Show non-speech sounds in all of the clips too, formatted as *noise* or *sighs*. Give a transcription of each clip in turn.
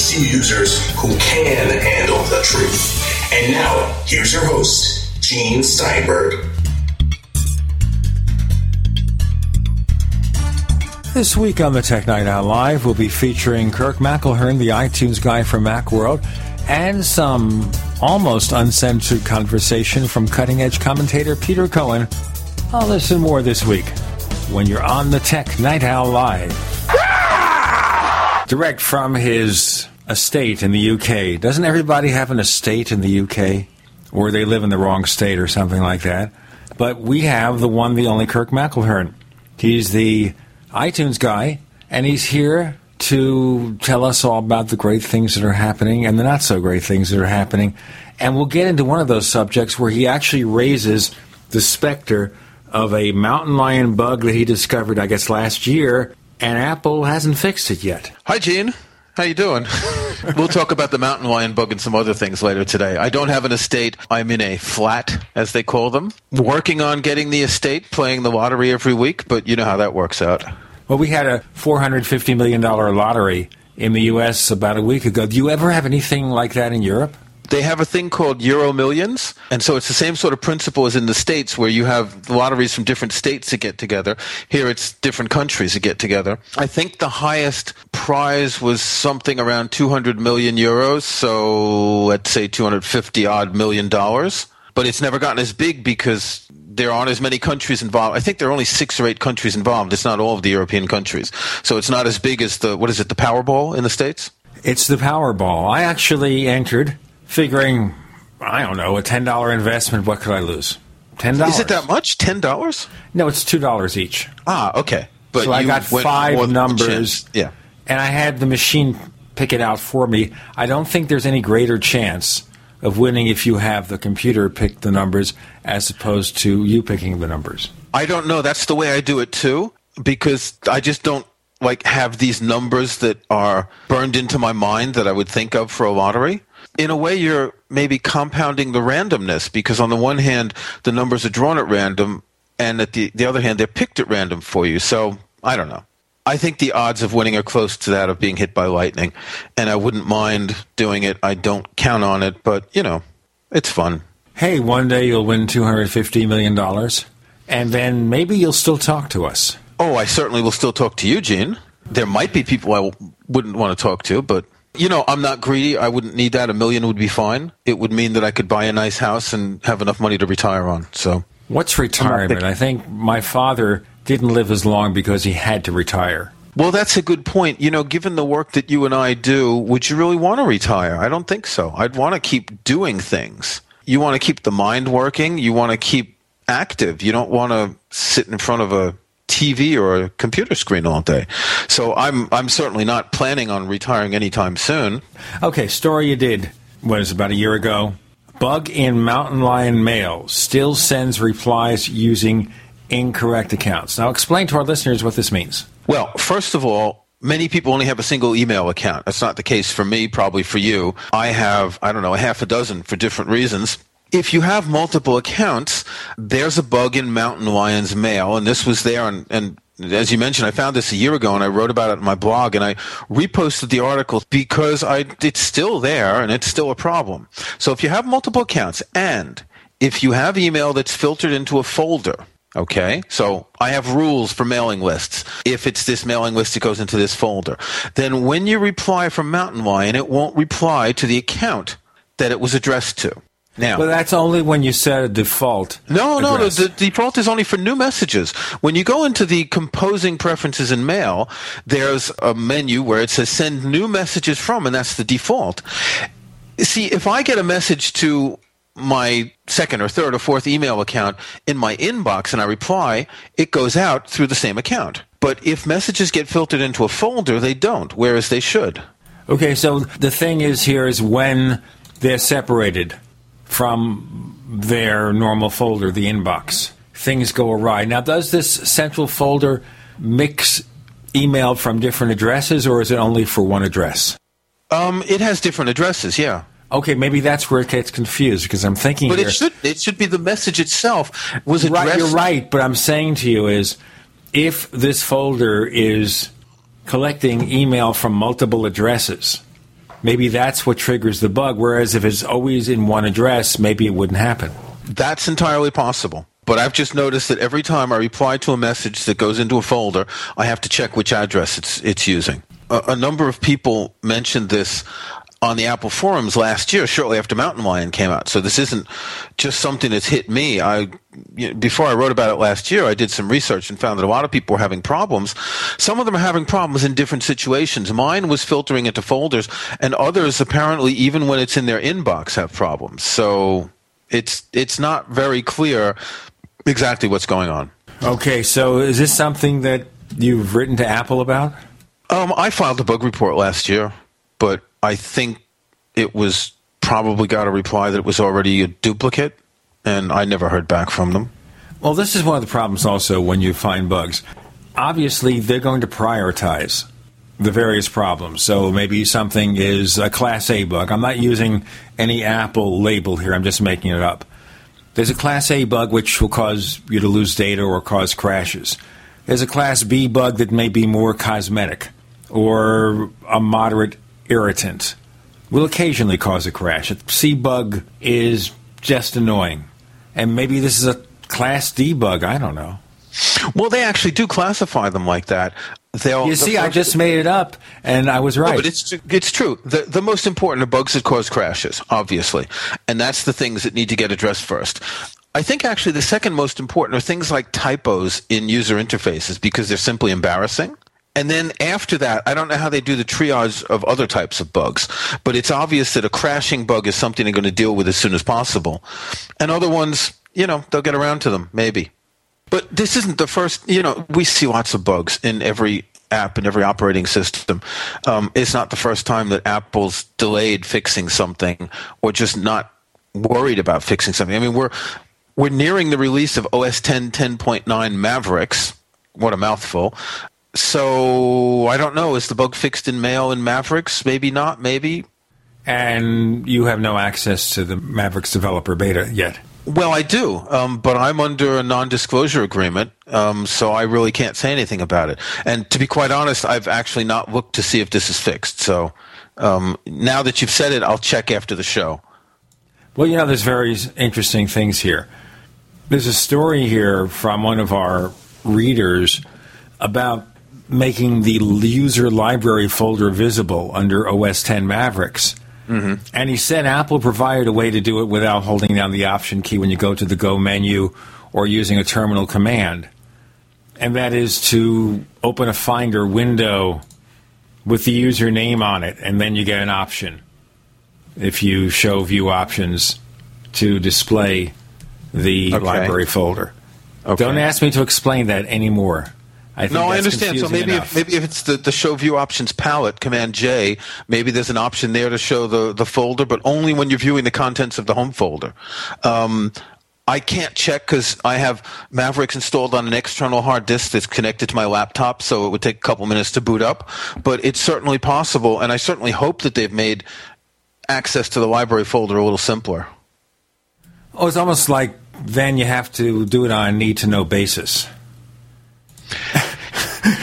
PC users who can handle the truth. And now, here's your host, Gene Steinberg. This week on the Tech Night Owl Live, we'll be featuring Kirk McElhearn, the iTunes guy from Macworld, and some almost uncensored conversation from cutting edge commentator Peter Cohen. I'll listen more this week when you're on the Tech Night Owl Live. Direct from his estate in the UK. Doesn't everybody have an estate in the UK? Or they live in the wrong state or something like that. But we have the one, the only Kirk McElhearn. He's the iTunes guy, and he's here to tell us all about the great things that are happening and the not so great things that are happening. And we'll get into one of those subjects where he actually raises the specter of a mountain lion bug that he discovered, I guess, last year, and Apple hasn't fixed it yet. Hi, Gene. How you doing? *laughs* we'll talk about the mountain lion bug and some other things later today. I don't have an estate. I'm in a flat, as they call them. Working on getting the estate, playing the lottery every week, but you know how that works out. Well, we had a $450 million lottery in the U.S. about a week ago. Do you ever have anything like that in Europe? They have a thing called Euro Millions, and so it's the same sort of principle as in the states, where you have lotteries from different states that get together. Here, it's different countries that get together. I think the highest prize was something around 200 million euros, so let's say 250 odd million dollars. But it's never gotten as big because there aren't as many countries involved. I think there are only six or eight countries involved. It's not all of the European countries, so it's not as big as the what is it, the Powerball in the states. It's the Powerball. I actually entered figuring, I don't know, a ten dollar investment. What could I lose? Ten dollars. Is it that much? Ten dollars? No, it's two dollars each. Ah, okay. But so I got five numbers. Yeah. And I had the machine pick it out for me. I don't think there's any greater chance of winning if you have the computer pick the numbers as opposed to you picking the numbers. I don't know. That's the way I do it too because I just don't like have these numbers that are burned into my mind that I would think of for a lottery in a way, you're maybe compounding the randomness because on the one hand, the numbers are drawn at random, and at the, the other hand, they're picked at random for you. So I don't know. I think the odds of winning are close to that of being hit by lightning, and I wouldn't mind doing it. I don't count on it, but you know, it's fun. Hey, one day you'll win two hundred fifty million dollars, and then maybe you'll still talk to us. Oh, I certainly will still talk to you, Gene. There might be people I wouldn't want to talk to, but you know, I'm not greedy. I wouldn't need that. A million would be fine. It would mean that I could buy a nice house and have enough money to retire on. So, what's retirement? I think my father didn't live as long because he had to retire. Well, that's a good point. You know, given the work that you and I do, would you really want to retire? I don't think so. I'd want to keep doing things. You want to keep the mind working. You want to keep active. You don't want to sit in front of a TV or a computer screen all day. So I'm I'm certainly not planning on retiring anytime soon. Okay, story you did was about a year ago. Bug in Mountain Lion Mail still sends replies using incorrect accounts. Now explain to our listeners what this means. Well, first of all, many people only have a single email account. That's not the case for me, probably for you. I have, I don't know, a half a dozen for different reasons if you have multiple accounts, there's a bug in Mountain Lion's mail, and this was there, and, and as you mentioned, I found this a year ago and I wrote about it in my blog and I reposted the article because I, it's still there and it's still a problem. So if you have multiple accounts and if you have email that's filtered into a folder, okay, so I have rules for mailing lists. If it's this mailing list, it goes into this folder. Then when you reply from Mountain Lion, it won't reply to the account that it was addressed to. Now, but that's only when you set a default. No, address. no, the, the, default is only for new messages. When you go into the composing preferences in mail, there's a menu where it says send new messages from, and that's the default. See, if I get a message to my second or third or fourth email account in my inbox and I reply, it goes out through the same account. But if messages get filtered into a folder, they don't, whereas they should. Okay, so the thing is here is when they're separated from their normal folder, the inbox. Things go awry. Now, does this central folder mix email from different addresses, or is it only for one address? Um, it has different addresses, yeah. Okay, maybe that's where it gets confused because I'm thinking. But here, it should it should be the message itself was addressed. Right, you're right, but I'm saying to you is if this folder is collecting email from multiple addresses. Maybe that's what triggers the bug, whereas if it's always in one address, maybe it wouldn't happen. That's entirely possible. But I've just noticed that every time I reply to a message that goes into a folder, I have to check which address it's, it's using. A, a number of people mentioned this on the Apple forums last year, shortly after Mountain Lion came out. So this isn't just something that's hit me. I you know, before I wrote about it last year, I did some research and found that a lot of people were having problems. Some of them are having problems in different situations. Mine was filtering into folders, and others apparently, even when it's in their inbox, have problems. So it's it's not very clear exactly what's going on. Okay, so is this something that you've written to Apple about? Um, I filed a bug report last year, but I think it was probably got a reply that it was already a duplicate, and I never heard back from them. Well, this is one of the problems also when you find bugs. Obviously, they're going to prioritize the various problems. So maybe something is a Class A bug. I'm not using any Apple label here, I'm just making it up. There's a Class A bug which will cause you to lose data or cause crashes. There's a Class B bug that may be more cosmetic or a moderate irritant. Will occasionally cause a crash. A C bug is just annoying. And maybe this is a Class D bug. I don't know. Well, they actually do classify them like that. They'll, you see, I just made it up, and I was right. No, but it's it's true. The the most important are bugs that cause crashes, obviously, and that's the things that need to get addressed first. I think actually the second most important are things like typos in user interfaces because they're simply embarrassing. And then after that, I don't know how they do the triage of other types of bugs, but it's obvious that a crashing bug is something they're going to deal with as soon as possible. And other ones, you know, they'll get around to them, maybe. But this isn't the first, you know, we see lots of bugs in every app and every operating system. Um, it's not the first time that Apple's delayed fixing something or just not worried about fixing something. I mean, we're we're nearing the release of OS 10 10.9 Mavericks. What a mouthful. So I don't know. Is the bug fixed in Mail and Mavericks? Maybe not. Maybe. And you have no access to the Mavericks developer beta yet. Well, I do, um, but I'm under a non-disclosure agreement, um, so I really can't say anything about it. And to be quite honest, I've actually not looked to see if this is fixed. So um, now that you've said it, I'll check after the show. Well, you know, there's very interesting things here. There's a story here from one of our readers about making the user library folder visible under OS 10 Mavericks. Mm-hmm. And he said Apple provided a way to do it without holding down the Option key when you go to the Go menu or using a terminal command. And that is to open a Finder window with the user name on it, and then you get an option if you show view options to display the okay. library folder. Okay. Don't ask me to explain that anymore. I no, I understand. So maybe if, maybe if it's the, the show view options palette, Command J, maybe there's an option there to show the, the folder, but only when you're viewing the contents of the home folder. Um, I can't check because I have Mavericks installed on an external hard disk that's connected to my laptop, so it would take a couple minutes to boot up. But it's certainly possible, and I certainly hope that they've made access to the library folder a little simpler. Oh, it's almost like then you have to do it on a need to know basis.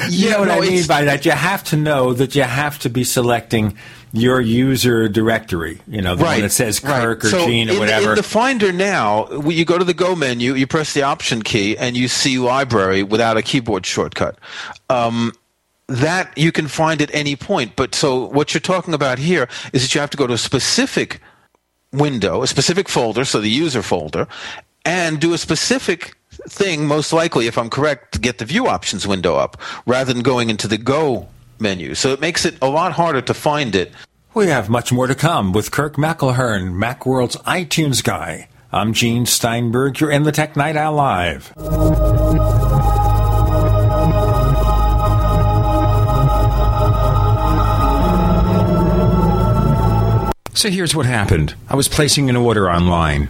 You know what no, I mean by that? You have to know that you have to be selecting your user directory, you know, the right, one that says Kirk right. or so Gene or in, whatever. In the Finder now, you go to the Go menu, you press the Option key, and you see Library without a keyboard shortcut. Um, that you can find at any point. But so what you're talking about here is that you have to go to a specific window, a specific folder, so the user folder, and do a specific thing, most likely, if I'm correct, to get the view options window up rather than going into the go menu. So it makes it a lot harder to find it. We have much more to come with Kirk McElhearn, Macworld's iTunes guy. I'm Gene Steinberg. You're in the Tech Night Owl Live. So here's what happened. I was placing an order online.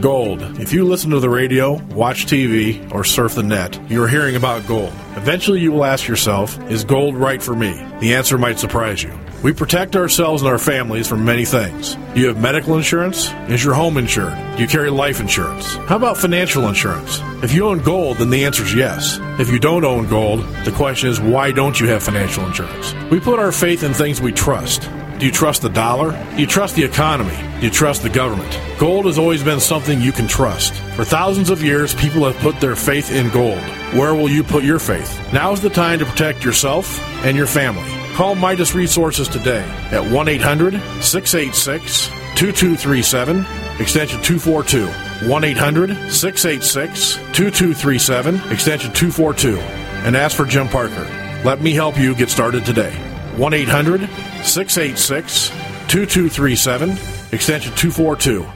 Gold. If you listen to the radio, watch TV, or surf the net, you are hearing about gold. Eventually, you will ask yourself, is gold right for me? The answer might surprise you. We protect ourselves and our families from many things. Do you have medical insurance? Is your home insured? Do you carry life insurance? How about financial insurance? If you own gold, then the answer is yes. If you don't own gold, the question is why don't you have financial insurance? We put our faith in things we trust. Do you trust the dollar? Do you trust the economy? Do you trust the government? Gold has always been something you can trust. For thousands of years, people have put their faith in gold. Where will you put your faith? Now is the time to protect yourself and your family. Call Midas Resources today at 1 800 686 2237, extension 242. 1 800 686 2237, extension 242. And ask for Jim Parker. Let me help you get started today. 1 800 686 2237, extension 242.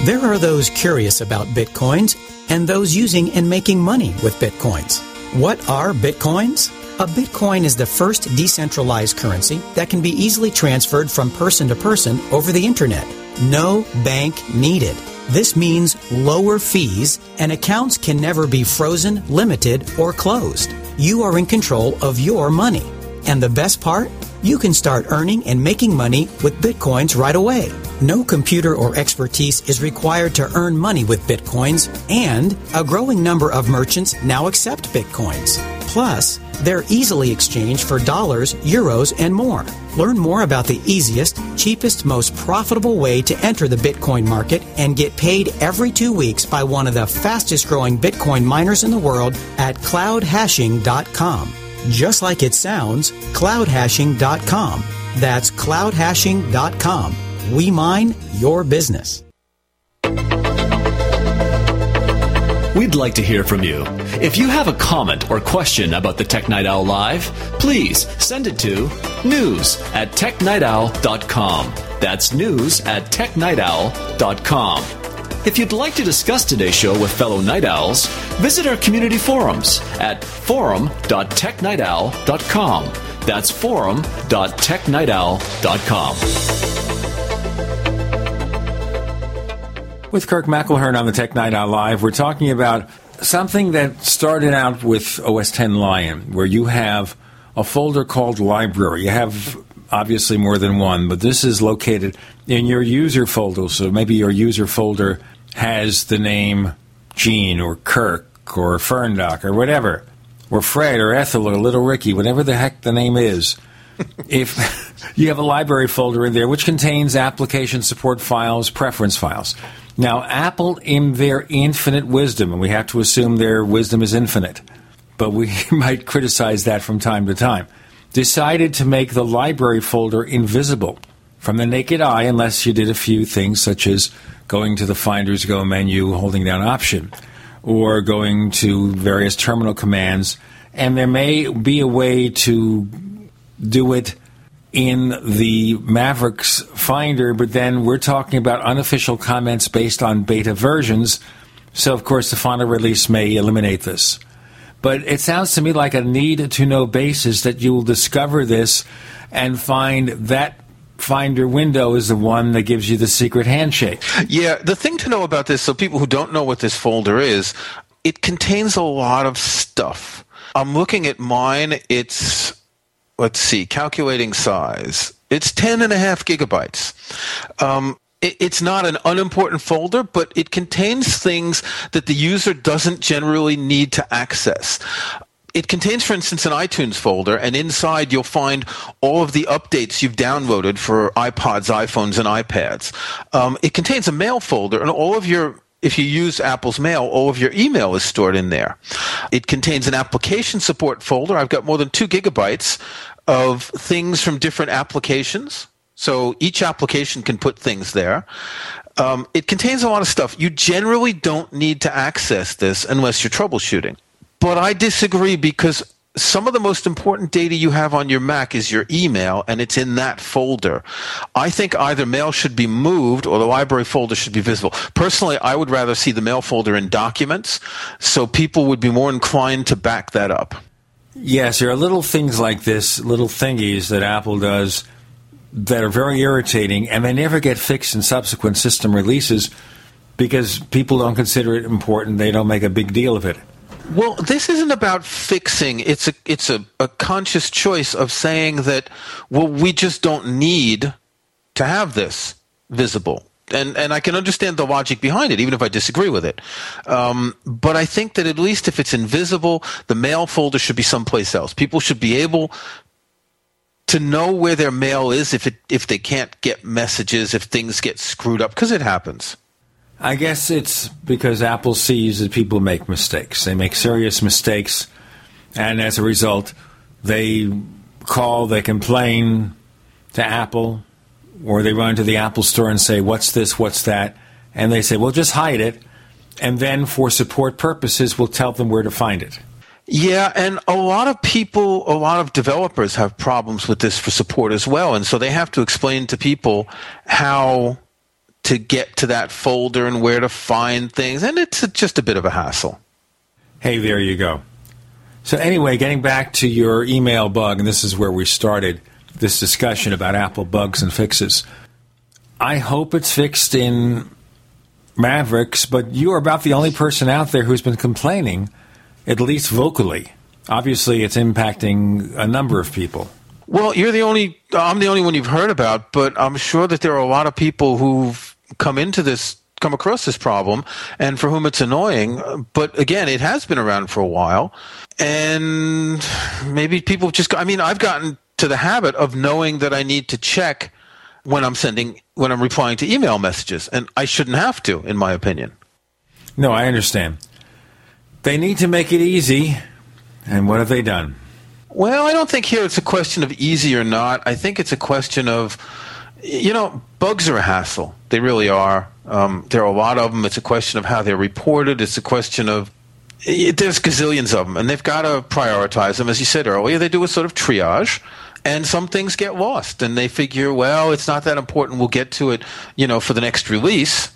There are those curious about bitcoins and those using and making money with bitcoins. What are bitcoins? A bitcoin is the first decentralized currency that can be easily transferred from person to person over the internet. No bank needed. This means lower fees and accounts can never be frozen, limited, or closed. You are in control of your money. And the best part? You can start earning and making money with bitcoins right away. No computer or expertise is required to earn money with bitcoins, and a growing number of merchants now accept bitcoins. Plus, they're easily exchanged for dollars, euros, and more. Learn more about the easiest, cheapest, most profitable way to enter the Bitcoin market and get paid every two weeks by one of the fastest growing Bitcoin miners in the world at cloudhashing.com. Just like it sounds, cloudhashing.com. That's cloudhashing.com. We mine your business. We'd like to hear from you. If you have a comment or question about the Tech Night Owl Live, please send it to news at technightowl.com. That's news at technightowl.com. If you'd like to discuss today's show with fellow night owls, visit our community forums at forum.technightowl.com. That's forum.technightowl.com. With Kirk McElhearn on the Tech Night Owl Live, we're talking about something that started out with OS 10 Lion, where you have a folder called Library. You have obviously more than one, but this is located in your user folder. So maybe your user folder has the name Gene or Kirk or Ferndock or whatever, or Fred or Ethel or Little Ricky, whatever the heck the name is. *laughs* if you have a library folder in there which contains application support files, preference files, Now, Apple, in their infinite wisdom, and we have to assume their wisdom is infinite, but we *laughs* might criticize that from time to time, decided to make the library folder invisible from the naked eye unless you did a few things such as going to the Finders Go menu, holding down Option, or going to various terminal commands. And there may be a way to do it in the Mavericks Finder, but then we're talking about unofficial comments based on beta versions. So, of course, the final release may eliminate this. But it sounds to me like a need to know basis that you will discover this and find that Finder window is the one that gives you the secret handshake. Yeah, the thing to know about this, so people who don't know what this folder is, it contains a lot of stuff. I'm looking at mine. It's let's see, calculating size. It's 10 and a half gigabytes. Um, it, it's not an unimportant folder, but it contains things that the user doesn't generally need to access it contains, for instance, an iTunes folder, and inside you'll find all of the updates you've downloaded for iPods, iPhones, and iPads. Um, it contains a mail folder, and all of your if you use Apple's Mail, all of your email is stored in there. It contains an application support folder. I've got more than two gigabytes of things from different applications. So each application can put things there. Um, it contains a lot of stuff. You generally don't need to access this unless you're troubleshooting. But I disagree because some of the most important data you have on your Mac is your email, and it's in that folder. I think either mail should be moved or the library folder should be visible. Personally, I would rather see the mail folder in documents, so people would be more inclined to back that up. Yes, there are little things like this, little thingies that Apple does that are very irritating, and they never get fixed in subsequent system releases because people don't consider it important. They don't make a big deal of it. Well, this isn't about fixing. It's a it's a, a conscious choice of saying that well, we just don't need to have this visible. And and I can understand the logic behind it, even if I disagree with it. Um, but I think that at least if it's invisible, the mail folder should be someplace else. People should be able to know where their mail is if it if they can't get messages, if things get screwed up, because it happens. I guess it's because Apple sees that people make mistakes. They make serious mistakes, and as a result, they call, they complain to Apple, or they run to the Apple store and say, What's this? What's that? And they say, Well, just hide it. And then, for support purposes, we'll tell them where to find it. Yeah, and a lot of people, a lot of developers have problems with this for support as well. And so they have to explain to people how to get to that folder and where to find things, and it's just a bit of a hassle. Hey, there you go. So, anyway, getting back to your email bug, and this is where we started this discussion about Apple bugs and fixes. I hope it's fixed in Mavericks, but you are about the only person out there who's been complaining, at least vocally. Obviously, it's impacting a number of people. Well, you're the only, I'm the only one you've heard about, but I'm sure that there are a lot of people who've come into this come across this problem and for whom it's annoying. But again, it has been around for a while. And maybe people just, I mean, I've gotten to the habit of knowing that I need to check when I'm sending, when I'm replying to email messages. And I shouldn't have to, in my opinion. No, I understand. They need to make it easy. And what have they done? Well, I don't think here it's a question of easy or not. I think it's a question of, you know, bugs are a hassle. They really are. Um, there are a lot of them. It's a question of how they're reported. It's a question of there's gazillions of them, and they've got to prioritize them. As you said earlier, they do a sort of triage, and some things get lost, and they figure, well, it's not that important. We'll get to it, you know, for the next release,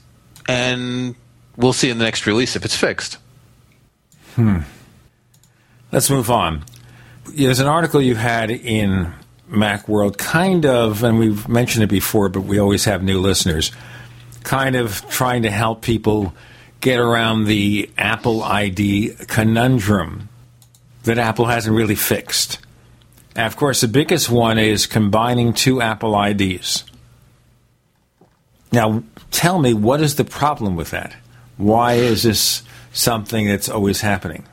and we'll see in the next release if it's fixed. Hmm. Let's move on. There's an article you had in Macworld, kind of, and we've mentioned it before, but we always have new listeners, kind of trying to help people get around the Apple ID conundrum that Apple hasn't really fixed. Of course, the biggest one is combining two Apple IDs. Now, tell me, what is the problem with that? Why is this something that's always happening?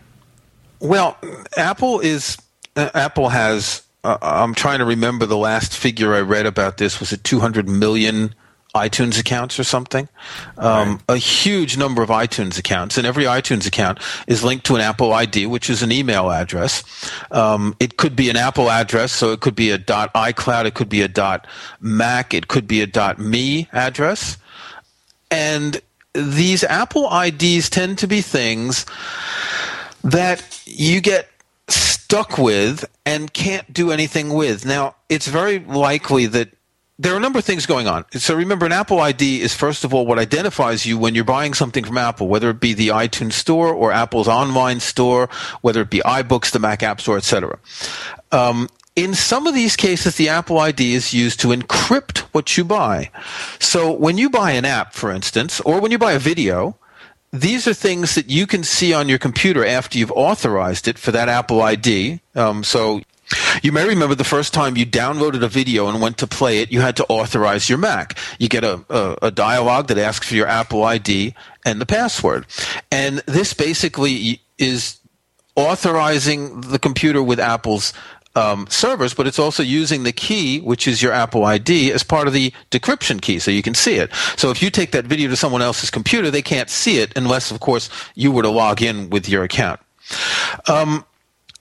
Well, Apple is uh, Apple has uh, I'm trying to remember the last figure I read about this. Was it 200 million iTunes accounts or something. Um, right. A huge number of iTunes accounts, and every iTunes account is linked to an Apple ID, which is an email address. Um, it could be an Apple address, so it could be a .iCloud, it could be a .mac, it could be a .me address, and these Apple IDs tend to be things that you get stuck with and can't do anything with. Now, it's very likely that there are a number of things going on. So remember, an Apple ID is first of all what identifies you when you're buying something from Apple, whether it be the iTunes Store or Apple's online store, whether it be iBooks, the Mac App Store, etc. Um, in some of these cases, the Apple ID is used to encrypt what you buy. So when you buy an app, for instance, or when you buy a video, these are things that you can see on your computer after you've authorized it for that Apple ID. Um, so you may remember the first time you downloaded a video and went to play it, you had to authorize your Mac. You get a, a, a, dialog that asks for your Apple ID and the password. And this basically is authorizing the computer with Apple's um, servers, but it's also using the key, which is your Apple ID, as part of the decryption key, so you can see it. So if you take that video to someone else's computer, they can't see it unless, of course, you were to log in with your account. Um,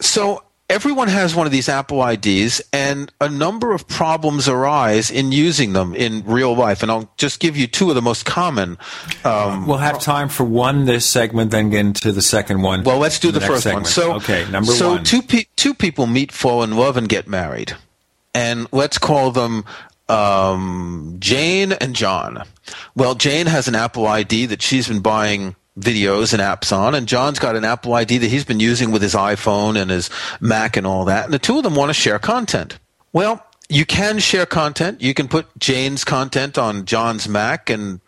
so everyone has one of these Apple IDs, and a number of problems arise in using them in real life. And I'll just give you two of the most common. Um, we'll have time for one this segment, then get into the second one. Well, let's do the, the first segment. one. So, okay, number so one. So two pe- two people meet, fall in love, and get married, and let's call them um, Jane and John. Well, Jane has an Apple ID that she's been buying videos and apps on, and John's got an Apple ID that he's been using with his iPhone and his Mac and all that, and the two of them want to share content. Well, you can share content. You can put Jane's content on John's Mac and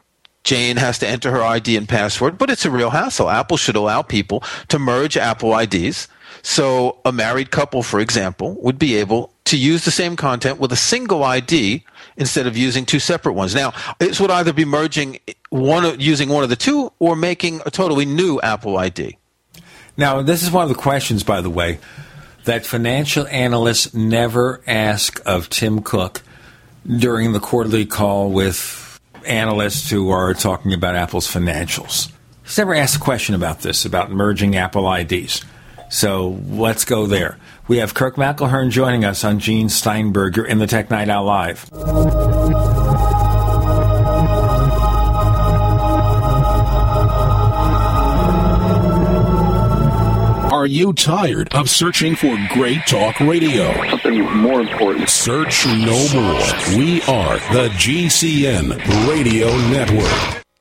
Jane has to enter her ID and password, but it's a real hassle. Apple should allow people to merge Apple IDs. So a married couple, for example, would be able to use the same content with a single ID instead of using two separate ones. Now, this would either be merging one using one of the two or making a totally new Apple ID. Now, this is one of the questions, by the way, that financial analysts never ask of Tim Cook during the quarterly call with analysts who are talking about Apple's financials. He's never asked a question about this, about merging Apple IDs. So let's go there. We have Kirk McElhearn joining us on Gene Steinberg in the Tech Night Owl Live. Are you tired of searching for great talk radio? Something more important. Search no more. We are the GCN Radio Network.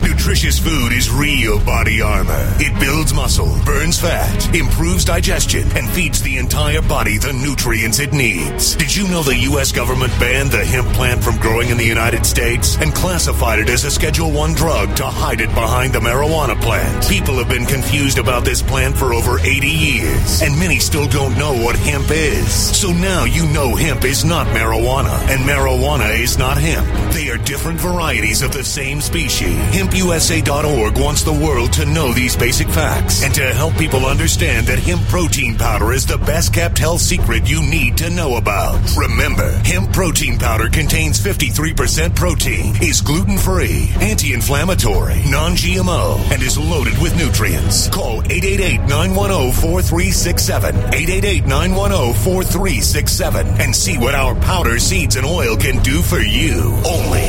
Nutritious food is real body armor. It builds muscle, burns fat, improves digestion, and feeds the entire body the nutrients it needs. Did you know the U.S. government banned the hemp plant from growing in the United States and classified it as a Schedule 1 drug to hide it behind the marijuana plant? People have been confused about this plant for over 80 years, and many still don't know what hemp is. So now you know hemp is not marijuana, and marijuana is not hemp. They are different varieties of the same species. HempUSA.org wants the world to know these basic facts and to help people understand that hemp protein powder is the best kept health secret you need to know about. Remember, hemp protein powder contains 53% protein, is gluten free, anti inflammatory, non GMO, and is loaded with nutrients. Call 888 910 4367, 888 910 4367, and see what our powder, seeds, and oil can do for you only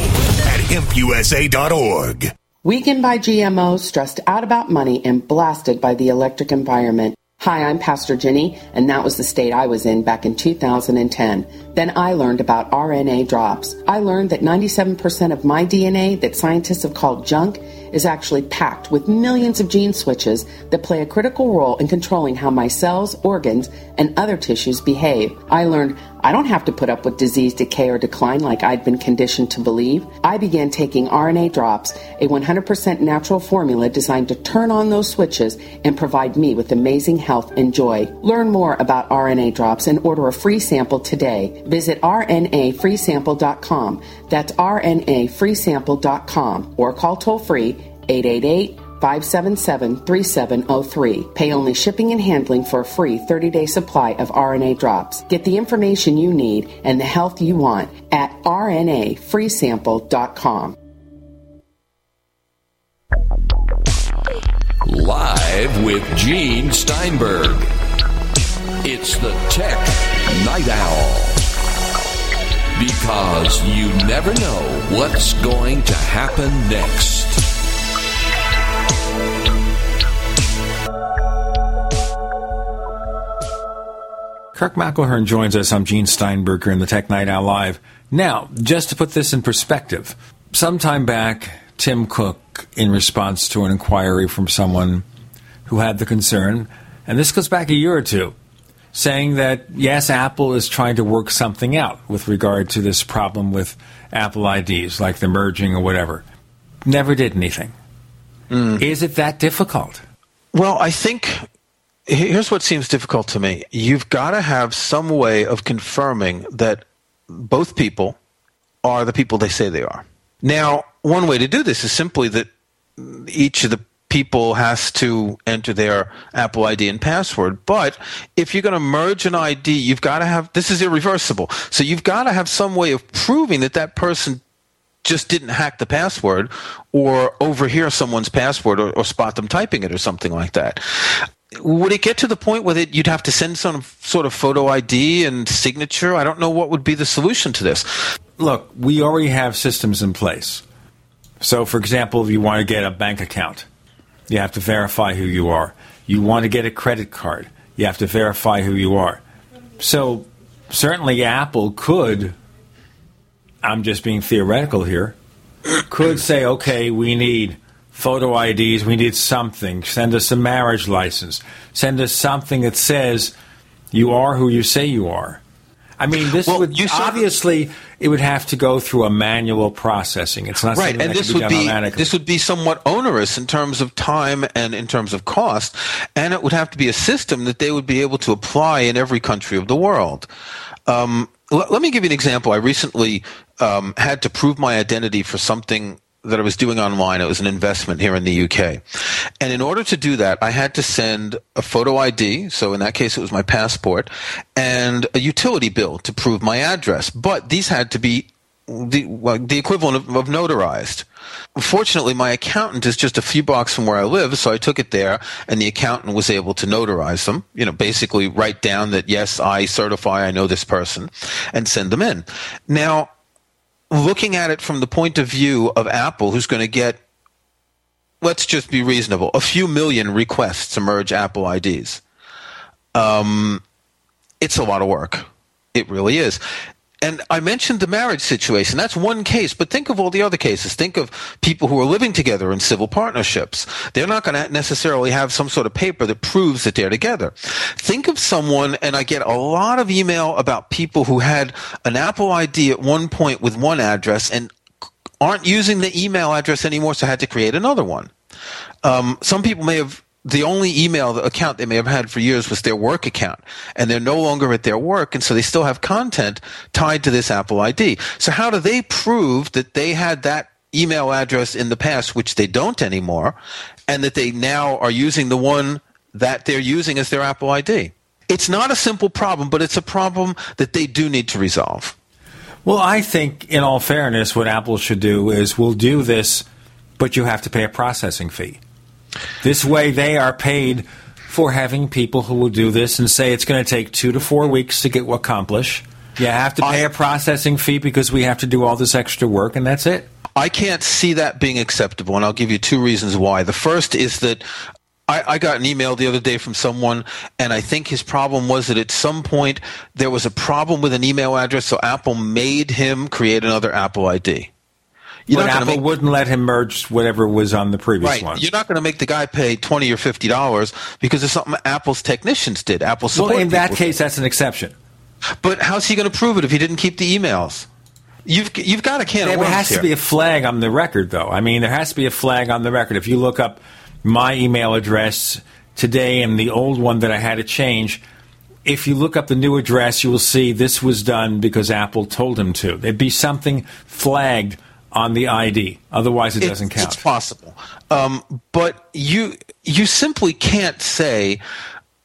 at hempusa.org. Weakened by GMOs, stressed out about money, and blasted by the electric environment. Hi, I'm Pastor Jenny, and that was the state I was in back in 2010. Then I learned about RNA drops. I learned that 97% of my DNA that scientists have called junk is actually packed with millions of gene switches that play a critical role in controlling how my cells, organs, and other tissues behave. I learned I don't have to put up with disease, decay, or decline like I'd been conditioned to believe. I began taking RNA drops, a 100% natural formula designed to turn on those switches and provide me with amazing health and joy. Learn more about RNA drops and order a free sample today. Visit rnafreesample.com. That's rnafreesample.com or call toll free 888 577 3703. Pay only shipping and handling for a free 30 day supply of RNA drops. Get the information you need and the health you want at rnafreesample.com. Live with Gene Steinberg. It's the Tech Night Owl. Because you never know what's going to happen next. Kirk McElhearn joins us. I'm Gene Steinberg in the Tech Night Owl Live. Now, just to put this in perspective, sometime back, Tim Cook, in response to an inquiry from someone who had the concern, and this goes back a year or two, saying that yes, Apple is trying to work something out with regard to this problem with Apple IDs, like the merging or whatever. Never did anything. Mm. Is it that difficult? Well, I think here's what seems difficult to me. You've got to have some way of confirming that both people are the people they say they are. Now, one way to do this is simply that each of the people has to enter their Apple ID and password. But if you're going to merge an ID, you've got to have this is irreversible. So you've got to have some way of proving that that person just didn't hack the password or overhear someone's password or, or spot them typing it or something like that would it get to the point where you'd have to send some sort of photo ID and signature? I don't know what would be the solution to this. Look, we already have systems in place. So, for example, if you want to get a bank account, you have to verify who you are. You want to get a credit card, you have to verify who you are. So, certainly Apple could, I'm just being theoretical here, could say, okay, we need photo IDs, we need something. Send us a marriage license. Send us something that says you are who you say you are. I mean, this Well, would you saw- obviously it would have to go through a manual processing. It's not right and that this be would done be this would be somewhat onerous in terms of time and in terms of cost and it would have to be a system that they would be able to apply in every country of the world um, l- let me give you an example i recently um, had to prove my identity for something that I was doing online. It was an investment here in the UK. And in order to do that, I had to send a photo ID. So in that case, it was my passport and a utility bill to prove my address. But these had to be the, well, the equivalent of, of notarized. Fortunately, my accountant is just a few blocks from where I live, so I took it there, and the accountant was able to notarize them. You know, basically write down that yes, I certify I know this person, and send them in. Now, looking at it from the point of view of Apple, who's going to get let's just be reasonable, a few million requests to merge Apple IDs. Um, it's a lot of work. It really is. And I mentioned the marriage situation. That's one case, but think of all the other cases. Think of people who are living together in civil partnerships. They're not going to necessarily have some sort of paper that proves that they're together. Think of someone, and I get a lot of email about people who had an Apple ID at one point with one address and aren't using the email address anymore, so had to create another one. Um, some people may have the only email account they may have had for years was their work account, and they're no longer at their work, and so they still have content tied to this Apple ID. So how do they prove that they had that email address in the past, which they don't anymore, and that they now are using the one that they're using as their Apple ID? It's not a simple problem, but it's a problem that they do need to resolve. Well, I think, in all fairness, what Apple should do is we'll do this, but you have to pay a processing fee. This way, they are paid for having people who will do this and say it's going to take two to four weeks to get accomplished. You have to pay a processing fee because we have to do all this extra work, and that's it. I can't see that being acceptable, and I'll give you two reasons why. The first is that I, I, got an email the other day from someone, and I think his problem was that at some point there was a problem with an email address, so Apple made him create another Apple ID. You're but Apple make, wouldn't let him merge whatever was on the previous right. one. You're not going to make the guy pay twenty or fifty dollars because it's something Apple's technicians did. Apple support. Well, in that case, did. that's an exception. But how's he going to prove it if he didn't keep the emails? You've you've got a can there of worms has here. to be a flag on the record, though. I mean, there has to be a flag on the record. If you look up my email address today and the old one that I had to change, if you look up the new address, you will see this was done because Apple told him to. There'd be something flagged on the ID. Otherwise, it doesn't count. It's possible, um, but you you simply can't say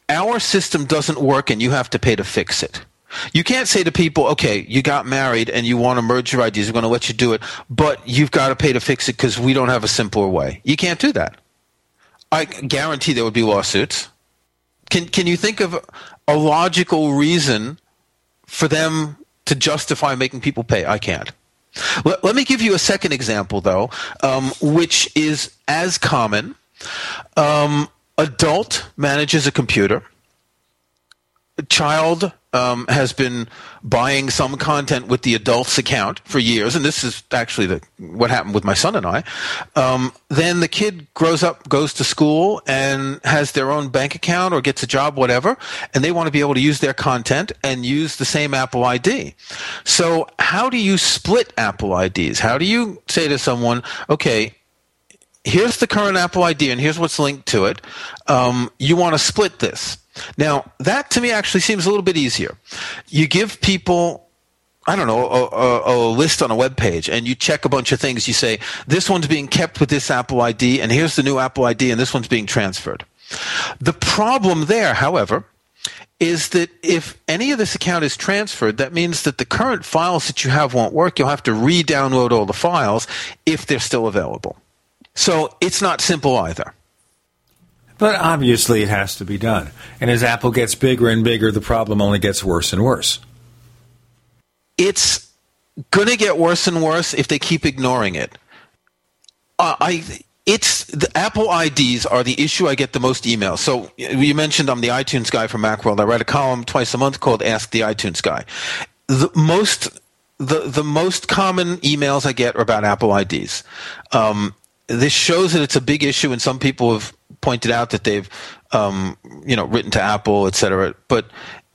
our system doesn't work and you have to pay to fix it. You can't say to people, okay, you got married and you want to merge your IDs, we're going to let you do it, but you've got to pay to fix it because we don't have a simpler way. You can't do that. I guarantee there would be lawsuits. Can can you think of a logical reason for them to justify making people pay? I can't. Let, let me give you a second example, though, um, which is as common. Um, adult manages a computer. Child um, has been buying some content with the adult's account for years, and this is actually the, what happened with my son and I. Um, then the kid grows up, goes to school, and has their own bank account or gets a job, whatever, and they want to be able to use their content and use the same Apple ID. So, how do you split Apple IDs? How do you say to someone, okay, here's the current Apple ID and here's what's linked to it. Um, you want to split this. Now, that to me actually seems a little bit easier. You give people I don't know, a, a, a, list on a web page, and you check a bunch of things. You say, this one's being kept with this Apple ID, and here's the new Apple ID, and this one's being transferred. The problem there, however, is that if any of this account is transferred, that means that the current files that you have won't work. You'll have to re download all the files if they're still available. So it's not simple either. But obviously, it has to be done. And as Apple gets bigger and bigger, the problem only gets worse and worse. It's going to get worse and worse if they keep ignoring it. Uh, I it's the Apple IDs are the issue I get the most emails. So you mentioned I'm the iTunes guy from Macworld. I write a column twice a month called Ask the iTunes Guy. The most the the most common emails I get are about Apple IDs. Um, this shows that it's a big issue, and some people have pointed out that they've, um, you know, written to Apple, et cetera. But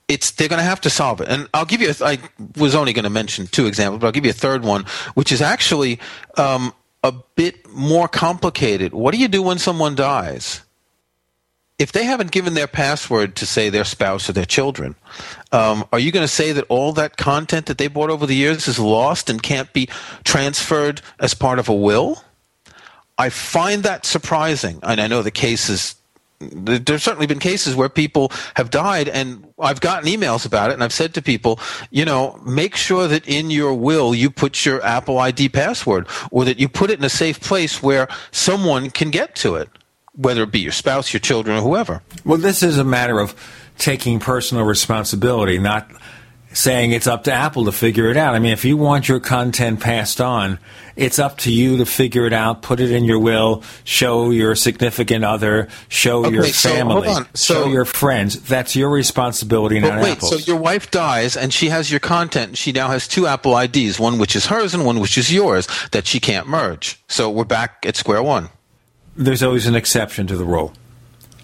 it's they're going to have to solve it. And I'll give you. A, I was only going to mention two examples, but I'll give you a third one, which is actually um, a bit more complicated. What do you do when someone dies? If they haven't given their password to say their spouse or their children, um, are you going to say that all that content that they bought over the years is lost and can't be transferred as part of a will? I find that surprising, and I know the case is There's certainly been cases where people have died, and I've gotten emails about it, and I've said to people, you know, make sure that in your will you put your Apple ID password, or that you put it in a safe place where someone can get to it, whether it be your spouse, your children, or whoever. Well, this is a matter of taking personal responsibility, not saying it's up to Apple to figure it out. I mean, if you want your content passed on, it's up to you to figure it out, put it in your will, show your significant other, show Okay, your so, family, on. So- show your friends. That's your responsibility, But not wait, Apple's. so your wife dies and she has your content. She now has two Apple IDs, one which is hers and one which is yours, that she can't merge. So we're back at square one. There's always an exception to the rule.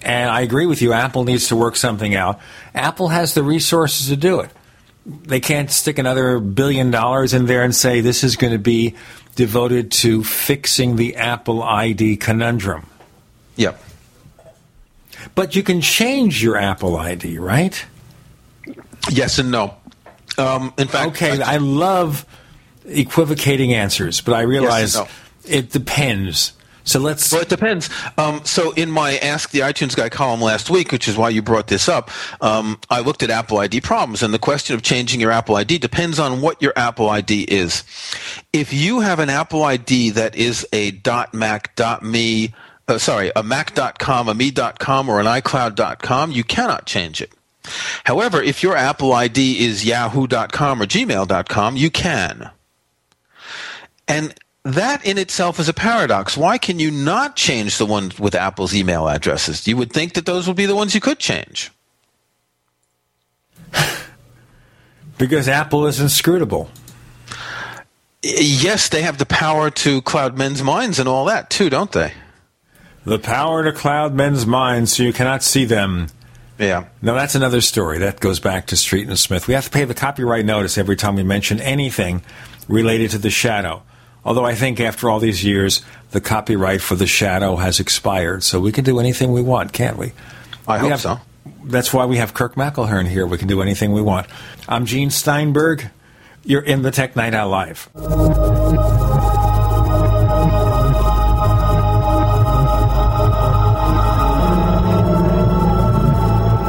And I agree with you, Apple needs to work something out. Apple has the resources to do it. They can't stick another billion dollars in there and say this is going to be devoted to fixing the Apple ID conundrum. Yep. But you can change your Apple ID, right? Yes and no. Um, in fact, okay, I, love equivocating answers, but I realize no. it depends. So let's. Well, it depends. Um, so in my Ask the iTunes Guy column last week, which is why you brought this up, um, I looked at Apple ID problems, and the question of changing your Apple ID depends on what your Apple ID is. If you have an Apple ID that is a .mac, .me, uh, sorry, a mac.com, a me.com, or an iCloud.com, you cannot change it. However, if your Apple ID is yahoo.com or gmail.com, you can. And that in itself is a paradox. Why can you not change the ones with Apple's email addresses? You would think that those would be the ones you could change. *laughs* Because Apple is inscrutable. Yes, they have the power to cloud men's minds and all that too, don't they? The power to cloud men's minds so you cannot see them. Yeah. Now that's another story. That goes back to Street and Smith. We have to pay the copyright notice every time we mention anything related to the shadow. Although I think after all these years, the copyright for the shadow has expired, so we can do anything we want, can't we? I We hope have- so. That's why we have Kirk McElhearn here. We can do anything we want. I'm Gene Steinberg. You're in the Tech Night Owl Live.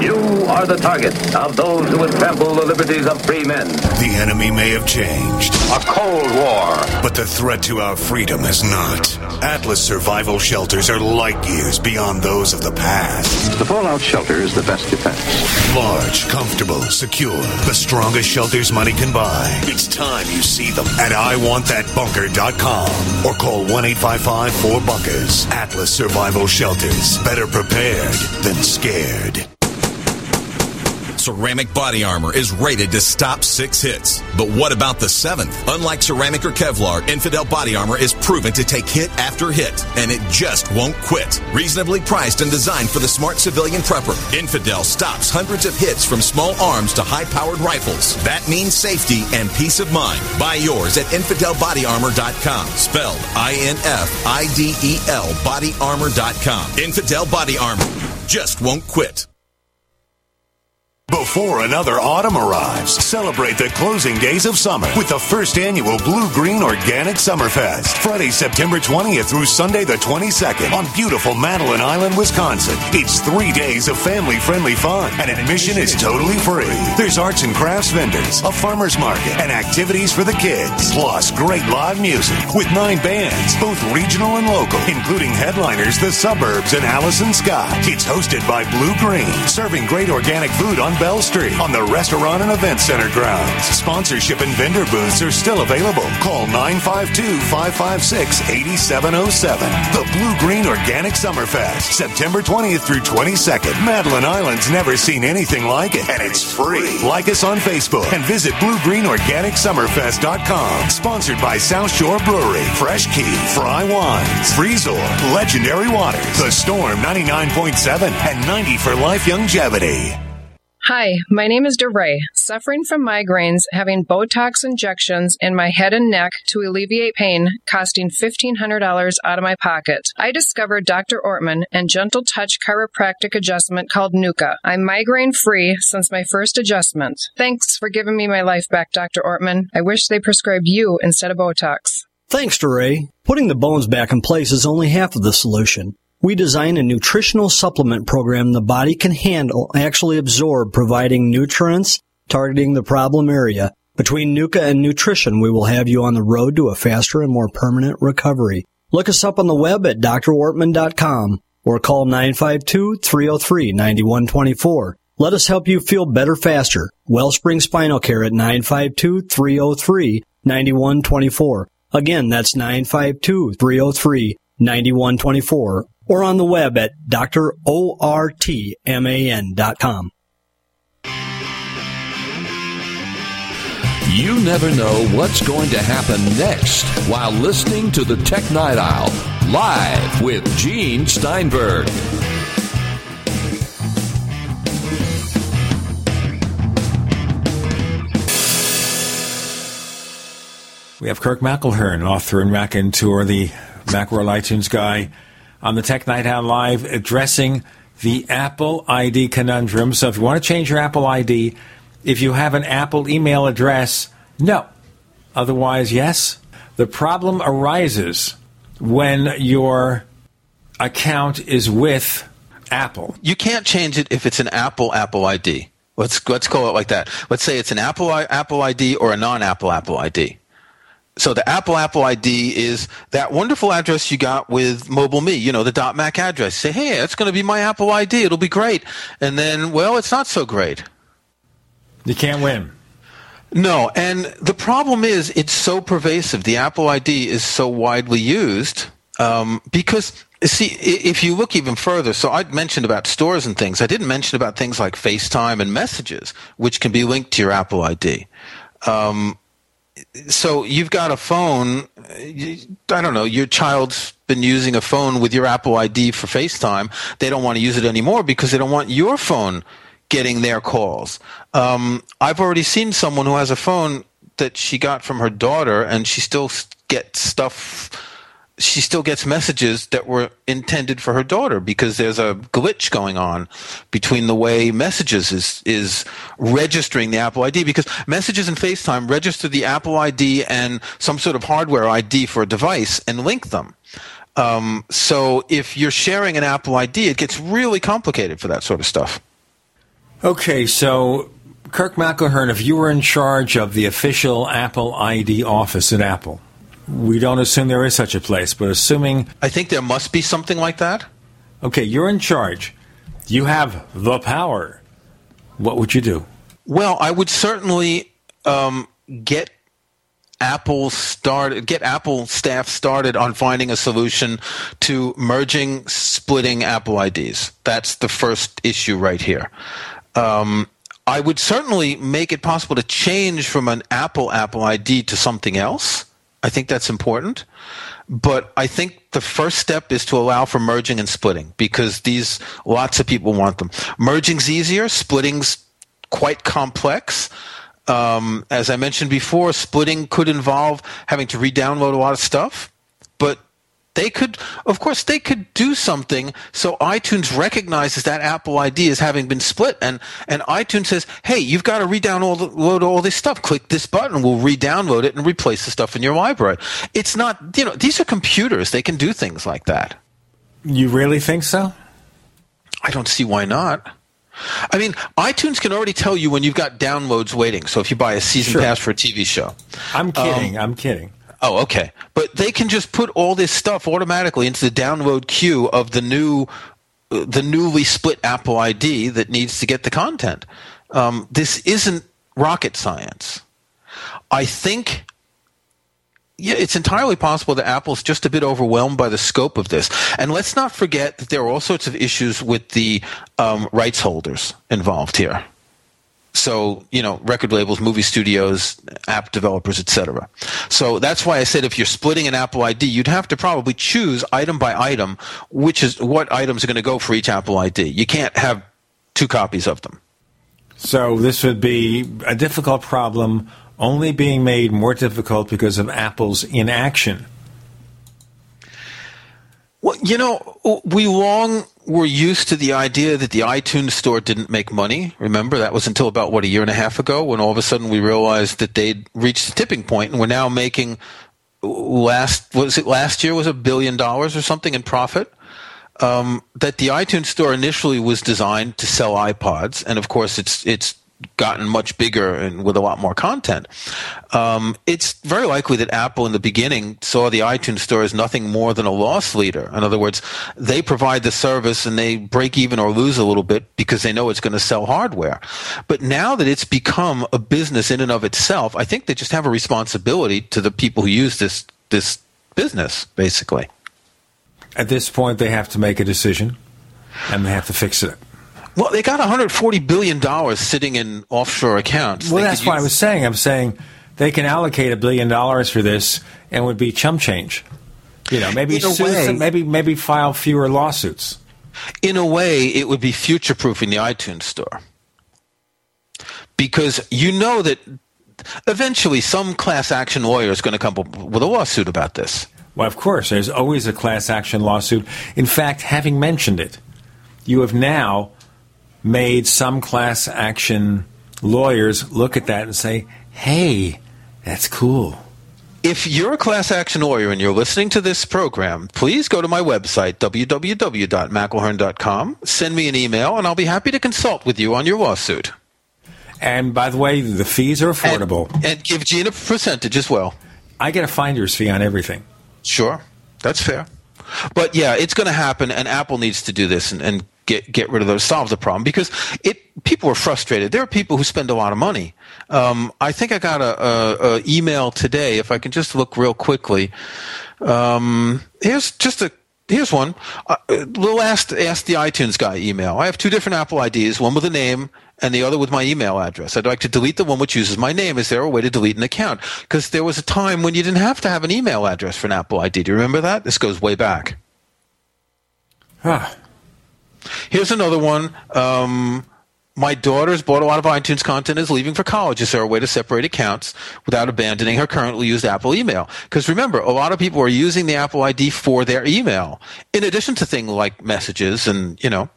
You are the target of those who would trample the liberties of free men. The enemy may have changed. A Cold War. But the threat to our freedom has not. Atlas survival shelters are light years beyond those of the past. The Fallout shelter is the best defense. Large, comfortable, secure. The strongest shelters money can buy. It's time you see them at iwantthatbunker.com or call 1-855-4-BUNKERS. Atlas Survival Shelters. Better prepared than scared. Ceramic body armor is rated to stop six hits. But what about the seventh? Unlike ceramic or Kevlar, Infidel body armor is proven to take hit after hit, and it just won't quit. Reasonably priced and designed for the smart civilian prepper, Infidel stops hundreds of hits from small arms to high powered rifles. That means safety and peace of mind. Buy yours at InfidelBodyArmor.com. Spelled I N F I D E L bodyarmor.com. Infidel Body Armor just won't quit. Before another autumn arrives. Celebrate the closing days of summer with the first annual Blue Green Organic Summerfest. Friday, September 20th through Sunday the 22nd on beautiful Madeline Island, Wisconsin. It's three days of family-friendly fun and admission is totally free. There's arts and crafts vendors, a farmer's market, and activities for the kids. Plus, great live music with nine bands, both regional and local, including headliners The Suburbs and Allison Scott. It's hosted by Blue Green, serving great organic food on Bell Street on the restaurant and event center grounds. Sponsorship and vendor booths are still available. Call 952-556-8707. The Blue Green Organic Summerfest, September 20th through 22nd. Madeline Island's never seen anything like it, and it's free. Like us on Facebook and visit bluegreenorganicsummerfest.com. Sponsored by South Shore Brewery, Fresh Key, Fry Wines, Freezor, Legendary Waters, The Storm 99.7, and 90 for Life Longevity. Hi, my name is DeRay, suffering from migraines, having Botox injections in my head and neck to alleviate pain, costing $1,500 out of my pocket. I discovered Dr. Ortman and Gentle Touch chiropractic adjustment called NUCCA. I'm migraine free since my first adjustment. Thanks for giving me my life back, Dr. Ortman. I wish they prescribed you instead of Botox. Thanks, DeRay. Putting the bones back in place is only half of the solution. We design a nutritional supplement program the body can handle, actually absorb, providing nutrients, targeting the problem area. Between NUCCA and nutrition, we will have you on the road to a faster and more permanent recovery. Look us up on the web at drortman.com or call 952-303-9124. Let us help you feel better faster. Wellspring Spinal Care at 952-303-9124. Again, that's 952-303-9124 or on the web at drortman.com. You never know what's going to happen next while listening to the Tech Night Owl live with Gene Steinberg. We have Kirk McElhearn, author and raconteur, the Macworld iTunes guy, on the Tech Night Owl Live, addressing the Apple ID conundrum. So if you want to change your Apple ID, if you have an Apple email address, no. Otherwise, yes. The problem arises when your account is with Apple. You can't change it if it's an Apple Apple ID. Let's let's call it like that. Let's say it's an Apple Apple ID or a non-Apple Apple ID. So the Apple Apple ID is that wonderful address you got with Mobile Me, you know, the dot .Mac address. Say, hey, that's going to be my Apple ID. It'll be great. And then, well, it's not so great. You can't win. No, and the problem is it's so pervasive. The Apple ID is so widely used um, because see if you look even further. So I mentioned about stores and things. I didn't mention about things like FaceTime and messages, which can be linked to your Apple ID. Um, so you've got a phone. I don't know. Your child's been using a phone with your Apple ID for FaceTime. They don't want to use it anymore because they don't want your phone getting their calls. Um, I've already seen someone who has a phone that she got from her daughter, and she still gets stuff. She still gets messages that were intended for her daughter because there's a glitch going on between the way messages is is registering the Apple ID because messages in FaceTime register the Apple ID and some sort of hardware ID for a device and link them. Um, so if you're sharing an Apple ID, it gets really complicated for that sort of stuff. Okay, so Kirk McElhearn, if you were in charge of the official Apple ID office at Apple, we don't assume there is such a place, but assuming. I think there must be something like that. Okay, you're in charge. You have the power. What would you do? Well, I would certainly um, get Apple started, get Apple staff started on finding a solution to merging, splitting Apple IDs. That's the first issue right here. Um, I would certainly make it possible to change from an Apple Apple ID to something else. I think that's important. But I think the first step is to allow for merging and splitting because these lots of people want them. Merging's easier, splitting's quite complex. Um, as I mentioned before, splitting could involve having to re-download a lot of stuff, They could, of course, they could do something so iTunes recognizes that Apple ID as having been split, and and iTunes says, "Hey, you've got to re-download all this stuff. Click this button. We'll re-download it and replace the stuff in your library." It's not, you know, these are computers. They can do things like that. You really think so? I don't see why not. I mean, iTunes can already tell you when you've got downloads waiting. So if you buy a season Sure. pass for a TV show, I'm kidding. Um, I'm kidding. Oh, okay. But they can just put all this stuff automatically into the download queue of the new, uh, the newly split Apple ID that needs to get the content. Um, this isn't rocket science. I think. Yeah, it's entirely possible that Apple's just a bit overwhelmed by the scope of this. And let's not forget that there are all sorts of issues with the um, rights holders involved here. So, you know, record labels, movie studios, app developers, etc. So that's why I said if you're splitting an Apple ID, you'd have to probably choose item by item which is what items are going to go for each Apple ID. You can't have two copies of them. So this would be a difficult problem, only being made more difficult because of Apple's inaction. Well, you know, we long were used to the idea that the iTunes store didn't make money. Remember, that was until about, what, a year and a half ago when all of a sudden we realized that they'd reached the tipping point and we're now making last, was it last year was a billion dollars or something in profit? Um, that the iTunes store initially was designed to sell iPods, and of course, it's it's gotten much bigger and with a lot more content. Um, it's very likely that Apple in the beginning saw the iTunes store as nothing more than a loss leader. In other words, they provide the service and they break even or lose a little bit because they know it's going to sell hardware. But now that it's become a business in and of itself, I think they just have a responsibility to the people who use this this business, basically. At this point, they have to make a decision, and they have to fix it. Well, they got 140 billion dollars sitting in offshore accounts. Well, They that's what I was saying. I'm saying they can allocate a billion dollars for this, and would be chump change. You know, maybe way- maybe maybe file fewer lawsuits. in a way, it would be future proofing the iTunes store. Because you know that eventually some class action lawyer is going to come up with a lawsuit about this. Well, of course, there's always a class action lawsuit. In fact, having mentioned it, you have now made some class action lawyers look at that and say, "Hey, that's cool." If you're a class action lawyer and you're listening to this program, please go to my website, www.mcelhearn.com, send me an email, and I'll be happy to consult with you on your lawsuit. And by the way, the fees are affordable. And give Gene a percentage as well. I get a finder's fee on everything. Sure, that's fair. But yeah, it's going to happen, and Apple needs to do this and, and get get rid of those, solve the problem because it people are frustrated. There are people who spend a lot of money. Um, I think I got a, a, a email today. If I can just look real quickly, um, here's just a. Here's one. Uh, we'll ask, ask the iTunes guy email. I have two different Apple IDs, one with a name and the other with my email address. I'd like to delete the one which uses my name. Is there a way to delete an account? Because there was a time when you didn't have to have an email address for an Apple ID. Do you remember that? This goes way back. Huh. Here's another one. Um, my daughter's bought a lot of iTunes content and is leaving for college. Is there a way to separate accounts without abandoning her currently used Apple email? Because remember, a lot of people are using the Apple ID for their email, in addition to things like messages and, you know.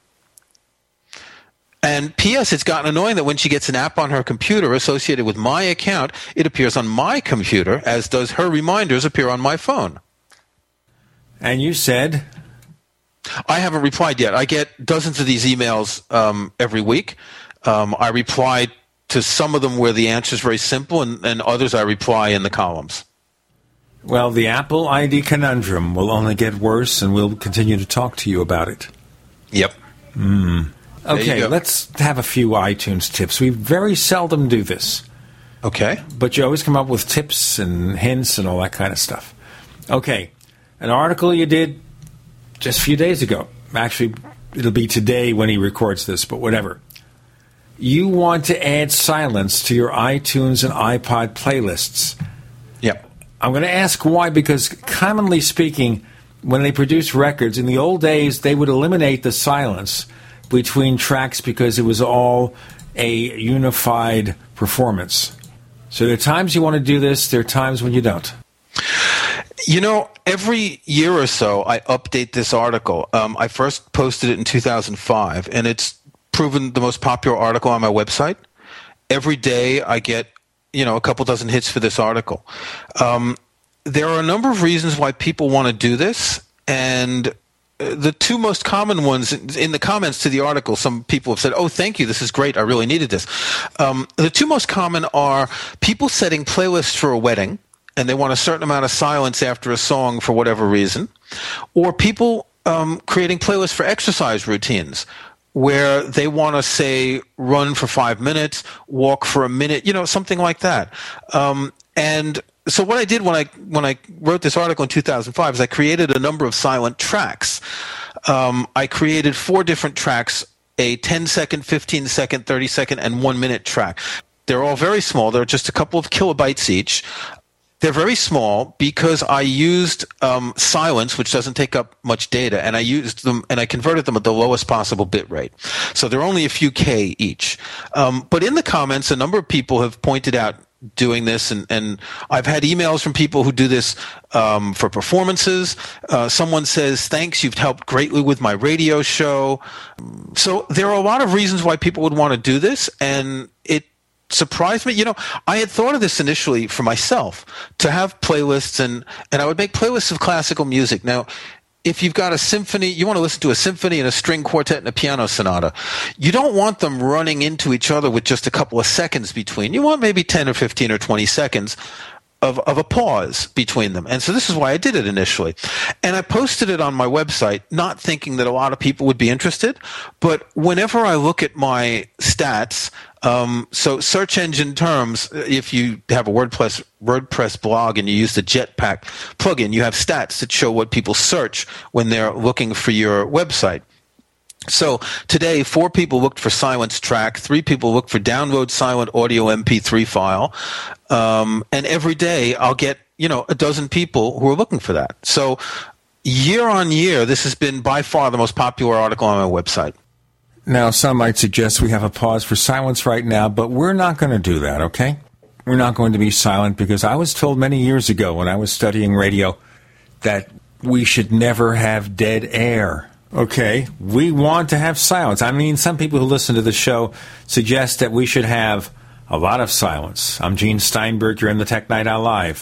And P.S. It's gotten annoying that when she gets an app on her computer associated with my account, it appears on my computer, as does her reminders appear on my phone. And you said I haven't replied yet. I get dozens of these emails um, every week. Um, I reply to some of them where the answer is very simple, and, and others I reply in the columns. Well, the Apple ID conundrum will only get worse, and we'll continue to talk to you about it. Yep. You Okay, let's have a few iTunes tips. We very seldom do this. Okay. But you always come up with tips and hints and all that kind of stuff. Okay, an article you did just a few days ago. Actually, it'll be today when he records this, but whatever. You want to add silence to your iTunes and iPod playlists. Yep. I'm going to ask why because commonly speaking, when they produce records in the old days, they would eliminate the silence between tracks because it was all a unified performance. So there are times you want to do this, there are times when you don't. You know, every year or so, I update this article. Um, I first posted it in 2005, and it's proven the most popular article on my website. Every day, I get you know a couple dozen hits for this article. Um, there are a number of reasons why people want to do this, and uh, the two most common ones in the comments to the article, some people have said, "Oh, thank you, this is great. I really needed this." Um, the two most common are people setting playlists for a wedding, and they want a certain amount of silence after a song for whatever reason, or people um, creating playlists for exercise routines where they want to say run for five minutes, walk for a minute, you know, something like that. Um, and so what I did when I when I wrote this article in 2005 is I created a number of silent tracks. Um, I created four different tracks: a 10 second, 15 second, 30 second, and one minute track. They're all very small. They're just a couple of kilobytes each. They're very small because I used um, silence, which doesn't take up much data, and I used them and I converted them at the lowest possible bit rate. So they're only a few K each. Um, but in the comments, a number of people have pointed out doing this and, and I've had emails from people who do this um, for performances. Uh, someone says, thanks, you've helped greatly with my radio show. So there are a lot of reasons why people would want to do this and it surprised me. You know, I had thought of this initially for myself to have playlists and, and I would make playlists of classical music. Now, if you've got a symphony, you want to listen to a symphony and a string quartet and a piano sonata. You don't want them running into each other with just a couple of seconds between. You want maybe 10 or 15 or 20 seconds of, of a pause between them. And so this is why I did it initially. And I posted it on my website, not thinking that a lot of people would be interested. But whenever I look at my stats, um, so search engine terms, if you have a WordPress, WordPress blog and you use the Jetpack plugin, you have stats that show what people search when they're looking for your website. So today, four people looked for silence track, three people looked for download silent audio MP3 file, um, and every day I'll get you know a dozen people who are looking for that. So year on year, this has been by far the most popular article on my website. Now, some might suggest we have a pause for silence right now, but we're not going to do that. Okay, we're not going to be silent because I was told many years ago when I was studying radio that we should never have dead air. Okay, we want to have silence. I mean, some people who listen to the show suggest that we should have a lot of silence. I'm Gene Steinberg. You're in the Tech Night Owl Live.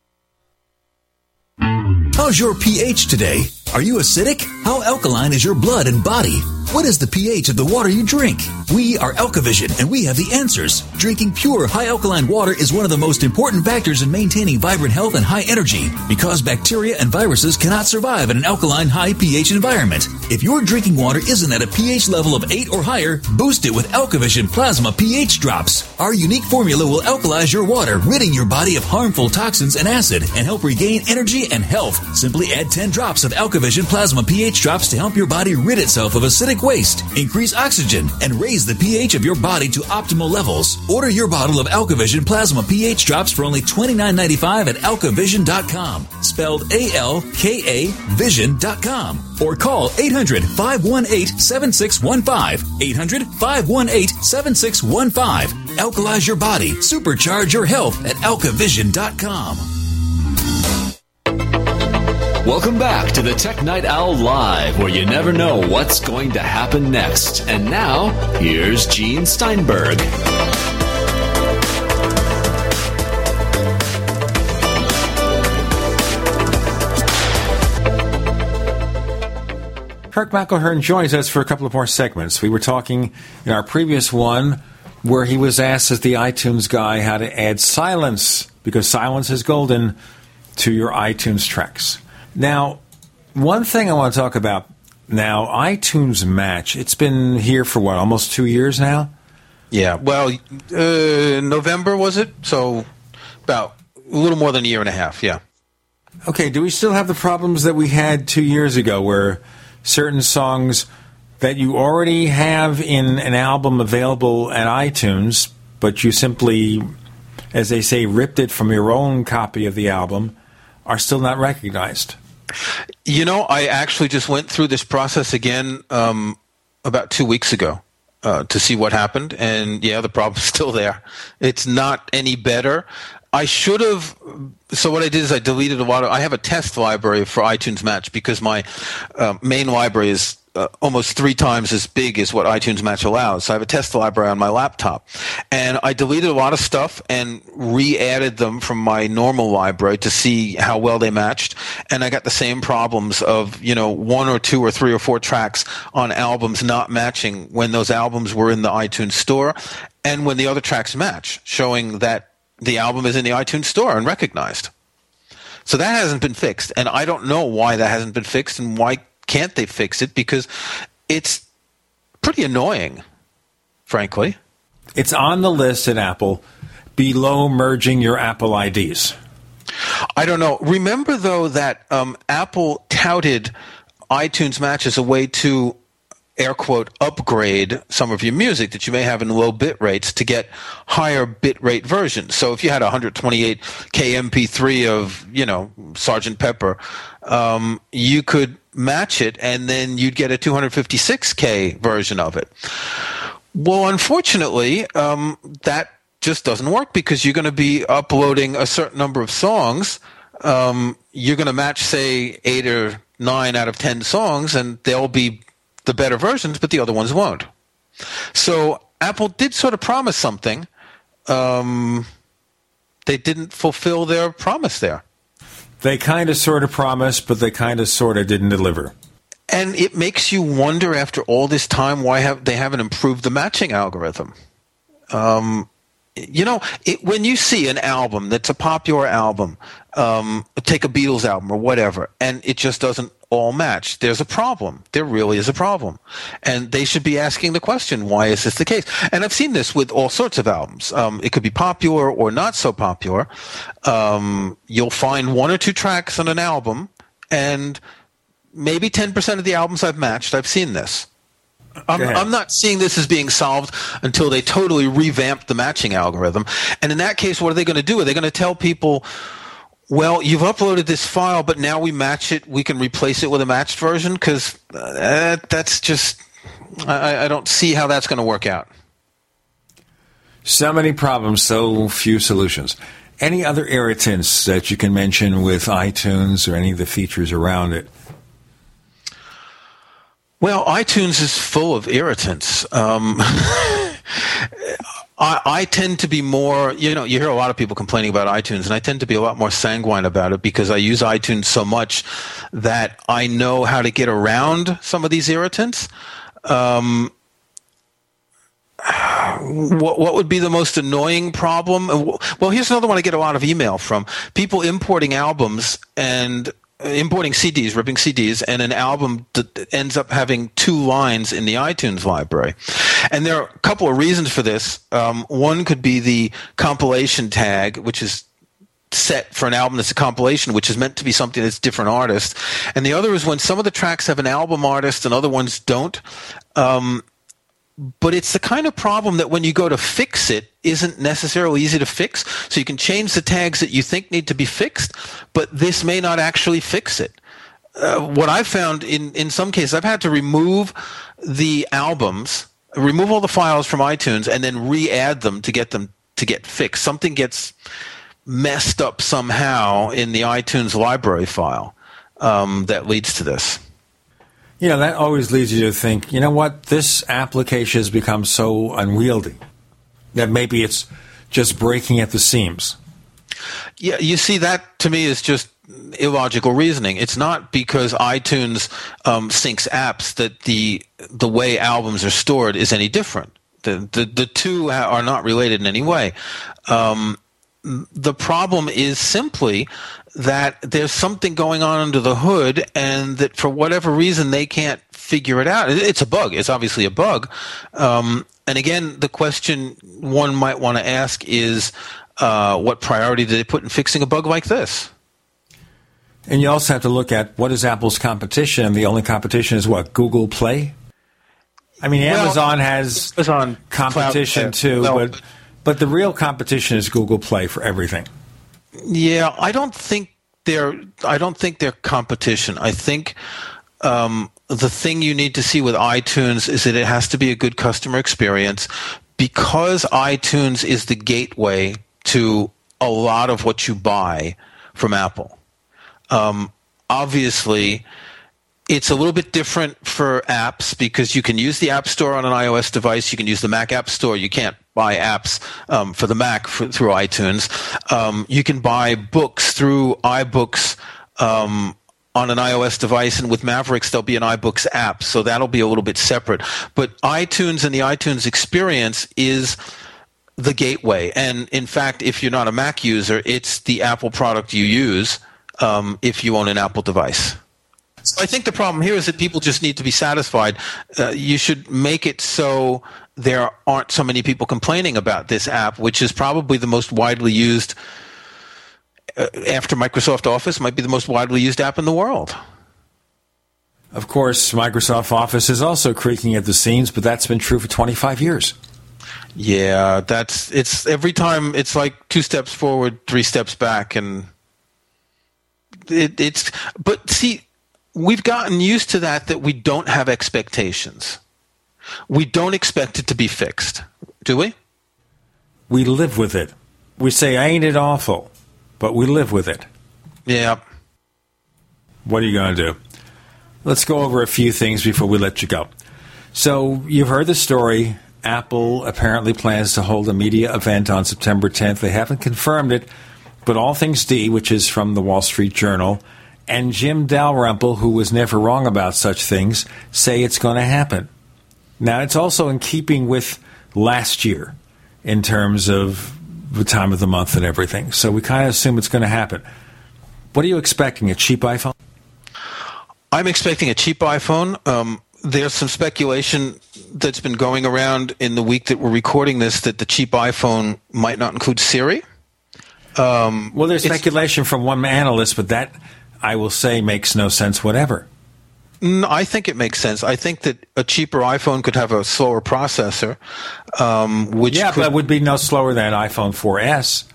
How's your pH today? Are you acidic? How alkaline is your blood and body? What is the pH of the water you drink? We are Alkavision and we have the answers. Drinking pure, high alkaline water is one of the most important factors in maintaining vibrant health and high energy because bacteria and viruses cannot survive in an alkaline, high pH environment. If your drinking water isn't at a pH level of 8 or higher, boost it with Alkavision Plasma pH drops. Our unique formula will alkalize your water, ridding your body of harmful toxins and acid and help regain energy and health. Simply add 10 drops of Alkavision Plasma pH drops to help your body rid itself of acidic waste, increase oxygen, and raise the pH of your body to optimal levels. Order your bottle of Alkavision Plasma pH drops for only $29.95 at alkavision.com, spelled A L K A vision.com, or call 800 518 7615. 800 518 7615. Alkalize your body, supercharge your health at alkavision.com. Welcome back to the Tech Night Owl Live, where you never know what's going to happen next. And now, here's Gene Steinberg. Kirk McElhearn joins us for a couple of more segments. We were talking in our previous one where he was asked as the iTunes guy how to add silence because silence is golden to your iTunes tracks. Now, one thing I want to talk about now, iTunes Match. It's been here for what, almost two years now? Yeah. Well, uh, November was it? So about a little more than a year and a half. Yeah. Okay. Do we still have the problems that we had two years ago, where certain songs that you already have in an album available at iTunes, but you simply, as they say, ripped it from your own copy of the album, are still not recognized? You know, I actually just went through this process again um, about two weeks ago uh, to see what happened, and yeah, the problem's *laughs* still there. It's not any better. I should have. So what I did is I deleted a lot of. I have a test library for iTunes Match because my uh, main library is uh, almost three times as big as what iTunes Match allows. So I have a test library on my laptop, and I deleted a lot of stuff and re-added them from my normal library to see how well they matched. And I got the same problems of you know one or two or three or four tracks on albums not matching when those albums were in the iTunes store, and when the other tracks match, showing that the album is in the iTunes store and recognized. So that hasn't been fixed, and I don't know why that hasn't been fixed and why can't they fix it because it's pretty annoying, frankly. It's on the list at Apple below merging your Apple IDs. I don't know. Remember though that um, Apple touted iTunes Match as a way to air quote upgrade some of your music that you may have in low bit rates to get higher bit rate versions. So if you had a 128k MP3 of you know Sergeant Pepper, um, you could match it and then you'd get a 256k version of it. Well, unfortunately, um, that just doesn't work because you're going to be uploading a certain number of songs. Um, you're going to match, say, eight or nine out of ten songs, and they'll be the better versions, but the other ones won't. So Apple did sort of promise something. Um, they didn't fulfill their promise there. They kind of sort of promised, but they kind of sort of didn't deliver. And it makes you wonder after all this time why have they haven't improved the matching algorithm. Um, you know, it, when you see an album that's a popular album, um, take a Beatles album or whatever, and it just doesn't all match, there's a problem. There really is a problem. And they should be asking the question, why is this the case? And I've seen this with all sorts of albums. Um, it could be popular or not so popular. Um, you'll find one or two tracks on an album, and maybe 10% of the albums I've matched, I've seen this. I'm, I'm, not seeing this as being solved until they totally revamp the matching algorithm. And in that case, what are they going to do? Are they going to tell people, well, you've uploaded this file, but now we match it. We can replace it with a matched version? Because uh, that's just, I, I don't see how that's going to work out. So many problems, so few solutions. Any other irritants that you can mention with iTunes or any of the features around it? Well, iTunes is full of irritants. Um, *laughs* I, I, tend to be more, you know, you hear a lot of people complaining about iTunes, and I tend to be a lot more sanguine about it because I use iTunes so much that I know how to get around some of these irritants. Um, *sighs* what, what would be the most annoying problem? Well, here's another one I get a lot of email from people importing albums and importing CDs, ripping CDs, and an album that ends up having two lines in the iTunes library. And there are a couple of reasons for this. Um, one could be the compilation tag, which is set for an album that's a compilation, which is meant to be something that's different artists. And the other is when some of the tracks have an album artist and other ones don't. Um, but it's the kind of problem that when you go to fix it isn't necessarily easy to fix. So you can change the tags that you think need to be fixed but this may not actually fix it. Uh, what i've found in, in some cases i've had to remove the albums remove all the files from itunes and then re-add them to get them to get fixed. Something gets messed up somehow in the itunes library file um, that leads to this. You know, that always leads you to think, you know what, this application has become so unwieldy that maybe it's just breaking at the seams. Yeah, you see, that to me is just illogical reasoning. It's not because iTunes um, syncs apps that the the way albums are stored is any different. The the, the two are not related in any way. Um, the problem is simply that there's something going on under the hood, and that for whatever reason they can't figure it out. It's a bug. It's obviously a bug. Um, and again, the question one might want to ask is, uh, what priority do they put in fixing a bug like this? And you also have to look at what is Apple's competition, and the only competition is what Google Play. I mean, well, Amazon has Amazon competition Cloud, too, no, but but the real competition is Google Play for everything. Yeah, I don't think they're. I don't think they're competition. I think um, the thing you need to see with iTunes is that it has to be a good customer experience because iTunes is the gateway to a lot of what you buy from Apple. Um, obviously, it's a little bit different for apps because you can use the App Store on an iOS device. You can use the Mac App Store. You can't buy apps um, for the Mac for, through iTunes. Um, you can buy books through iBooks um, on an iOS device, and with Mavericks, there'll be an iBooks app, so that'll be a little bit separate. But iTunes and the iTunes experience is the gateway. And in fact, if you're not a Mac user, it's the Apple product you use um, if you own an Apple device. So I think the problem here is that people just need to be satisfied. Uh, you should make it so there aren't so many people complaining about this app, which is probably the most widely used uh, after Microsoft Office, might be the most widely used app in the world. Of course, Microsoft Office is also creaking at the seams, but that's been true for 25 years. Yeah, that's it's every time it's like two steps forward, three steps back, and it, it's. But see, we've gotten used to that. That we don't have expectations. We don't expect it to be fixed, do we? We live with it. We say, "Ain't it awful?" But we live with it. Yeah. What are you going to do? Let's go over a few things before we let you go. So, you've heard the story. Apple apparently plans to hold a media event on September 10th. They haven't confirmed it, but All Things D, which is from the Wall Street Journal, and Jim Dalrymple, who was never wrong about such things, say it's going to happen. Now, it's also in keeping with last year in terms of the time of the month and everything. So we kind of assume it's going to happen. What are you expecting? A cheap iPhone? I'm expecting a cheap iPhone. Um, there's some speculation that's been going around in the week that we're recording this that the cheap iPhone might not include Siri. Um, well, there's speculation from one analyst, but that I will say makes no sense whatever. No, I think it makes sense. I think that a cheaper iPhone could have a slower processor, um, which yeah, could, that would be no slower than iPhone 4S.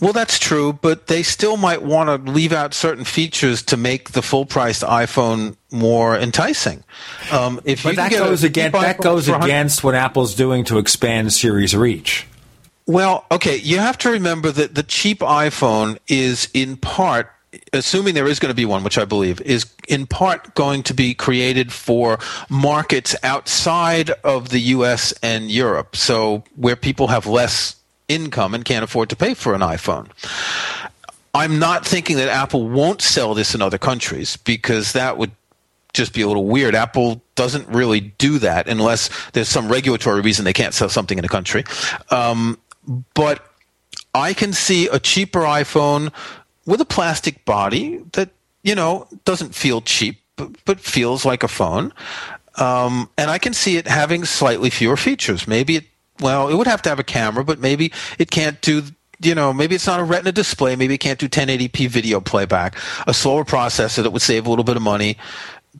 Well, that's true, but they still might want to leave out certain features to make the full-priced iPhone more enticing. Um, if but that goes against that goes against what Apple's doing to expand Siri's reach. Well, okay, you have to remember that the cheap iPhone is in part assuming there is going to be one, which I believe, is in part going to be created for markets outside of the US and Europe. So where people have less income and can't afford to pay for an iPhone. I'm not thinking that Apple won't sell this in other countries because that would just be a little weird. Apple doesn't really do that unless there's some regulatory reason they can't sell something in a country. Um, but I can see a cheaper iPhone with a plastic body that you know doesn't feel cheap but, feels like a phone. Um, and I can see it having slightly fewer features. Maybe it well, it would have to have a camera, but maybe it can't do you know, maybe it's not a retina display, maybe it can't do 1080p video playback, a slower processor that would save a little bit of money.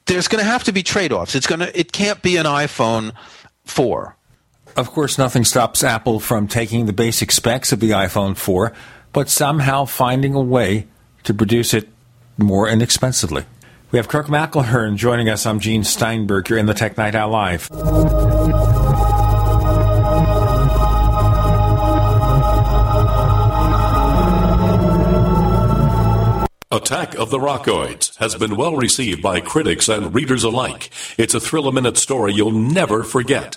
There's going to have to be trade-offs. It's going to it can't be an iPhone 4. Of course, nothing stops Apple from taking the basic specs of the iPhone 4 but somehow finding a way to produce it more inexpensively. We have Kirk McElhearn joining us. I'm Gene Steinberg. You're in the Tech Night Owl Live. Attack of the Rockoids has been well received by critics and readers alike. It's a thrill a minute story you'll never forget.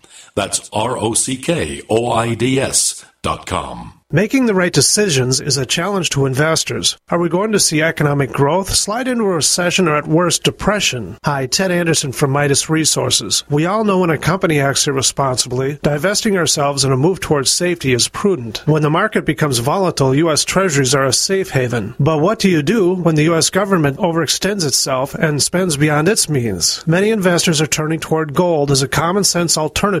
That's R O C K O I D S dot com. Making the right decisions is a challenge to investors. Are we going to see economic growth, slide into a recession, or at worst, depression? Hi, Ted Anderson from Midas Resources. We all know when a company acts irresponsibly, divesting ourselves in a move towards safety is prudent. When the market becomes volatile, U.S. Treasuries are a safe haven. But what do you do when the U.S. government overextends itself and spends beyond its means? Many investors are turning toward gold as a common sense alternative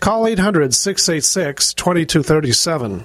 Call 800 686 2237.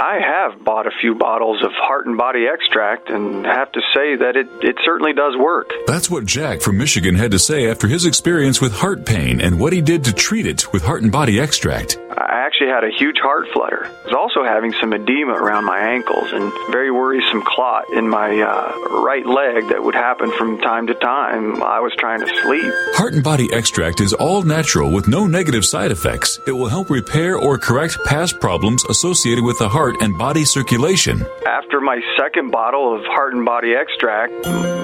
I have bought a few bottles of heart and body extract and have to say that it, it certainly does work. That's what Jack from Michigan had to say after his experience with heart pain and what he did to treat it with heart and body extract. I actually had a huge heart flutter. I was also having some edema around my ankles and very worrisome clot in my uh, right leg that would happen from time to time. I was trying to sleep. Heart and body extract is all natural with no negative side effects. It will help repair or correct past problems associated with the heart and body circulation. After my second bottle of heart and body extract,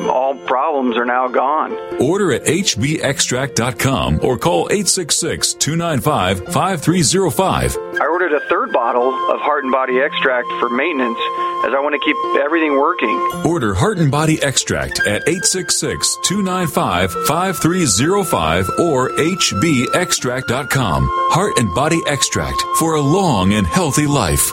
all problems are now gone. Order at hbextract.com or call 866 295 5305. I ordered a third bottle of heart and body extract for maintenance as I want to keep everything working. Order Heart and Body Extract at 866 295 5305 or hbextract.com. Heart and Body Extract for a long and healthy life.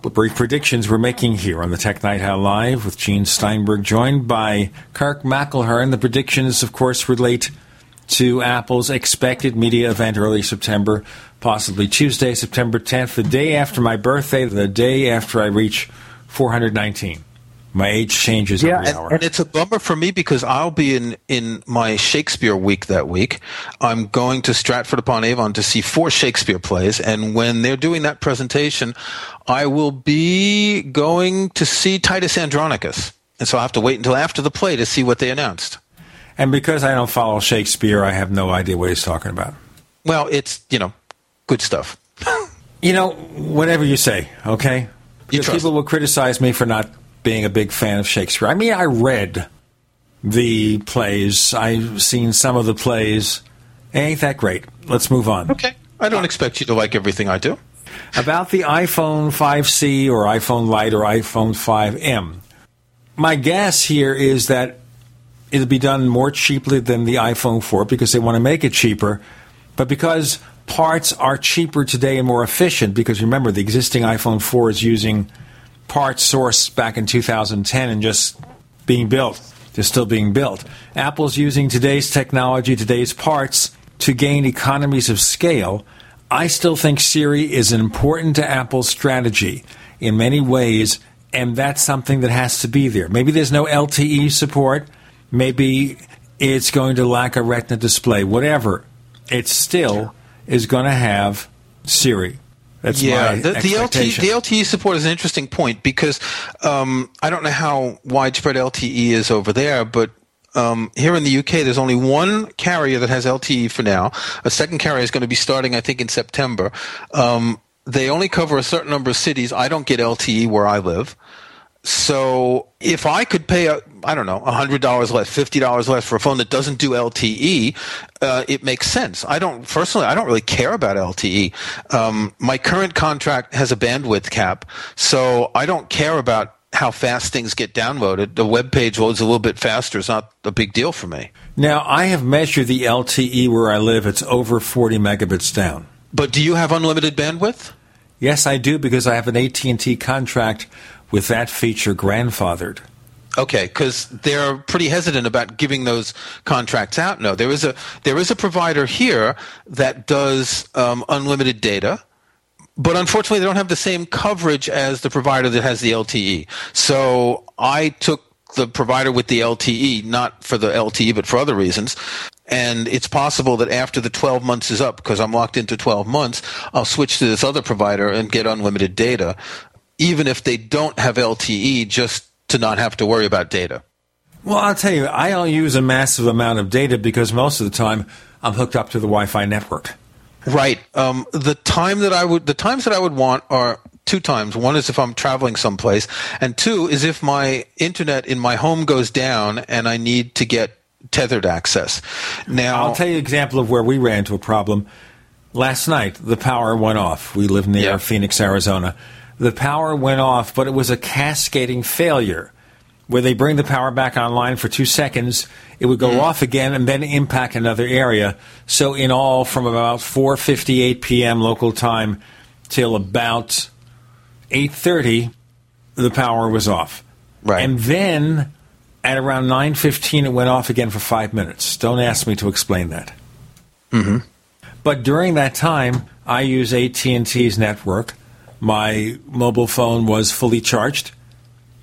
Couple of brief predictions we're making here on the Tech Night Owl Live with Gene Steinberg, joined by Kirk McElhearn. The predictions, of course, relate to Apple's expected media event early September, possibly Tuesday, September 10th, the day after my birthday, the day after I reach 419. My age changes yeah, every and, hour. and it's a bummer for me because I'll be in in my Shakespeare week that week. I'm going to Stratford upon Avon to see four Shakespeare plays, and when they're doing that presentation, I will be going to see Titus Andronicus, and so I will have to wait until after the play to see what they announced. And because I don't follow Shakespeare, I have no idea what he's talking about. Well, it's you know, good stuff. You know, whatever you say, okay? Because people will criticize me for not being a big fan of Shakespeare. I mean, I read the plays. I've seen some of the plays. Ain't that great? Let's move on. Okay. I don't expect you to like everything I do. About the iPhone 5C or iPhone Lite or iPhone 5M. My guess here is that it'll be done more cheaply than the iPhone 4 because they want to make it cheaper. But because parts are cheaper today and more efficient, because remember, the existing iPhone 4 is using parts sourced back in 2010 and just being built. They're still being built. Apple's using today's technology, today's parts, to gain economies of scale. I still think Siri is important to Apple's strategy in many ways, and that's something that has to be there. Maybe there's no LTE support. Maybe it's going to lack a retina display. Whatever. It still is going to have Siri. That's yeah, the, the LTE the LTE support is an interesting point because um, I don't know how widespread LTE is over there, but um, here in the UK, there's only one carrier that has LTE for now. A second carrier is going to be starting, I think, in September. Um, they only cover a certain number of cities. I don't get LTE where I live. So if I could pay, a, I don't know, hundred dollars less, fifty dollars less for a phone that doesn't do LTE, uh, it makes sense. I don't personally, I don't really care about LTE. Um, my current contract has a bandwidth cap, so I don't care about how fast things get downloaded. The web page loads a little bit faster. It's not a big deal for me. Now, I have measured the LTE where I live. It's over 40 megabits down. But do you have unlimited bandwidth? Yes, I do because I have an AT&T contract with that feature grandfathered. Okay, because they're pretty hesitant about giving those contracts out. No, there is a there is a provider here that does um, unlimited data, but unfortunately, they don't have the same coverage as the provider that has the LTE. So I took the provider with the LTE, not for the LTE, but for other reasons. And it's possible that after the 12 months is up, because I'm locked into 12 months, I'll switch to this other provider and get unlimited data, even if they don't have LTE, just to not have to worry about data. Well, I'll tell you, I don't use a massive amount of data because most of the time I'm hooked up to the Wi-Fi network. Right. Um, the time that I would, the times that I would want are two times. One is if I'm traveling someplace, and two is if my internet in my home goes down and I need to get tethered access. Now, I'll tell you an example of where we ran into a problem. Last night, the power went off. We live near Phoenix, Arizona. The power went off, but it was a cascading failure where they bring the power back online for two seconds, it would go off again and then impact another area. So in all, from about 4:58 p.m. local time till about 8:30, the power was off. Right. And then at around 9:15, it went off again for five minutes. Don't ask me to explain that. Mm-hmm. But during that time, I use AT&T's network. My mobile phone was fully charged,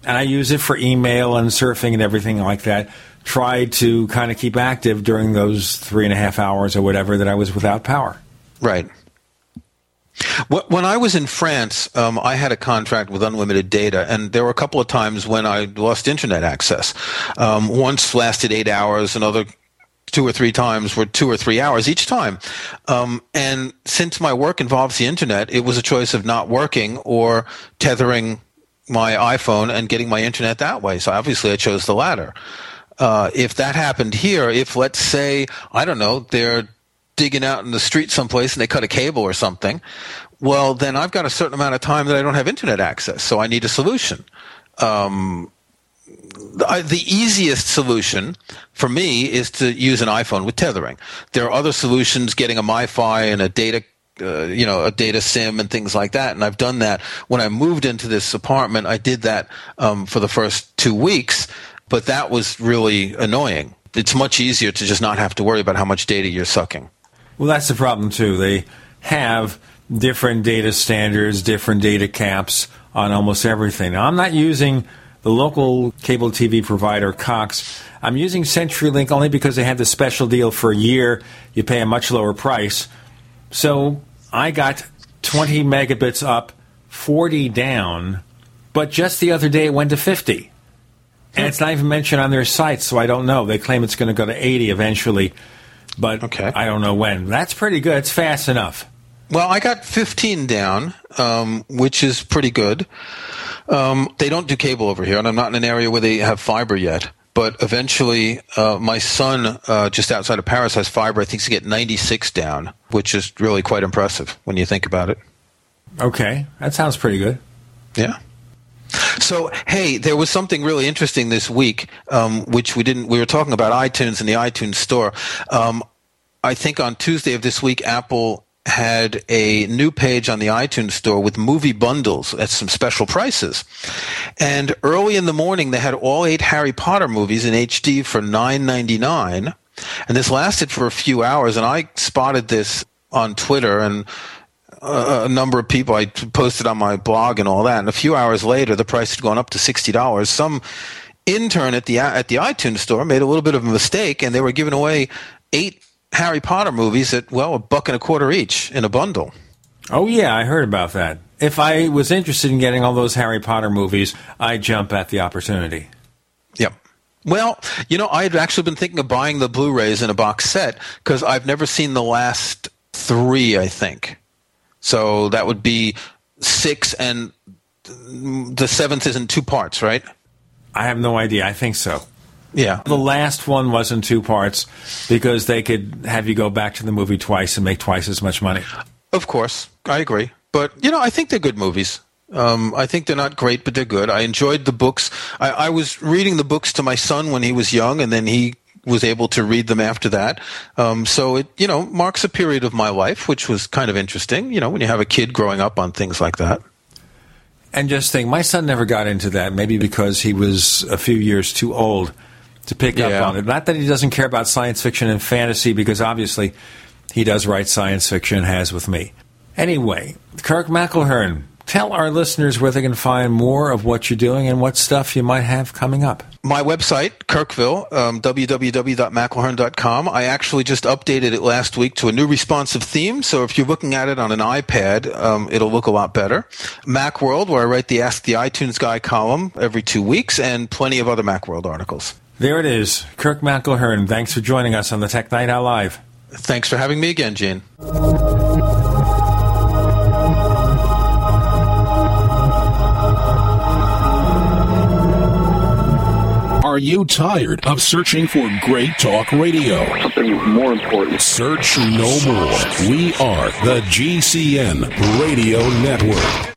and I use it for email and surfing and everything like that. Tried to kind of keep active during those three and a half hours or whatever that I was without power. Right. When I was in France, um, I had a contract with unlimited data, and there were a couple of times when I lost internet access. Um, once lasted eight hours, another two or three times were two or three hours each time. Um, and since my work involves the internet, it was a choice of not working or tethering my iPhone and getting my internet that way. So obviously, I chose the latter. Uh, if that happened here, if let's say I don't know, they're digging out in the street someplace and they cut a cable or something, well, then I've got a certain amount of time that I don't have internet access, so I need a solution. Um, the, easiest solution for me is to use an iPhone with tethering. There are other solutions, getting a MiFi and a data uh, you know, a data sim and things like that. And I've done that when I moved into this apartment. I did that um, for the first two weeks, but that was really annoying. It's much easier to just not have to worry about how much data you're sucking. Well, that's the problem too. They have different data standards, different data caps on almost everything. Now, I'm not using the local cable TV provider, Cox. I'm using CenturyLink only because they have the special deal for a year. You pay a much lower price. So I got 20 megabits up, 40 down, but just the other day it went to 50. And it's not even mentioned on their site, so I don't know. They claim it's going to go to 80 eventually, but okay. I don't know when. That's pretty good. It's fast enough. Well, I got 15 down, um, which is pretty good. Um, they don't do cable over here, and I'm not in an area where they have fiber yet. But eventually, uh, my son, uh, just outside of Paris, has fiber. I think to get 96 down, which is really quite impressive when you think about it. Okay, that sounds pretty good. Yeah. So, hey, there was something really interesting this week, um, which we didn't. We were talking about iTunes and the iTunes Store. Um, I think on Tuesday of this week, Apple had a new page on the iTunes store with movie bundles at some special prices. And early in the morning, they had all eight Harry Potter movies in HD for nine ninety nine, and this lasted for a few hours. And I spotted this on Twitter and. a number of people I posted on my blog and all that, and a few hours later, the price had gone up to sixty dollars. Some intern at the at the iTunes store made a little bit of a mistake, and they were giving away eight Harry Potter movies at well a buck and a quarter each in a bundle. Oh yeah, I heard about that. If I was interested in getting all those Harry Potter movies, I'd jump at the opportunity. Yep. Well, you know, I had actually been thinking of buying the Blu-rays in a box set because I've never seen the last three. I think so. That would be six, and mm, the seventh is in two parts, right? I have no idea. I think so. Yeah. The last one was in two parts because they could have you go back to the movie twice and make twice as much money. Of course. I agree. But, you know, I think they're good movies. Um, I think they're not great, but they're good. I enjoyed the books. I, I was reading the books to my son when he was young, and then he was able to read them after that. Um, so it, you know, marks a period of my life, which was kind of interesting, you know, when you have a kid growing up on things like that. And just think, my son never got into that, maybe because he was a few years too old to pick Yeah. up on it. Not that he doesn't care about science fiction and fantasy, because obviously he does write science fiction, has with me. Anyway, Kirk McElhearn, tell our listeners where they can find more of what you're doing and what stuff you might have coming up. My website, Kirkville, um. I actually just updated it last week to a new responsive theme. So if you're looking at it on an iPad, um, it'll look a lot better. Macworld, where I write the Ask the iTunes Guy column every two weeks, and plenty of other Macworld articles. There it is. Kirk McElhearn, thanks for joining us on the Tech Night Owl Live. Thanks for having me again, Gene. Are you tired of searching for great talk radio? Something more important. Search no more. We are the GCN Radio Network.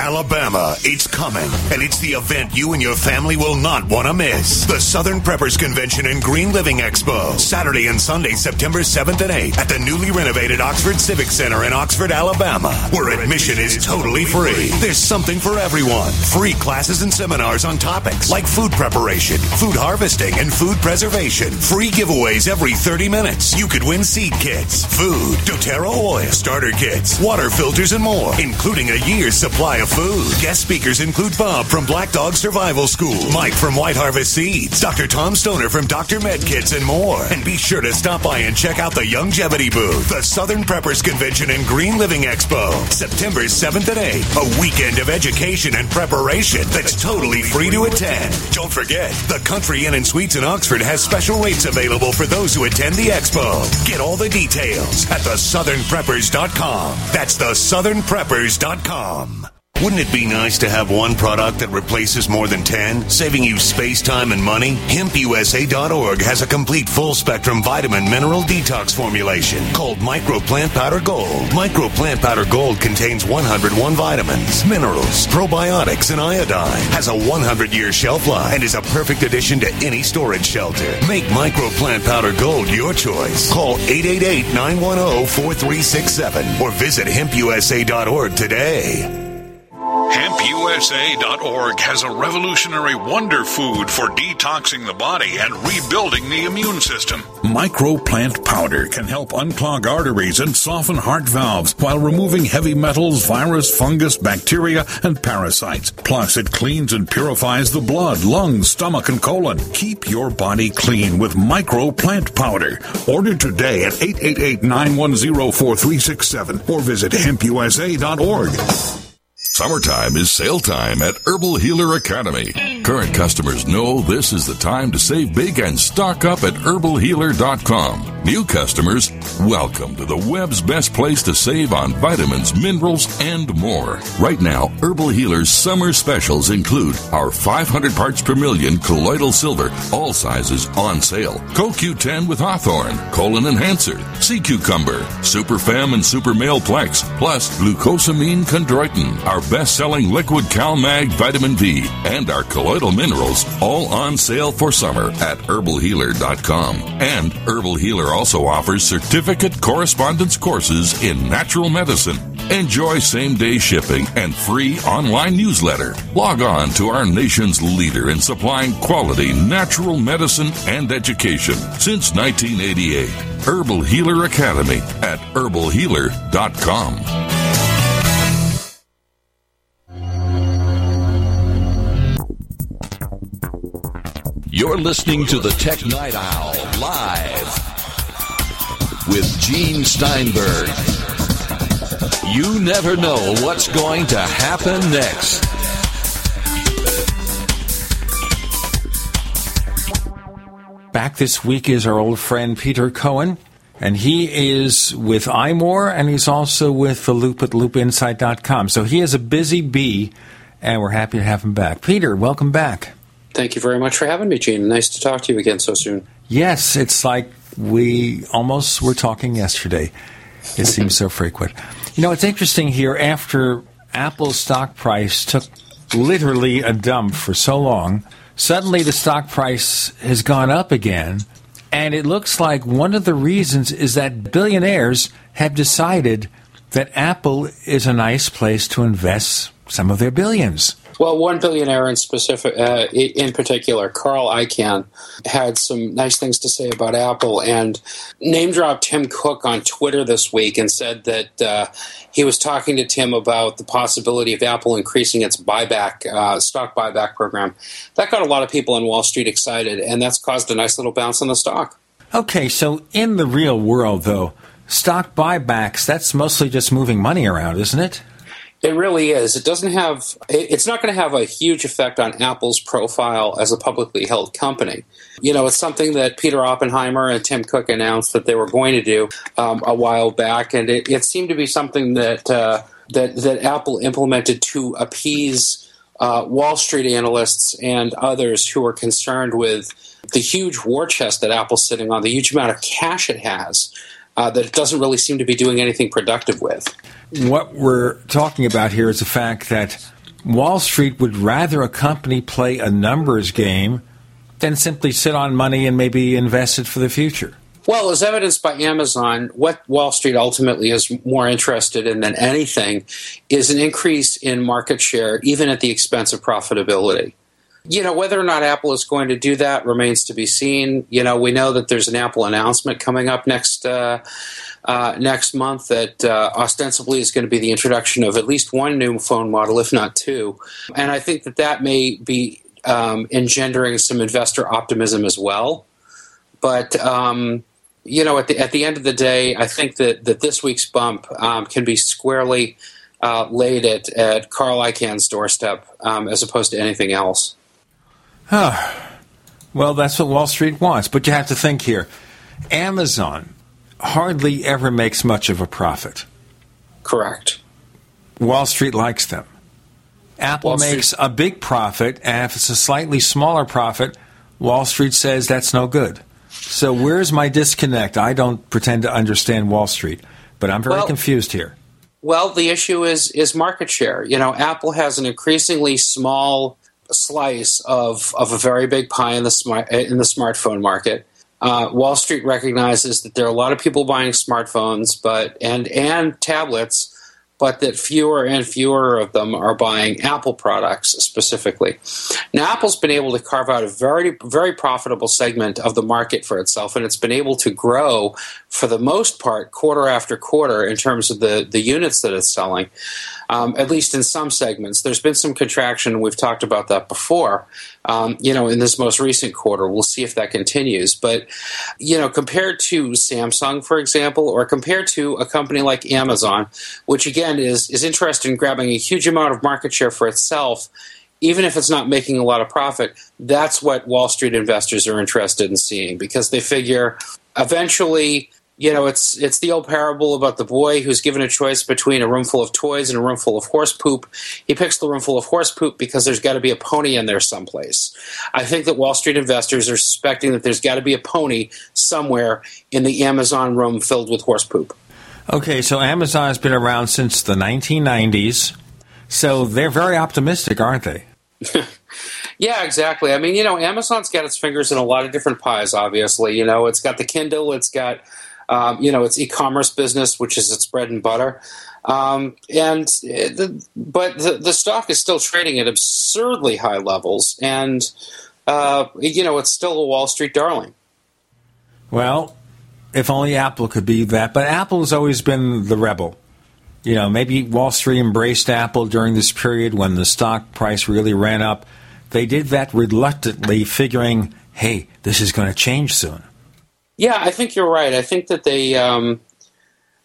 Alabama, it's coming, and it's the event you and your family will not want to miss. The Southern Preppers Convention and Green Living Expo, Saturday and Sunday, September 7th and 8th at the newly renovated Oxford Civic Center in Oxford, Alabama, where admission is totally free. There's something for everyone. Free classes and seminars on topics like food preparation, food harvesting, and food preservation. Free giveaways every 30 minutes. You could win seed kits, food, doTERRA oil, starter kits, water filters, and more, including a year's supply of food. Guest speakers include Bob from Black Dog Survival School, Mike from White Harvest Seeds, Dr. Tom Stoner from Dr. Medkits, and more. And be sure to stop by and check out the Longevity booth, the Southern Preppers Convention and Green Living Expo, September 7th and 8th. A weekend of education and preparation that's totally free to attend. Don't forget, the Country Inn and Suites in Oxford has special rates available for those who attend the expo. Get all the details at thesouthernpreppers.com. That's thesouthernpreppers.com. Wouldn't it be nice to have one product that replaces more than 10, saving you space, time, and money? HempUSA.org has a complete full spectrum vitamin mineral detox formulation called Micro Plant Powder Gold. Micro Plant Powder Gold contains 101 vitamins, minerals, probiotics, and iodine. Has a 100 year shelf life and is a perfect addition to any storage shelter. Make Micro Plant Powder Gold your choice. Call 888 910 4367 or visit HempUSA.org today. HempUSA.org has a revolutionary wonder food for detoxing the body and rebuilding the immune system. Microplant powder can help unclog arteries and soften heart valves while removing heavy metals, virus, fungus, bacteria, and parasites. Plus, it cleans and purifies the blood, lungs, stomach, and colon. Keep your body clean with Microplant powder. Order today at 888 910 4367 or visit HempUSA.org. Summertime is sale time at Herbal Healer Academy. Current customers know this is the time to save big and stock up at herbalhealer.com. New customers, welcome to the web's best place to save on vitamins, minerals, and more. Right now, Herbal Healer's summer specials include our 500 parts per million colloidal silver, all sizes on sale. CoQ10 with Hawthorne, colon enhancer, sea cucumber, super fem and super male plex, plus glucosamine chondroitin, our best-selling liquid CalMag vitamin V, and our colloidal minerals, all on sale for summer at herbalhealer.com. And Herbal Healer also offers certificate correspondence courses in natural medicine. Enjoy same day shipping and free online newsletter. Log on to our nation's leader in supplying quality natural medicine and education since 1988. Herbal Healer Academy at herbalhealer.com. You're listening to the Tech Night Owl live with Gene Steinberg. You never know what's going to happen next. Back this week is our old friend Peter Cohen, and he is with iMore and he's also with the Loop at loopinsight.com. So he is a busy bee, and we're happy to have him back. Peter, welcome back. Thank you very much for having me, Gene. Nice to talk to you again so soon. Yes, it's like we almost were talking yesterday. It *laughs* seems so frequent. You know, it's interesting here after Apple's stock price took literally a dump for so long, suddenly the stock price has gone up again. And it looks like one of the reasons is that billionaires have decided that Apple is a nice place to invest some of their billions. Well, one billionaire in specific, uh, in particular, Carl Icahn, had some nice things to say about Apple, and name dropped Tim Cook on Twitter this week and said that uh, he was talking to Tim about the possibility of Apple increasing its buyback uh, stock buyback program. That got a lot of people on Wall Street excited, and that's caused a nice little bounce in the stock. Okay, so in the real world, though, stock buybacks—that's mostly just moving money around, isn't it? It really is. It doesn't have. It's not going to have a huge effect on Apple's profile as a publicly held company. You know, it's something that Peter Oppenheimer and Tim Cook announced that they were going to do um, a while back, and it, it, seemed to be something that uh, that that Apple implemented to appease uh, Wall Street analysts and others who are concerned with the huge war chest that Apple's sitting on, the huge amount of cash it has uh, that it doesn't really seem to be doing anything productive with. What we're talking about here is the fact that Wall Street would rather a company play a numbers game than simply sit on money and maybe invest it for the future. Well, as evidenced by Amazon, what Wall Street ultimately is more interested in than anything is an increase in market share, even at the expense of profitability. You know, whether or not Apple is going to do that remains to be seen. You know, we know that there's an Apple announcement coming up next uh, uh, next month that uh, ostensibly is going to be the introduction of at least one new phone model, if not two. And I think that that may be um, engendering some investor optimism as well. But um, you know, at the at the end of the day, I think that that this week's bump um, can be squarely uh, laid at at Carl Icahn's doorstep um, as opposed to anything else. Well, that's what Wall Street wants. But you have to think here Amazon hardly ever makes much of a profit. Correct. Wall Street likes them. Apple Wall Street- makes a big profit, and if it's a slightly smaller profit, Wall Street says that's no good. So where's my disconnect? I don't pretend to understand Wall Street, but I'm very Well- confused here. Well, the issue is is market share. You know, Apple has an increasingly small slice of of a very big pie in the smart in the smartphone market. Uh, Wall Street recognizes that there are a lot of people buying smartphones, but and and tablets, but that fewer and fewer of them are buying Apple products specifically. Now, Apple's been able to carve out a very very profitable segment of the market for itself, and it's been able to grow for the most part quarter after quarter in terms of the the units that it's selling. Um, at least in some segments, there's been some contraction. We've talked about that before. Um, you know, in this most recent quarter, we'll see if that continues. But you know, compared to Samsung, for example, or compared to a company like Amazon, which again is is interested in grabbing a huge amount of market share for itself, even if it's not making a lot of profit, that's what Wall Street investors are interested in seeing because they figure eventually, you know, it's it's the old parable about the boy who's given a choice between a room full of toys and a room full of horse poop. He picks the room full of horse poop because there's got to be a pony in there someplace. I think that Wall Street investors are suspecting that there's got to be a pony somewhere in the Amazon room filled with horse poop. Okay, so Amazon has been around since the 1990s, so they're very optimistic, aren't they? *laughs* Yeah, exactly. I mean, you know, Amazon's got its fingers in a lot of different pies. Obviously, you know, it's got the Kindle, it's got um, you know its e-commerce business, which is its bread and butter. Um, and the, but the, the stock is still trading at absurdly high levels, and uh, you know, it's still a Wall Street darling. Well, if only Apple could be that. But Apple has always been the rebel. You know, maybe Wall Street embraced Apple during this period when the stock price really ran up. They did that reluctantly, figuring, hey, this is going to change soon. Yeah, I think you're right. I think that they um,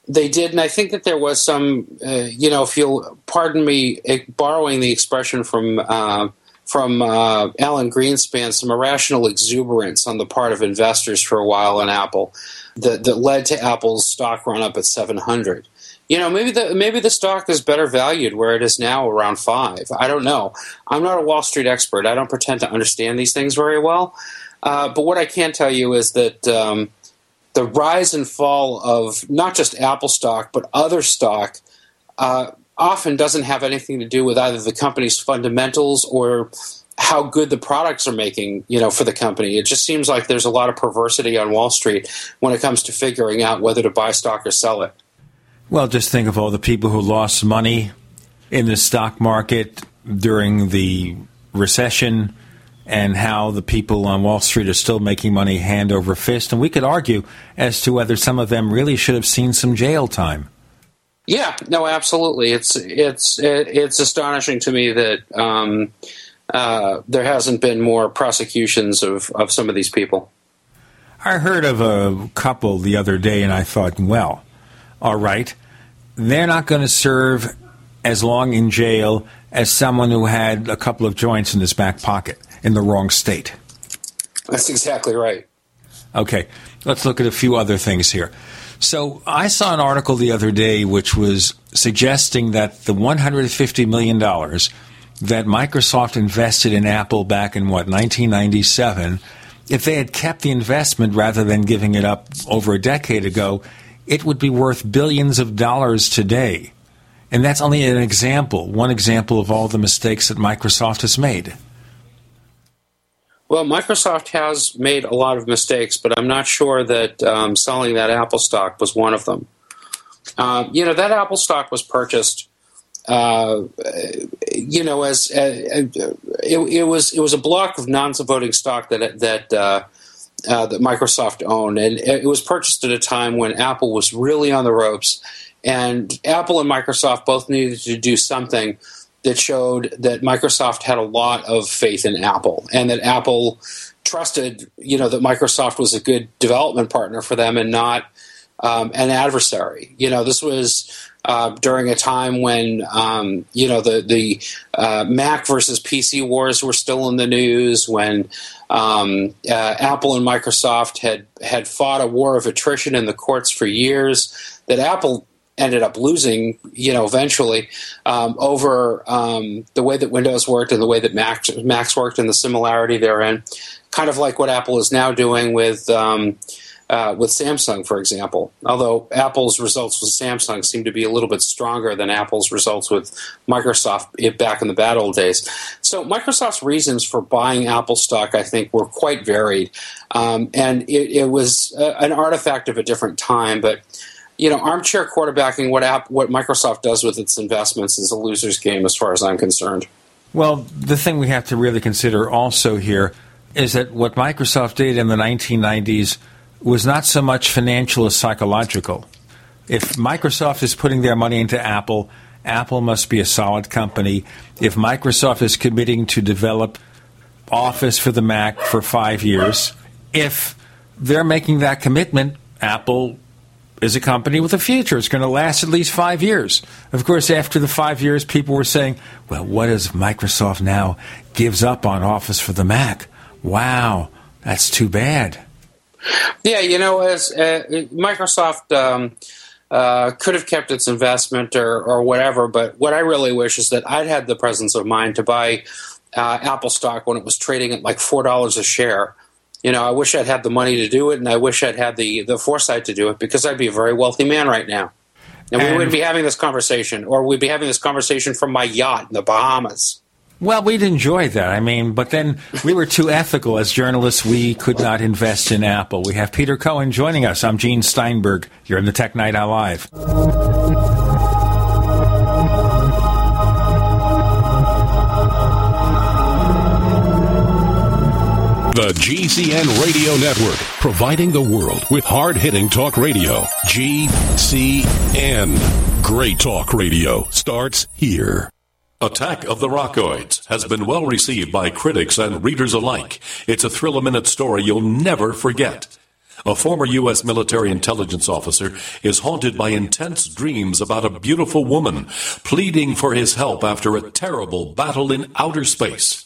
they did, and I think that there was some, uh, you know, if you'll pardon me, eh, borrowing the expression from uh, from uh, Alan Greenspan, some irrational exuberance on the part of investors for a while in Apple that, that led to Apple's stock run up at 700. You know, maybe the maybe the stock is better valued where it is now around five. I don't know. I'm not a Wall Street expert. I don't pretend to understand these things very well. Uh, but what I can tell you is that um, the rise and fall of not just Apple stock but other stock uh, often doesn't have anything to do with either the company's fundamentals or how good the products are making, you know, for the company. It just seems like there's a lot of perversity on Wall Street when it comes to figuring out whether to buy stock or sell it. Well, just think of all the people who lost money in the stock market during the recession and how the people on Wall Street are still making money hand over fist. And we could argue as to whether some of them really should have seen some jail time. Yeah, no, absolutely. It's it's it's astonishing to me that um, uh, there hasn't been more prosecutions of, of some of these people. I heard of a couple the other day and I thought, well, all right, they're not going to serve as long in jail as someone who had a couple of joints in his back pocket in the wrong state. That's exactly right. Okay, let's look at a few other things here. So, I saw an article the other day which was suggesting that the $150 million that Microsoft invested in Apple back in what, 1997, if they had kept the investment rather than giving it up over a decade ago, it would be worth billions of dollars today. And that's only an example, one example of all the mistakes that Microsoft has made. Well, Microsoft has made a lot of mistakes, but I'm not sure that um, selling that Apple stock was one of them. Uh, you know, that Apple stock was purchased uh, you know, as uh, it, it, was it was a block of non-voting stock that that uh, uh, that Microsoft owned, and it was purchased at a time when Apple was really on the ropes, and Apple and Microsoft both needed to do something that showed that Microsoft had a lot of faith in Apple, and that Apple trusted, you know, that Microsoft was a good development partner for them and not um, an adversary. You know, this was uh, during a time when um, you know the the uh, Mac versus PC wars were still in the news, when um, uh, Apple and Microsoft had had fought a war of attrition in the courts for years. That Apple ended up losing, you know, eventually um, over um, the way that Windows worked and the way that Mac, Macs worked and the similarity therein. Kind of like what Apple is now doing with um, uh, with Samsung, for example. Although Apple's results with Samsung seem to be a little bit stronger than Apple's results with Microsoft back in the bad old days. So Microsoft's reasons for buying Apple stock, I think, were quite varied, um, and it, it was uh, an artifact of a different time. But you know, armchair quarterbacking, what app, what Microsoft does with its investments is a loser's game, as far as I'm concerned. Well, the thing we have to really consider also here is that what Microsoft did in the 1990s was not so much financial as psychological. If Microsoft is putting their money into Apple, Apple must be a solid company. If Microsoft is committing to develop Office for the Mac for five years, if they're making that commitment, Apple is a company with a future. It's going to last at least five years. Of course, after the five years, people were saying, well, what if Microsoft now gives up on Office for the Mac? Wow, that's too bad. Yeah, you know, as uh, Microsoft um, uh, could have kept its investment or, or whatever, but what I really wish is that I'd had the presence of mind to buy uh, Apple stock when it was trading at like four dollars a share. You know, I wish I'd had the money to do it, and I wish I'd had the the foresight to do it because I'd be a very wealthy man right now. And, and we wouldn't be having this conversation, or we'd be having this conversation from my yacht in the Bahamas. Well, we'd enjoy that. I mean, but then we were too ethical as journalists. We could not invest in Apple. We have Peter Cohen joining us. I'm Gene Steinberg. You're in the Tech Night Owl Live. The GCN Radio Network, providing the world with hard hitting talk radio. GCN. Great talk radio starts here. Attack of the Rockoids has been well received by critics and readers alike. It's a thrill a minute story you'll never forget. A former U.S. military intelligence officer is haunted by intense dreams about a beautiful woman pleading for his help after a terrible battle in outer space.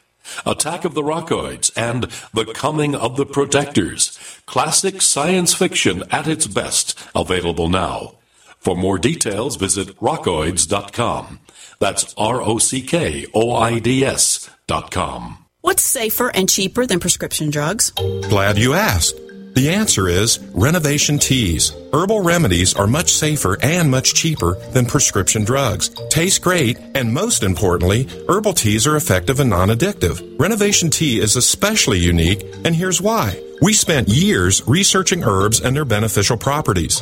Attack of the Rockoids and The Coming of the Protectors. Classic science fiction at its best, available now. For more details, visit rockoids.com. That's R O C K O I D S dot com. What's safer and cheaper than prescription drugs? Glad you asked. The answer is Renovation Teas. Herbal remedies are much safer and much cheaper than prescription drugs. Taste great, and most importantly, herbal teas are effective and non addictive. Renovation Tea is especially unique, and here's why. We spent years researching herbs and their beneficial properties.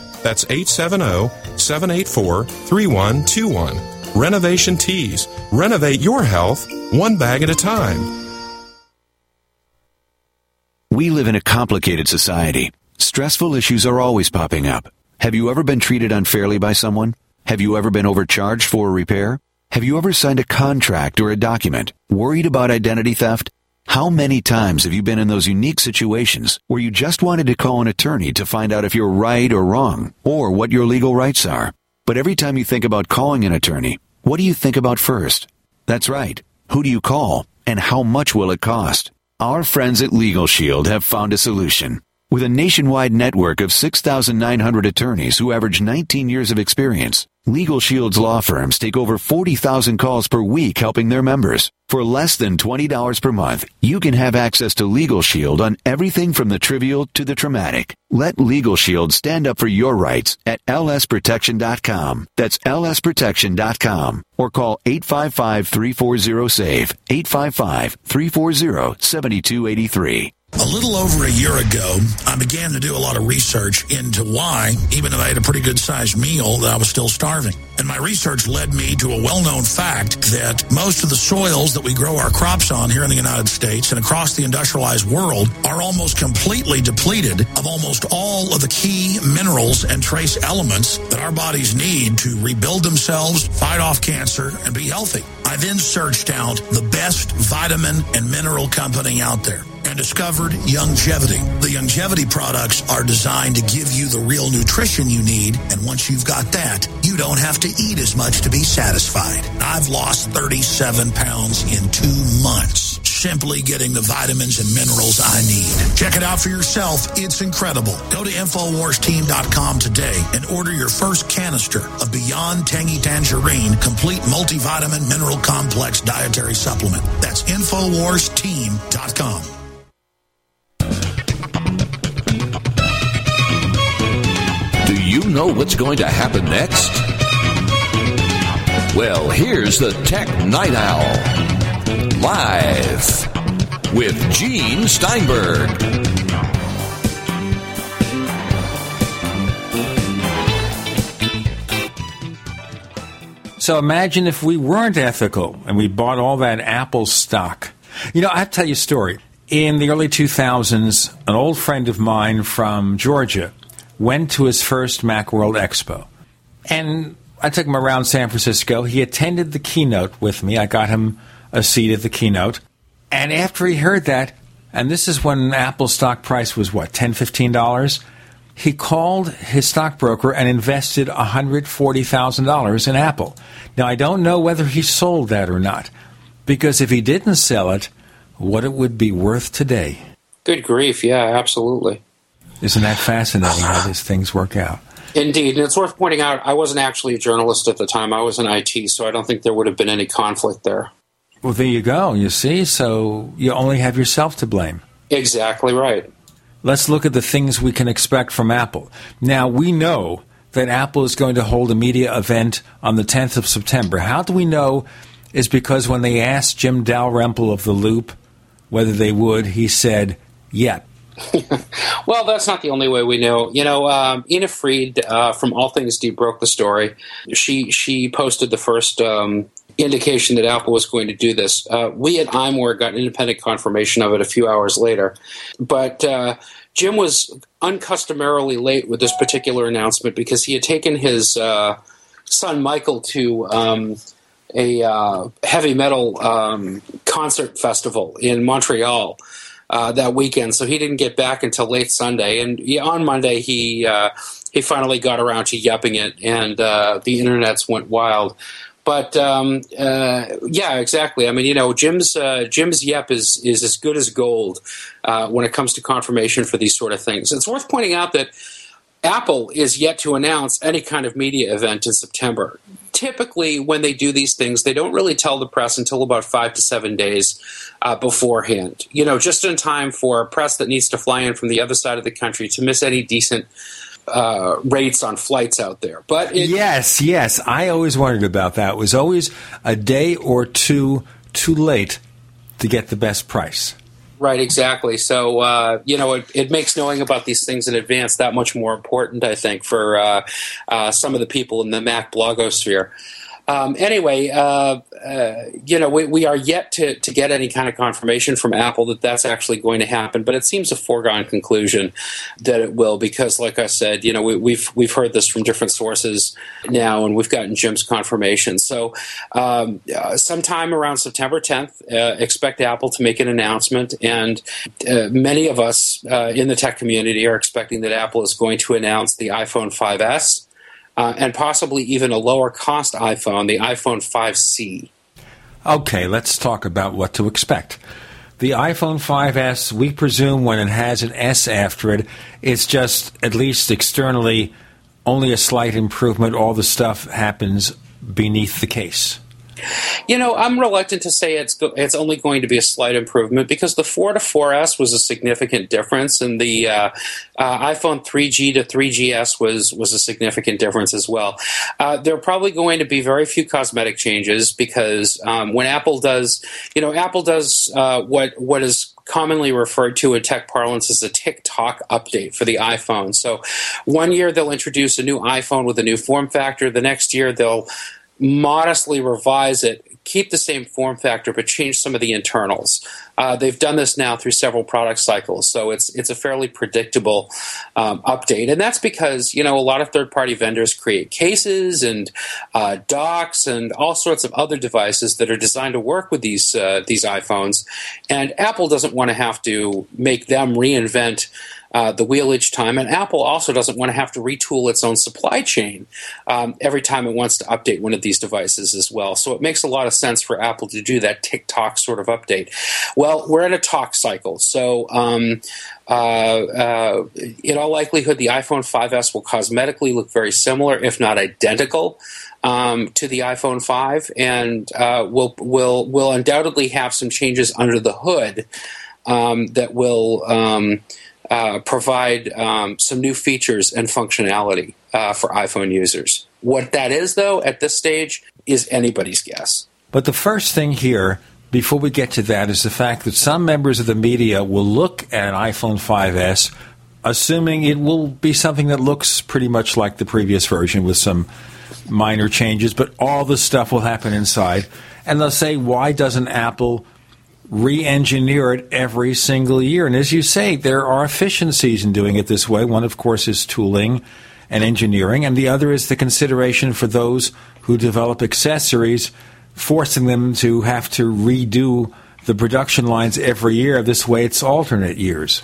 That's 870 784 3121. Renovation Teas. Renovate your health one bag at a time. We live in a complicated society. Stressful issues are always popping up. Have you ever been treated unfairly by someone? Have you ever been overcharged for a repair? Have you ever signed a contract or a document worried about identity theft? How many times have you been in those unique situations where you just wanted to call an attorney to find out if you're right or wrong, or what your legal rights are? But every time you think about calling an attorney, what do you think about first? That's right. Who do you call, and how much will it cost? Our friends at Legal Shield have found a solution. With a nationwide network of 6,900 attorneys who average 19 years of experience, Legal Shield's law firms take over 40,000 calls per week helping their members. For less than $20 per month, you can have access to Legal Shield on everything from the trivial to the traumatic. Let Legal Shield stand up for your rights at lsprotection.com. That's lsprotection.com or call 855-340-SAVE, 855-340-7283. A little over a year ago, I began to do a lot of research into why, even though I had a pretty good sized meal, that I was still starving. And my research led me to a well known fact that most of the soils that we grow our crops on here in the United States and across the industrialized world are almost completely depleted of almost all of the key minerals and trace elements that our bodies need to rebuild themselves, fight off cancer, and be healthy. I then searched out the best vitamin and mineral company out there and discovered Youngevity. The Youngevity products are designed to give you the real nutrition you need, and once you've got that, you don't have to eat as much to be satisfied. I've lost 37 pounds in two months simply getting the vitamins and minerals I need. Check it out for yourself. It's incredible. Go to InfoWarsTeam.com today and order your first canister of Beyond Tangy Tangerine Complete Multivitamin Mineral Complex Dietary Supplement. That's InfoWarsTeam.com. Do you know what's going to happen next? Well, here's the Tech Night Owl. Live with Gene Steinberg. So imagine if we weren't ethical and we bought all that Apple stock. You know, I tell you a story. In the early 2000s, an old friend of mine from Georgia went to his first Macworld Expo. And I took him around San Francisco. He attended the keynote with me. I got him a seat at the keynote. And after he heard that, and this is when Apple stock price was what, $10, $15? He called his stockbroker and invested $140,000 in Apple. Now, I don't know whether he sold that or not, because if he didn't sell it, what it would be worth today. Good grief, yeah, absolutely. Isn't that fascinating how these things work out? Indeed, and it's worth pointing out I wasn't actually a journalist at the time. I was in IT, so I don't think there would have been any conflict there. Well, there you go. You see, so you only have yourself to blame. Exactly right. Let's look at the things we can expect from Apple. Now, we know that Apple is going to hold a media event on the 10th of September. How do we know? Is because when they asked Jim Dalrymple of The Loop whether they would, he said, yep. *laughs* well, that's not the only way we know. You know, um, Ina Fried uh, from All Things D broke the story. She she posted the first um, indication that Apple was going to do this. Uh, we at iMore got independent confirmation of it a few hours later, but. Uh, Jim was uncustomarily late with this particular announcement because he had taken his uh, son Michael to um, a uh, heavy metal um, concert festival in Montreal uh, that weekend, so he didn't get back until late Sunday. And on Monday, he uh, he finally got around to yupping it, and uh, the internets went wild. But um, uh, yeah, exactly. I mean, you know, Jim's uh, Jim's yep is is as good as gold uh, when it comes to confirmation for these sort of things. It's worth pointing out that Apple is yet to announce any kind of media event in September. Typically, when they do these things, they don't really tell the press until about five to seven days uh, beforehand. You know, just in time for a press that needs to fly in from the other side of the country to miss any decent uh, rates on flights out there. But it, yes, yes, I always wondered about that. It was always a day or two too late to get the best price. Right, exactly. So uh, you know, it, it, makes knowing about these things in advance that much more important. I think for uh, uh some of the people in the Mac blogosphere. Um, anyway, uh, uh, you know, we, we are yet to, to get any kind of confirmation from Apple that that's actually going to happen, but it seems a foregone conclusion that it will because, like I said, you know, we, we've we've heard this from different sources now, and we've gotten Jim's confirmation. So, um, uh, sometime around September 10th, uh, expect Apple to make an announcement, and uh, many of us uh, in the tech community are expecting that Apple is going to announce the iPhone 5s uh, and possibly even a lower cost iPhone, the iPhone 5C. Okay, let's talk about what to expect. The iPhone 5S, we presume when it has an S after it, it's just, at least externally, only a slight improvement. All the stuff happens beneath the case. You know, I'm reluctant to say it's go- it's only going to be a slight improvement because the 4 to 4S was a significant difference, and the uh, uh, iPhone 3G to 3GS was was a significant difference as well. Uh, there are probably going to be very few cosmetic changes because um, when Apple does, you know, Apple does uh, what what is commonly referred to in tech parlance as a tick-tock update for the iPhone. So, one year they'll introduce a new iPhone with a new form factor. The next year they'll modestly revise it, keep the same form factor, but change some of the internals. Uh, they've done this now through several product cycles, so it's it's a fairly predictable um, update, and that's because you know a lot of third party vendors create cases and uh, docks and all sorts of other devices that are designed to work with these uh, these iPhones, and Apple doesn't want to have to make them reinvent uh, the wheel each time. And Apple also doesn't want to have to retool its own supply chain um, every time it wants to update one of these devices as well. So it makes a lot of sense for Apple to do that tick-tock sort of update. Well, we're in a talk cycle, so. Um, uh, uh, in all likelihood, the iPhone 5S will cosmetically look very similar, if not identical, um, to the iPhone 5, and uh, will will will undoubtedly have some changes under the hood um, that will um, uh, provide um, some new features and functionality uh, for iPhone users. What that is, though, at this stage, is anybody's guess. But the first thing here, before we get to that, is the fact that some members of the media will look at an iPhone 5S, assuming it will be something that looks pretty much like the previous version with some minor changes, but all the stuff will happen inside. And they'll say, why doesn't Apple re engineer it every single year? And as you say, there are efficiencies in doing it this way. One, of course, is tooling and engineering, and the other is the consideration for those who develop accessories, forcing them to have to redo the production lines every year. This way, it's alternate years.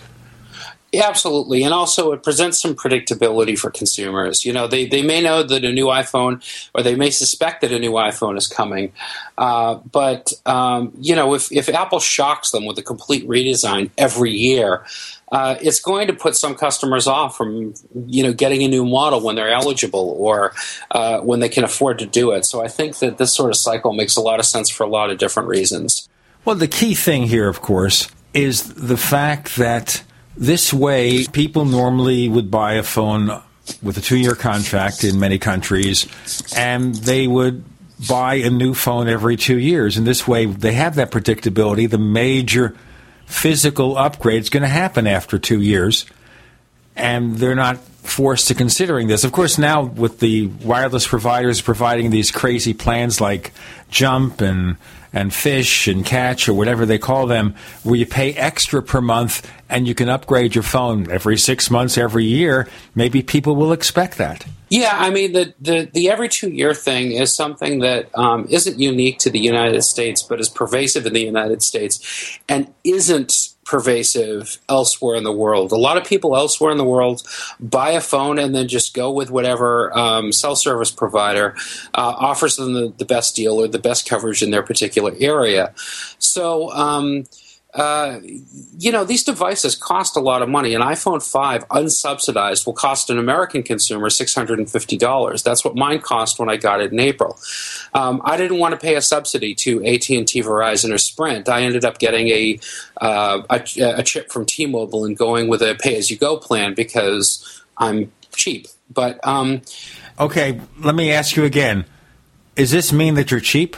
Absolutely. And also, it presents some predictability for consumers. You know, they, they may know that a new iPhone, or they may suspect that a new iPhone is coming. Uh, but, um, you know, if, if Apple shocks them with a complete redesign every year, uh, it's going to put some customers off from, you know, getting a new model when they're eligible or uh, when they can afford to do it. So I think that this sort of cycle makes a lot of sense for a lot of different reasons. Well, the key thing here, of course, is the fact that this way, people normally would buy a phone with a two year contract in many countries, and they would buy a new phone every two years. And this way, they have that predictability. The major physical upgrade is going to happen after two years, and they're not forced to considering this. Of course, now with the wireless providers providing these crazy plans like Jump and and Fish and Catch or whatever they call them, where you pay extra per month and you can upgrade your phone every six months, every year, maybe people will expect that. Yeah, I mean the the, the every two year thing is something that um, not unique to the United States, but is pervasive in the United States, and isn't pervasive elsewhere in the world. A lot of people elsewhere in the world buy a phone and then just go with whatever um, cell service provider uh, offers them the, the, best deal or the best coverage in their particular area. So, um, uh, you know, these devices cost a lot of money. An iPhone 5 unsubsidized will cost an American consumer $650. That's what mine cost when I got it in April. Um, I didn't want to pay a subsidy to AT&T, Verizon, or Sprint. I ended up getting a, uh, a, a chip from T-Mobile and going with a pay-as-you-go plan because I'm cheap. But um, okay, let me ask you again. Does this mean that you're cheap?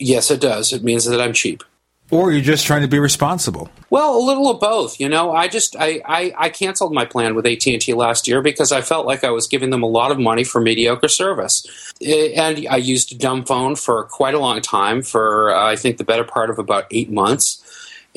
Yes, it does. It means that I'm cheap. Or you're just trying to be responsible. Well, a little of both. You know, I just I, I, I canceled my plan with AT and T last year because I felt like I was giving them a lot of money for mediocre service, eh, and I used a dumb phone for quite a long time for uh, I think the better part of about eight months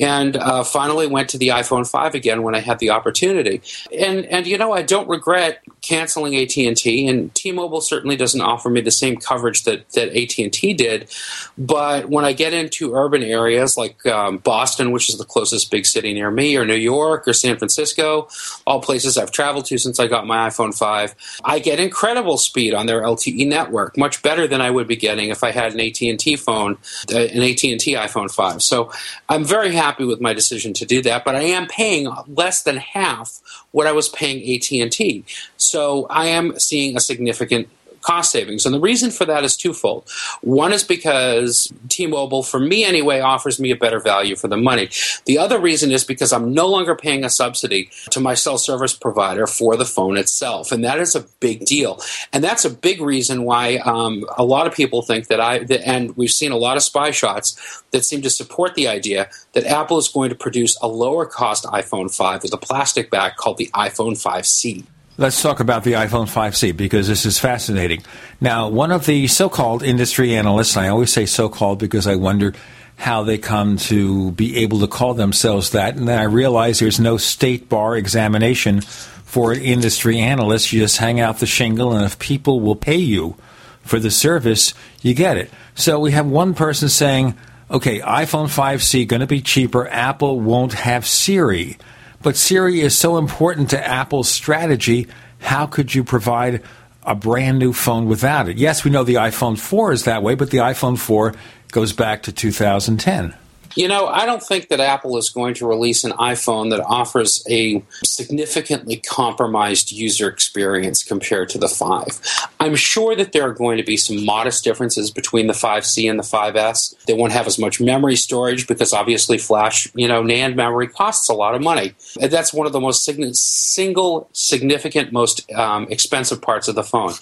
and uh, finally went to the iPhone 5 again when I had the opportunity. And and you know I don't regret canceling AT and T-Mobile certainly doesn't offer me the same coverage that that AT and T did. But when I get into urban areas like um, Boston, which is the closest big city near me, or New York, or San Francisco, all places I've traveled to since I got my iPhone 5, I get incredible speed on their LTE network, much better than I would be getting if I had an AT and T phone, uh, an AT and T iPhone 5. So I'm very happy with my decision to do that, but I am paying less than half what I was paying AT&T. So I am seeing a significant cost savings. And the reason for that is twofold. One is because T Mobile, for me anyway, offers me a better value for the money. The other reason is because I'm no longer paying a subsidy to my cell service provider for the phone itself. And that is a big deal. And that's a big reason why um, a lot of people think that I, that, and we've seen a lot of spy shots that seem to support the idea that Apple is going to produce a lower cost iPhone 5 with a plastic back called the iPhone 5C. Let's talk about the iPhone 5C because this is fascinating. Now, one of the so called industry analysts, I always say so called because I wonder how they come to be able to call themselves that. And then I realize there's no state bar examination for an industry analyst. You just hang out the shingle, and if people will pay you for the service, you get it. So we have one person saying, okay, iPhone 5C going to be cheaper. Apple won't have Siri. But Siri is so important to Apple's strategy. How could you provide a brand new phone without it? Yes, we know the iPhone 4 is that way, but the iPhone 4 goes back to 2010. You know, I don't think that Apple is going to release an iPhone that offers a significantly compromised user experience compared to the 5. I'm sure that there are going to be some modest differences between the 5C and the 5S. They won't have as much memory storage because obviously flash, you know, NAND memory costs a lot of money. That's one of the most sig- single significant most um, expensive parts of the phone.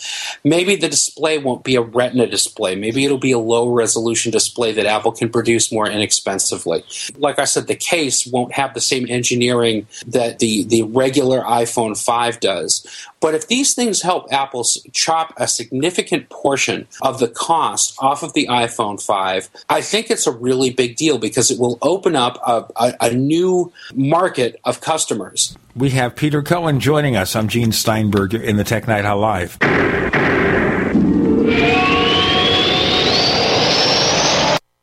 Maybe the display won't be a retina display. Maybe it'll be a low resolution display that Apple can produce more inexpensively Like I said, the case won't have the same engineering that the, the regular iPhone 5 does. But if these things help Apple chop a significant portion of the cost off of the iPhone 5, I think it's a really big deal because it will open up a, a, a new market of customers. We have Peter Cohen joining us. I'm Gene Steinberg in the Tech Night Owl Live.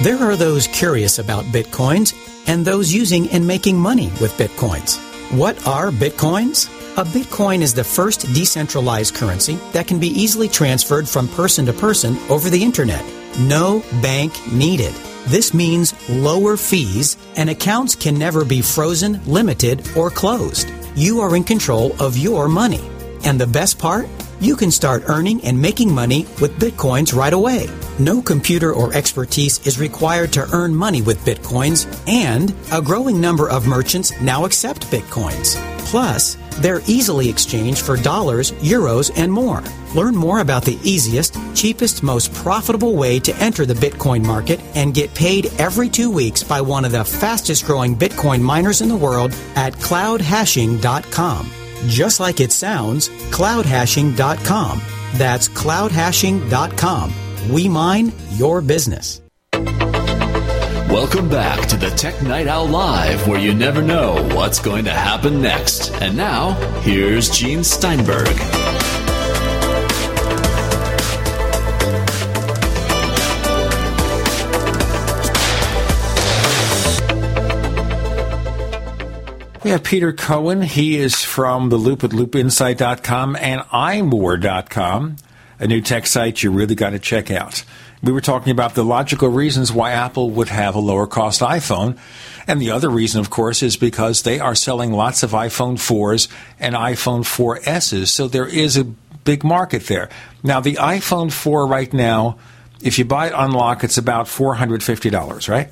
There are those curious about bitcoins and those using and making money with bitcoins. What are bitcoins? A bitcoin is the first decentralized currency that can be easily transferred from person to person over the internet. No bank needed. This means lower fees and accounts can never be frozen, limited, or closed. You are in control of your money. And the best part? You can start earning and making money with bitcoins right away. No computer or expertise is required to earn money with bitcoins, and a growing number of merchants now accept bitcoins. Plus, they're easily exchanged for dollars, euros, and more. Learn more about the easiest, cheapest, most profitable way to enter the Bitcoin market and get paid every two weeks by one of the fastest growing Bitcoin miners in the world at cloudhashing.com. Just like it sounds, cloudhashing.com. That's cloudhashing.com. We mine your business. Welcome back to the Tech Night Owl Live, where you never know what's going to happen next. And now, here's Gene Steinberg. We have Peter Cohen. He is from the Loop at loopinsight.com and imore.com, a new tech site you really got to check out. We were talking about the logical reasons why Apple would have a lower cost iPhone. And the other reason, of course, is because they are selling lots of iPhone 4s and iPhone 4Ss. So there is a big market there. Now, the iPhone 4 right now, if you buy it unlock, it's about $450, right?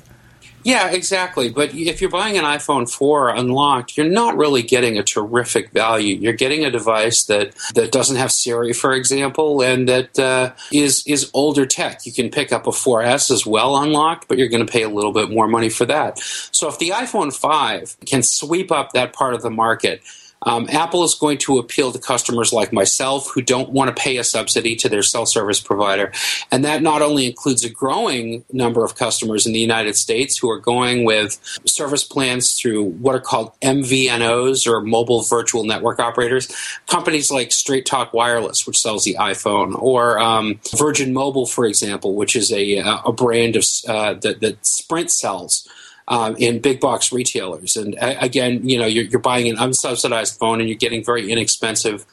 Yeah, exactly. But if you're buying an iPhone 4 unlocked, you're not really getting a terrific value. You're getting a device that, that doesn't have Siri, for example, and that uh, is is older tech. You can pick up a 4S as well unlocked, but you're going to pay a little bit more money for that. So if the iPhone 5 can sweep up that part of the market, um, Apple is going to appeal to customers like myself who don't want to pay a subsidy to their cell service provider. And that not only includes a growing number of customers in the United States who are going with service plans through what are called MVNOs or mobile virtual network operators, companies like Straight Talk Wireless, which sells the iPhone, or um, Virgin Mobile, for example, which is a, a brand of uh, that, that Sprint sells um, in big box retailers. And uh, again, you know, you're, you're, buying an unsubsidized phone and you're getting very inexpensive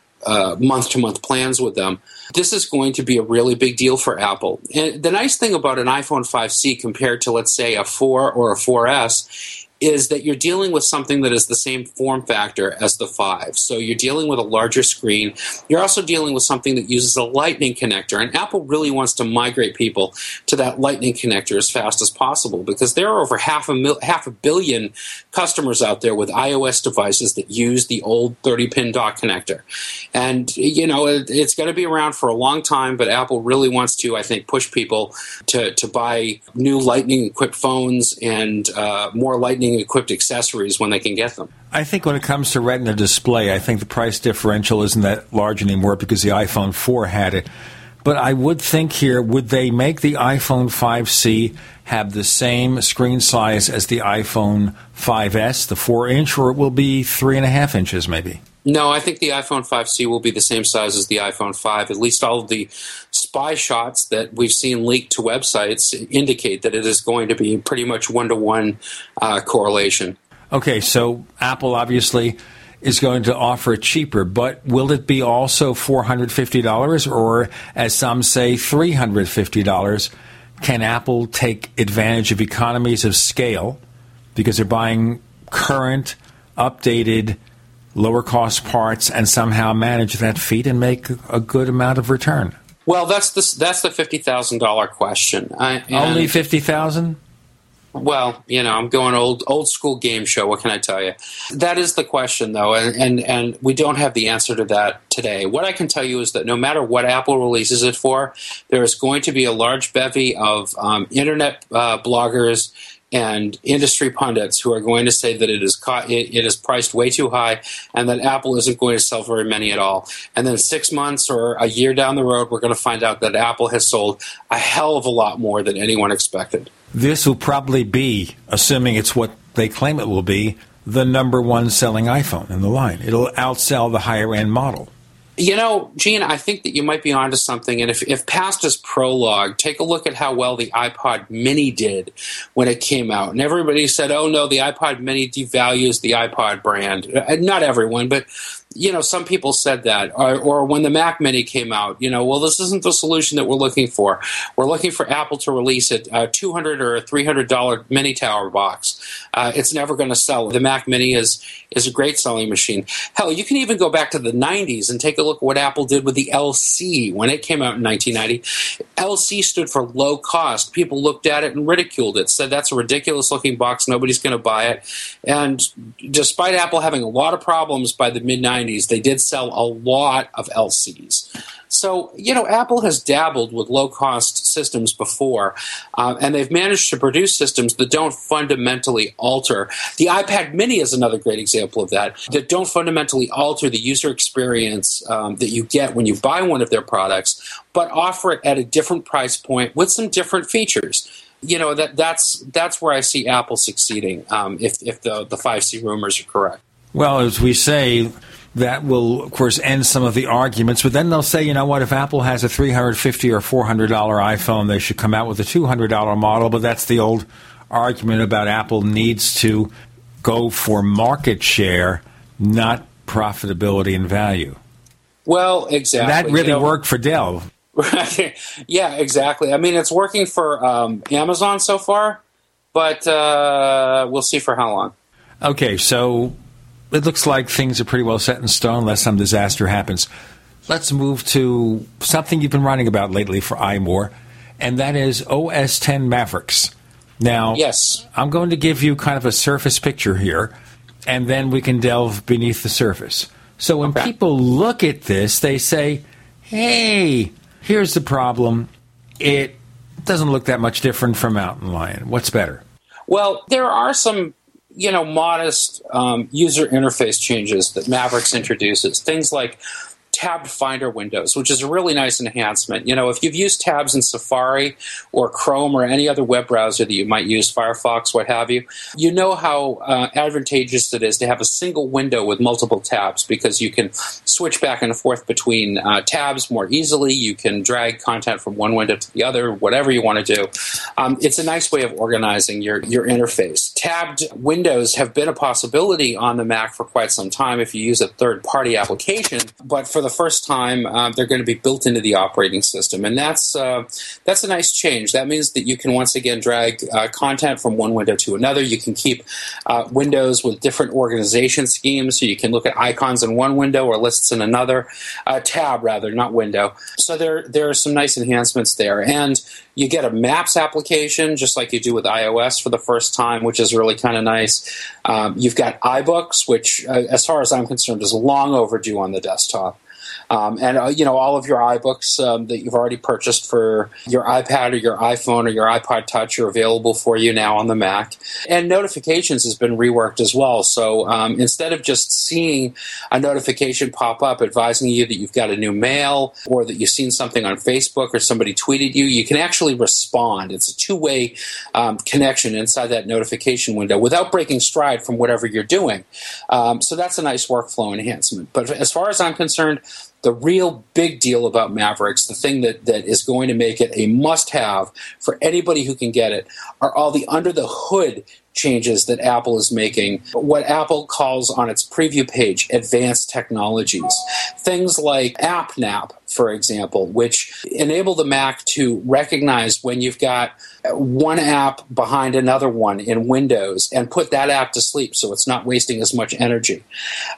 month to month plans with them. This is going to be a really big deal for Apple. And the nice thing about an iPhone 5C compared to, let's say, a 4 or a 4S is that you're dealing with something that is the same form factor as the 5. So you're dealing with a larger screen. You're also dealing with something that uses a lightning connector. And Apple really wants to migrate people to that lightning connector as fast as possible because there are over half a, mil- half a billion customers out there with iOS devices that use the old 30 pin dock connector. And, you know, it, it's going to be around for a long time, but Apple really wants to, I think, push people to, to buy new lightning equipped phones and uh, more lightning equipped accessories when they can get them. I think when it comes to Retina display, I think the price differential isn't that large anymore because the iPhone 4 had it. But I would think here, would they make the iPhone 5C have the same screen size as the iPhone 5S, the 4 inch, or it will be 3.5 inches maybe? No, I think the iPhone 5C will be the same size as the iPhone 5. At least all of the spy shots that we've seen leaked to websites indicate that it is going to be pretty much one to one correlation. Okay, so Apple obviously is going to offer it cheaper, but will it be also $450 or, as some say, $350? Can Apple take advantage of economies of scale because they're buying current, updated, lower cost parts and somehow manage that feat and make a good amount of return? Well, that's the that's the fifty thousand dollar question. I, Only fifty thousand. Well, you know, I'm going old old school game show. What can I tell you? That is the question, though, and, and and we don't have the answer to that today. What I can tell you is that no matter what Apple releases it for, there is going to be a large bevy of um, internet uh, bloggers and industry pundits who are going to say that it is it, it is priced way too high and that Apple isn't going to sell very many at all. And then six months or a year down the road, we're going to find out that Apple has sold a hell of a lot more than anyone expected. This will probably be, assuming it's what they claim it will be, the number one selling iPhone in the line. It'll outsell the higher end model. You know, Gene, I think that you might be onto something. And if, if past is prologue, take a look at how well the iPod Mini did when it came out. And everybody said, oh no, the iPod Mini devalues the iPod brand. Uh, not everyone, but you know, some people said that, or, or, when the Mac Mini came out, you know, well, this isn't the solution that we're looking for. We're looking for Apple to release a, a two hundred or a three hundred dollar mini tower box. Uh, it's never going to sell. The Mac Mini is is a great selling machine. Hell, you can even go back to the '90s and take a look at what Apple did with the LC when it came out in 1990. LC stood for low cost. People looked at it and ridiculed it, said that's a ridiculous looking box. Nobody's going to buy it. And despite Apple having a lot of problems by the mid 90s 90s, they did sell a lot of LCs. So, you know, Apple has dabbled with low cost systems before, uh, and they've managed to produce systems that don't fundamentally alter. The iPad mini is another great example of that, that don't fundamentally alter the user experience um, that you get when you buy one of their products, but offer it at a different price point with some different features you know that that's that's where I see Apple succeeding um, if if the the five C rumors are correct. Well, as we say, that will, of course, end some of the arguments. But then they'll say, you know what, if Apple has a 350 or $400 iPhone, they should come out with a $200 model. But that's the old argument about Apple needs to go for market share, not profitability and value. Well, exactly. And that really you know, worked for Dell. *laughs* yeah, exactly. I mean, it's working for um, Amazon so far, but uh, we'll see for how long. Okay, so it looks like things are pretty well set in stone unless some disaster happens. Let's move to something you've been writing about lately for iMore, and that is OS 10 Mavericks. Now, yes, I'm going to give you kind of a surface picture here, and then we can delve beneath the surface. So when okay. people look at this, they say, hey, here's the problem. It doesn't look that much different from Mountain Lion. What's better? Well, there are some you know, modest um, user interface changes that Mavericks introduces. Things like tabbed Finder windows, which is a really nice enhancement. You know, if you've used tabs in Safari or Chrome or any other web browser that you might use, Firefox, what have you, you know how uh, advantageous it is to have a single window with multiple tabs because you can switch back and forth between uh, tabs more easily. You can drag content from one window to the other, whatever you want to do. Um, it's a nice way of organizing your, your interface. Tabbed windows have been a possibility on the Mac for quite some time if you use a third party application, but for the the first time, uh, they're going to be built into the operating system, and that's uh, that's a nice change. That means that you can once again drag uh, content from one window to another. You can keep uh, windows with different organization schemes, so you can look at icons in one window or lists in another uh, tab, rather, not window. So there there are some nice enhancements there, and you get a Maps application just like you do with iOS for the first time, which is really kind of nice. Um, you've got iBooks, which, uh, as far as I'm concerned, is long overdue on the desktop. Um, and uh, you know all of your iBooks um, that you've already purchased for your iPad or your iPhone or your iPod Touch are available for you now on the Mac. And notifications has been reworked as well. So um, instead of just seeing a notification pop up advising you that you've got a new mail or that you've seen something on Facebook or somebody tweeted you, you can actually respond. It's a two-way um, connection inside that notification window without breaking stride from whatever you're doing. Um, so that's a nice workflow enhancement. But as far as I'm concerned, the real big deal about Mavericks, the thing that, that is going to make it a must have for anybody who can get it, are all the under the hood changes that Apple is making, what Apple calls on its preview page advanced technologies. Things like AppNap, for example, which enable the Mac to recognize when you've got one app behind another one in Windows and put that app to sleep so it's not wasting as much energy.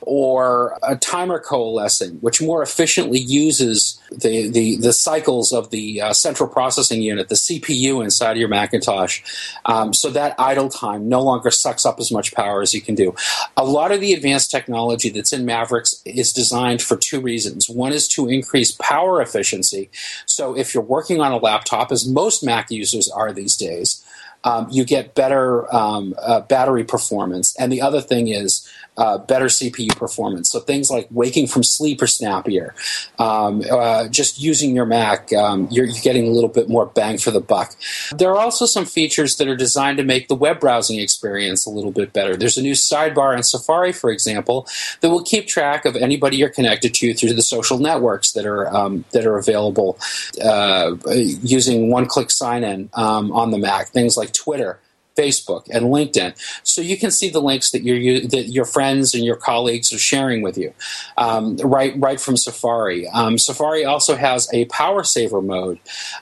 Or a timer coalescing, which more efficiently uses the, the, the cycles of the uh, central processing unit, the CPU inside of your Macintosh, um, so that idle time no longer sucks up as much power as you can do. A lot of the advanced technology that's in Mavericks is designed for two reasons. One is to increase power efficiency. So if you're working on a laptop, as most Mac users are these days, um, you get better um, uh, battery performance. And the other thing is uh, better CPU performance. So things like waking from sleep are snappier. Um, uh, just using your Mac, um, you're, you're, getting a little bit more bang for the buck. There are also some features that are designed to make the web browsing experience a little bit better. There's a new sidebar in Safari, for example, that will keep track of anybody you're connected to through the social networks that are um, that are available uh, using one-click sign-in um, on the Mac. Things like Twitter Facebook, and LinkedIn, so you can see the links that your that your friends and your colleagues are sharing with you, um, right right from Safari. Um, Safari also has a power saver mode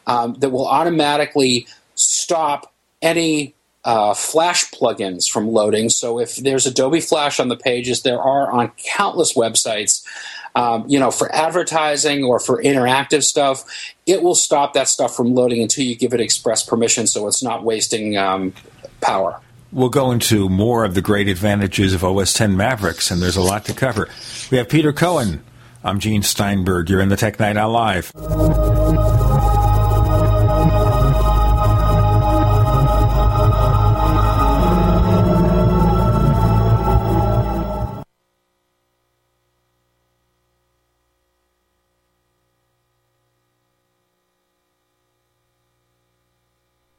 um, that will automatically stop any uh, Flash plugins from loading. So if there's Adobe Flash on the pages, there are on countless websites. Um, you know, for advertising or for interactive stuff, it will stop that stuff from loading until you give it express permission, so it's not wasting um, power. We'll go into more of the great advantages of OS 10 Mavericks, and there's a lot to cover. We have Peter Cohen. I'm Gene Steinberg. You're in the Tech Night Owl Live.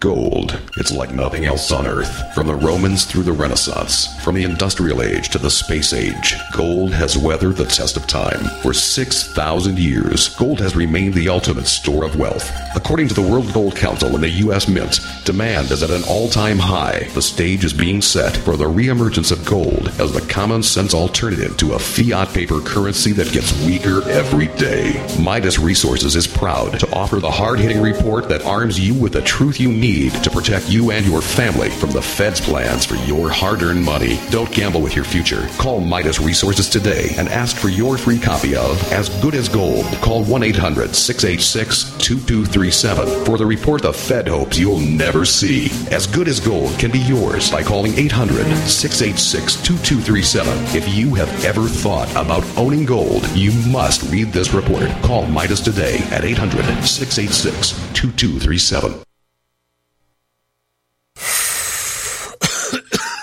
Gold. It's like nothing else on Earth. From the Romans through the Renaissance, from the Industrial Age to the Space Age, gold has weathered the test of time. For 6,000 years, gold has remained the ultimate store of wealth. According to the World Gold Council and the U.S. Mint, demand is at an all time high. The stage is being set for the reemergence of gold as the common sense alternative to a fiat paper currency that gets weaker every day. Midas Resources is proud to offer the hard hitting report that arms you with the truth you need to protect you and your family from the Fed's plans for your hard earned money. Don't gamble with your future. Call Midas Resources today and ask for your free copy of As Good as Gold. Call 1 800 686 2237 for the report the Fed hopes you'll never see. As Good as Gold can be yours by calling 800 686 2237. If you have ever thought about owning gold, you must read this report. Call Midas today at 800 686 2237.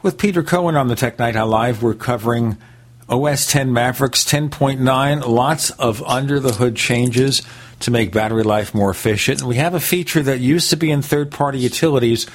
With Peter Cohen on the Tech Night Owl Live, we're covering OS 10 Mavericks 10.9, lots of under the hood changes to make battery life more efficient. And we have a feature that used to be in third party utilities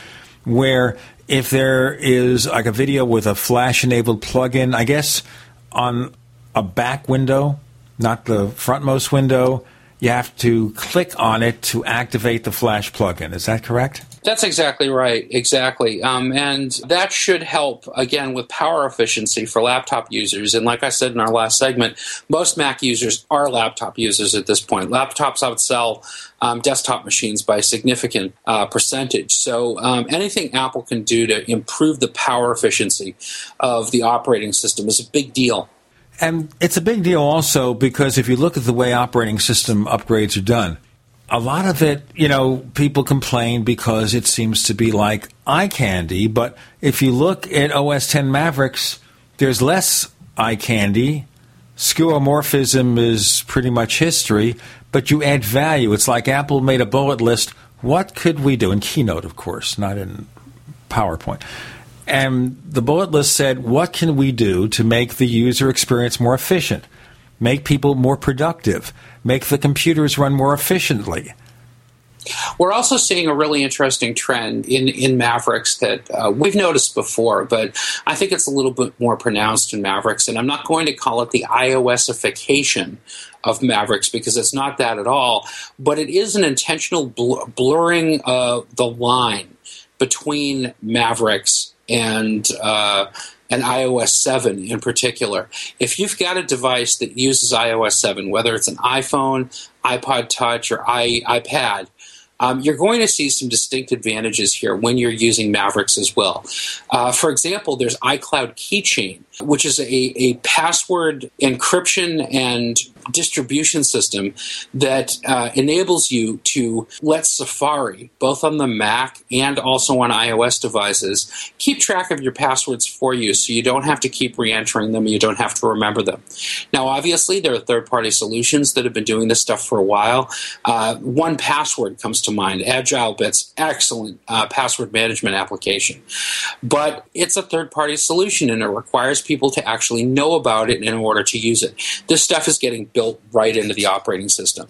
where if there is like a video with a flash enabled plugin, I guess on a back window, not the frontmost window, you have to click on it to activate the flash plugin. Is that correct? That's exactly right. Exactly. Um, and that should help, again, with power efficiency for laptop users. And like I said in our last segment, most Mac users are laptop users at this point. Laptops outsell um, desktop machines by a significant uh, percentage. So um, anything Apple can do to improve the power efficiency of the operating system is a big deal. And it's a big deal also because if you look at the way operating system upgrades are done, a lot of it, you know, people complain because it seems to be like eye candy. But if you look at OS 10 Mavericks, there's less eye candy. Skeuomorphism is pretty much history, but you add value. It's like Apple made a bullet list. What could we do? In Keynote, of course, not in PowerPoint. And the bullet list said, what can we do to make the user experience more efficient, make people more productive, make the computers run more efficiently? We're also seeing a really interesting trend in, in Mavericks that uh, we've noticed before, but I think it's a little bit more pronounced in Mavericks. And I'm not going to call it the iOSification of Mavericks because it's not that at all, but it is an intentional bl- blurring of the line between Mavericks and uh, and iOS 7 in particular. If you've got a device that uses iOS 7, whether it's an iPhone, iPod Touch, or I, iPad, um, you're going to see some distinct advantages here when you're using Mavericks as well. Uh, for example, there's iCloud Keychain, which is a, a password encryption and distribution system that uh, enables you to let Safari, both on the Mac and also on iOS devices, keep track of your passwords for you so you don't have to keep re entering them, you don't have to remember them. Now, obviously, there are third party solutions that have been doing this stuff for a while. Uh, 1Password comes to mind. Agile AgileBits' excellent uh, password management application. But it's a third party solution and it requires people to actually know about it in order to use it. This stuff is getting built right into the operating system.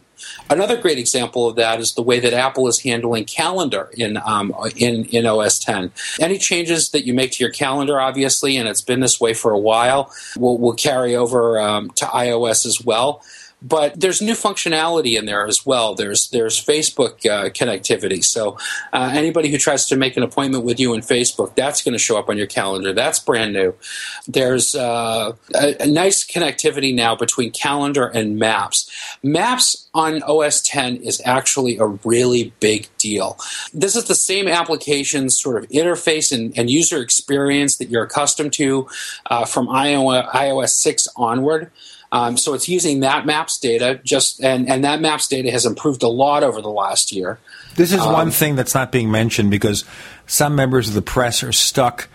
Another great example of that is the way that Apple is handling calendar in um, in in OS 10. Any changes that you make to your calendar, obviously, and it's been this way for a while, will will carry over um, to iOS as well but there's new functionality in there as well. There's there's Facebook uh, connectivity. So uh, anybody who tries to make an appointment with you in Facebook, that's going to show up on your calendar. That's brand new. There's uh, a, a, nice connectivity now between calendar and Maps. Maps on OS 10 is actually a really big deal. This is the same application sort of interface and, and user experience that you're accustomed to uh, from iOS, iOS 6 onward. Um, so it's using that maps data just and, and that maps data has improved a lot over the last year. This is um, one thing that's not being mentioned because some members of the press are stuck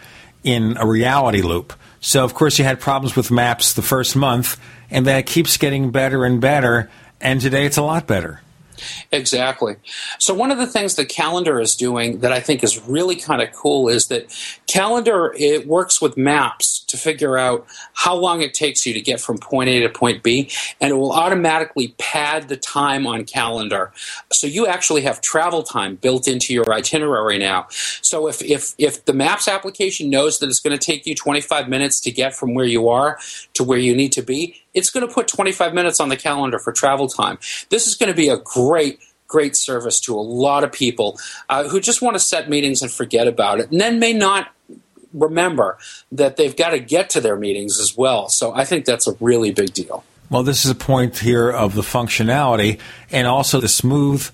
in a reality loop. So of course you had problems with maps the first month and that keeps getting better and better and today it's a lot better. Exactly. So one of the things that Calendar is doing that I think is really kind of cool is that Calendar it works with maps to figure out how long it takes you to get from point A to point B, and it will automatically pad the time on Calendar. So you actually have travel time built into your itinerary now. So if if if the Maps application knows that it's going to take you 25 minutes to get from where you are to where you need to be, it's going to put 25 minutes on the calendar for travel time. This is going to be a great great service to a lot of people uh, who just want to set meetings and forget about it, and then may not remember that they've got to get to their meetings as well. So I think that's a really big deal. Well, this is a point here of the functionality and also the smooth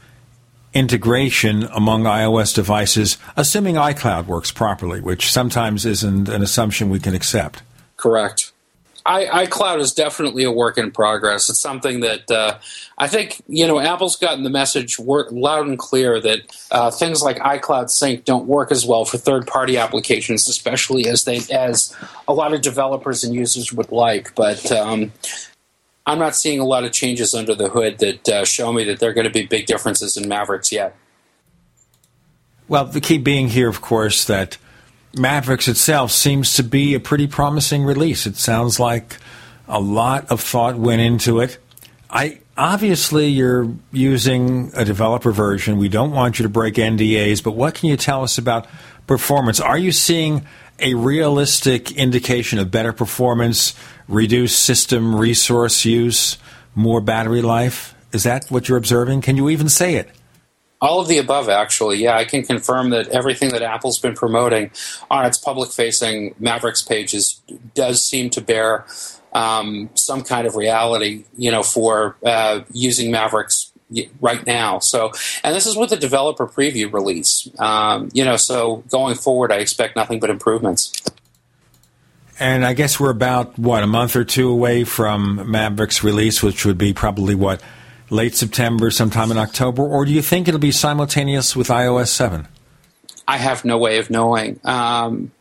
integration among iOS devices, assuming iCloud works properly, which sometimes isn't an assumption we can accept. Correct. I, iCloud is definitely a work in progress. It's something that uh, I think you know Apple's gotten the message loud and clear that uh, things like iCloud Sync don't work as well for third-party applications, especially as they as a lot of developers and users would like. But um, I'm not seeing a lot of changes under the hood that uh, show me that there are going to be big differences in Mavericks yet. Well, the key being here, of course, that Mavericks itself seems to be a pretty promising release. It sounds like a lot of thought went into it. I obviously you're using a developer version. We don't want you to break NDAs, but what can you tell us about performance? Are you seeing a realistic indication of better performance, reduced system resource use, more battery life? Is that what you're observing? Can you even say it? All of the above, actually. Yeah, I can confirm that everything that Apple's been promoting on its public facing Mavericks pages does seem to bear um, some kind of reality, you know, for uh, using Mavericks right now. So, and this is with the developer preview release. Um, you know, so going forward, I expect nothing but improvements. And I guess we're about what a month or two away from Mavericks release, which would be probably what late September, sometime in October, or do you think it'll be simultaneous with iOS 7? I have no way of knowing. Um,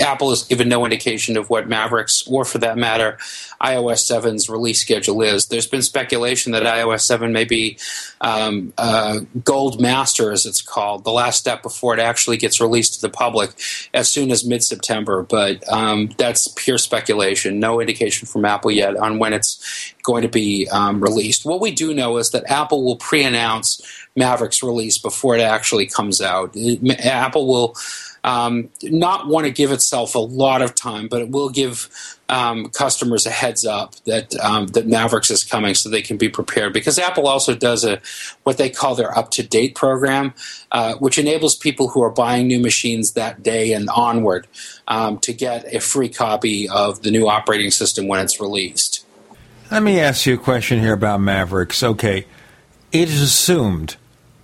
Apple has given no indication of what Mavericks, or for that matter, iOS 7's release schedule is. There's been speculation that iOS 7 may be um, uh, Gold Master, as it's called, the last step before it actually gets released to the public as soon as mid September. But um, that's pure speculation. No indication from Apple yet on when it's going to be um, released. What we do know is that Apple will pre announce Mavericks release before it actually comes out. Apple will um, not want to give itself a lot of time, but it will give um, customers a heads up that um, that Mavericks is coming, so they can be prepared. Because Apple also does a what they call their up to date program, uh, which enables people who are buying new machines that day and onward um, to get a free copy of the new operating system when it's released. Let me ask you a question here about Mavericks. Okay, it is assumed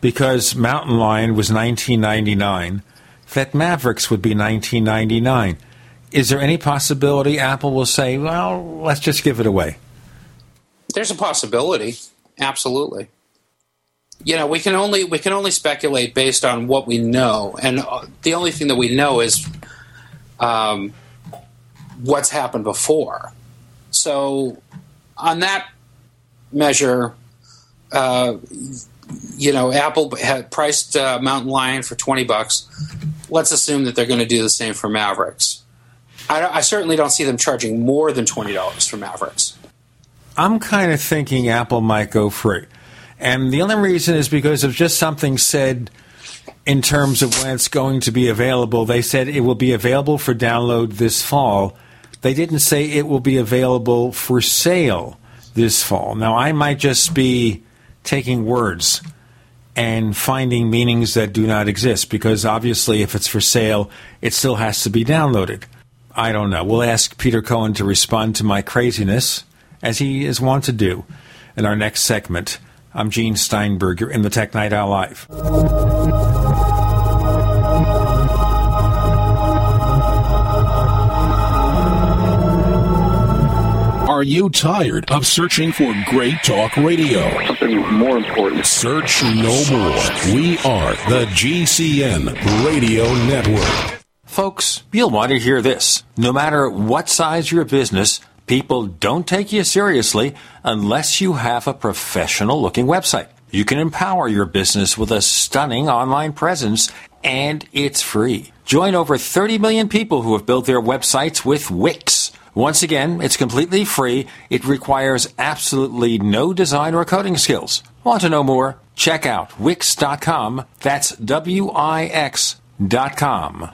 because Mountain Lion was 1999 that Mavericks would be 1999. Is there any possibility Apple will say, "Well, let's just give it away"? There's a possibility, absolutely. You know, we can only we can only speculate based on what we know, and uh, the only thing that we know is um, what's happened before. So, on that measure, uh, you know, Apple had priced uh, Mountain Lion for twenty bucks. Let's assume that they're going to do the same for Mavericks. I, I certainly don't see them charging more than twenty dollars for Mavericks. I'm kind of thinking Apple might go free, and the only reason is because of just something said in terms of when it's going to be available. They said it will be available for download this fall. They didn't say it will be available for sale this fall. Now, I might just be taking words and finding meanings that do not exist because obviously, if it's for sale, it still has to be downloaded. I don't know. We'll ask Peter Cohen to respond to my craziness, as he is wont to do, in our next segment. I'm Gene Steinberger in the Tech Night Owl Live. You tired of searching for great talk radio? Something more important. Search no more. We are the GCN Radio Network. Folks, you'll want to hear this. No matter what size your business, people don't take you seriously unless you have a professional looking website. You can empower your business with a stunning online presence and it's free. Join over 30 million people who have built their websites with Wix. Once again, it's completely free. It requires absolutely no design or coding skills. Want to know more? Check out Wix.com. That's W I X Com.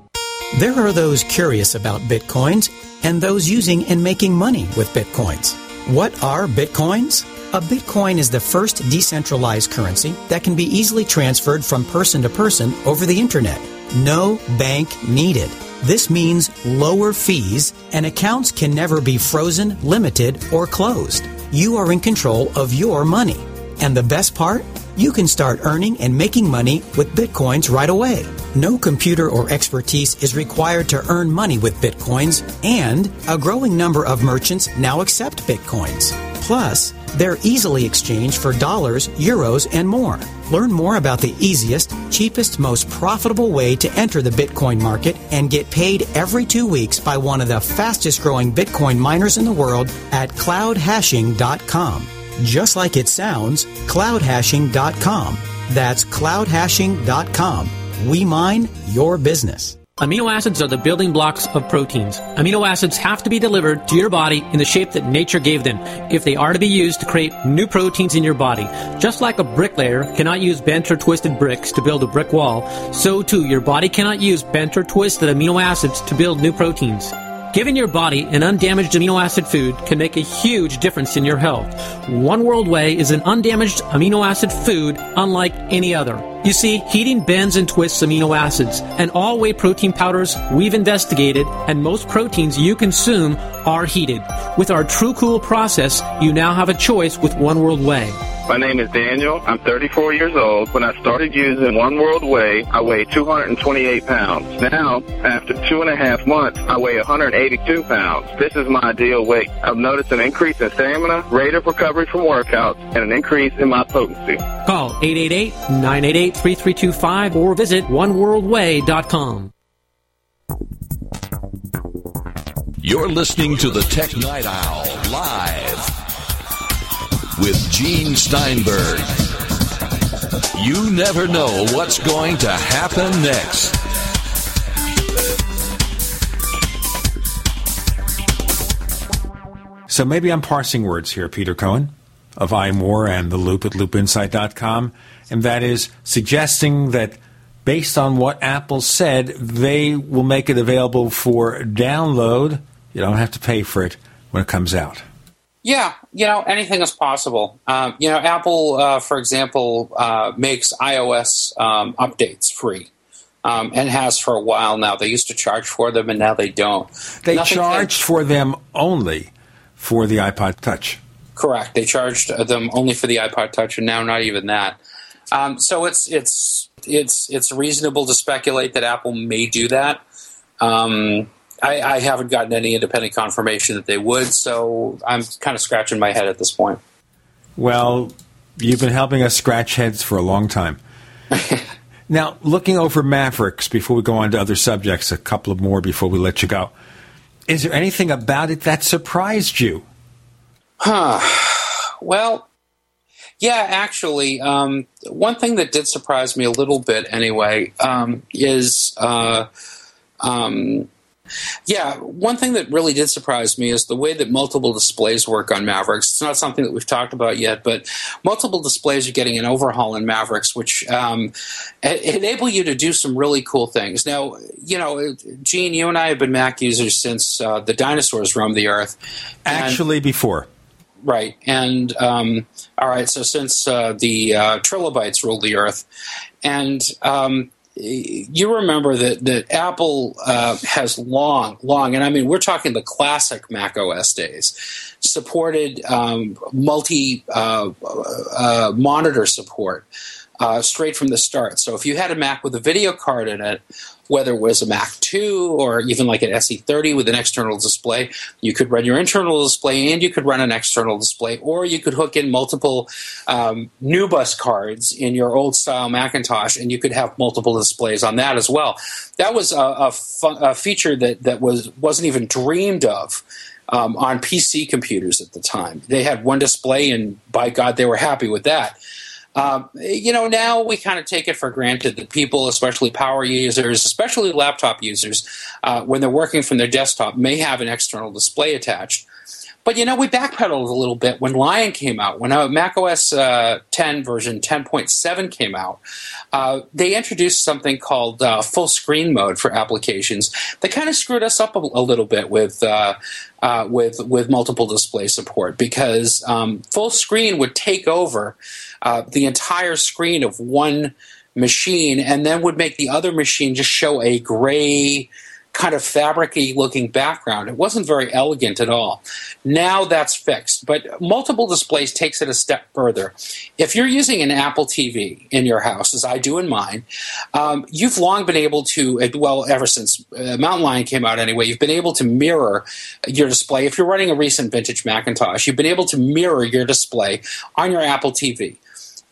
There are those curious about bitcoins and those using and making money with bitcoins. What are bitcoins? A Bitcoin is the first decentralized currency that can be easily transferred from person to person over the internet. No bank needed. This means lower fees and accounts can never be frozen, limited, or closed. You are in control of your money. And the best part? You can start earning and making money with Bitcoins right away. No computer or expertise is required to earn money with Bitcoins, and a growing number of merchants now accept Bitcoins. Plus, they're easily exchanged for dollars, euros, and more. Learn more about the easiest, cheapest, most profitable way to enter the Bitcoin market and get paid every two weeks by one of the fastest growing Bitcoin miners in the world at cloudhashing.com. Just like it sounds, cloudhashing.com. That's cloudhashing.com. We mine your business. Amino acids are the building blocks of proteins. Amino acids have to be delivered to your body in the shape that nature gave them if they are to be used to create new proteins in your body. Just like a bricklayer cannot use bent or twisted bricks to build a brick wall, so too your body cannot use bent or twisted amino acids to build new proteins. Giving your body an undamaged amino acid food can make a huge difference in your health. One World Whey is an undamaged amino acid food unlike any other. You see, heating bends and twists amino acids, and all whey protein powders we've investigated, and most proteins you consume are heated. With our True Cool process, you now have a choice with One World Whey. My name is Daniel. I'm 34 years old. When I started using One World Whey, I weighed 228 pounds. Now, after two and a half months, I weigh 182 pounds. This is my ideal weight. I've noticed an increase in stamina, rate of recovery from workouts, and an increase in my potency. Call 888-988-3325 or visit oneworldwhey.com. You're listening to the Tech Night Owl live with Gene Steinberg. You never know what's going to happen next. So maybe I'm parsing words here, Peter Cohen of iMore and the Loop at loopinsight.com, and that is suggesting that based on what Apple said, they will make it available for download. You don't have to pay for it when it comes out. Yeah, you know, anything is possible. Um, you know, Apple, uh, for example, uh, makes iOS um, updates free. Um, and has for a while now. They used to charge for them, and now they don't. They Nothing charged can- for them only for the iPod Touch. Correct. They charged them only for the iPod Touch, and now not even that. Um, so it's it's it's it's reasonable to speculate that Apple may do that. Um, I, I, haven't gotten any independent confirmation that they would, so I'm kind of scratching my head at this point. Well, you've been helping us scratch heads for a long time. *laughs* now, looking over Mavericks before we go on to other subjects, a couple of more before we let you go. Is there anything about it that surprised you? Huh. Well, yeah, actually, um, one thing that did surprise me a little bit, anyway, um, is uh, um, yeah, one thing that really did surprise me is the way that multiple displays work on Mavericks. It's not something that we've talked about yet, but multiple displays are getting an overhaul in Mavericks, which um, enable you to do some really cool things. Now, you know, Gene, you and I have been Mac users since uh, the dinosaurs roamed the Earth. Actually, before. Right, and um, all right. So since uh, the uh, trilobites ruled the Earth, and um, you remember that that Apple uh, has long, long, and I mean we're talking the classic Mac OS days, supported um, multi uh, uh, monitor support uh, straight from the start. So if you had a Mac with a video card in it, whether it was a Mac 2 or even like an SE30 with an external display, you could run your internal display and you could run an external display, or you could hook in multiple um, NuBus cards in your old style Macintosh and you could have multiple displays on that as well. That was a, a, fun, a feature that, that was, wasn't even dreamed of. Um, on PC computers at the time, they had one display, and by God, they were happy with that. Um, you know, now we kind of take it for granted that people, especially power users, especially laptop users, uh, when they're working from their desktop, may have an external display attached. But you know, we backpedaled a little bit when Lion came out. When uh, Mac OS uh, 10 version 10.7 came out, uh, they introduced something called uh, full screen mode for applications. They kind of screwed us up a, a little bit with uh, with with multiple display support because um, full screen would take over the entire screen of one machine and then would make the other machine just show a gray kind of fabricy looking background. It wasn't very elegant at all. Now that's fixed, but multiple displays takes it a step further. If you're using an Apple TV in your house, as I do in mine, um, you've long been able to, well, ever since uh, Mountain Lion came out anyway, you've been able to mirror your display. If you're running a recent vintage Macintosh, you've been able to mirror your display on your Apple TV.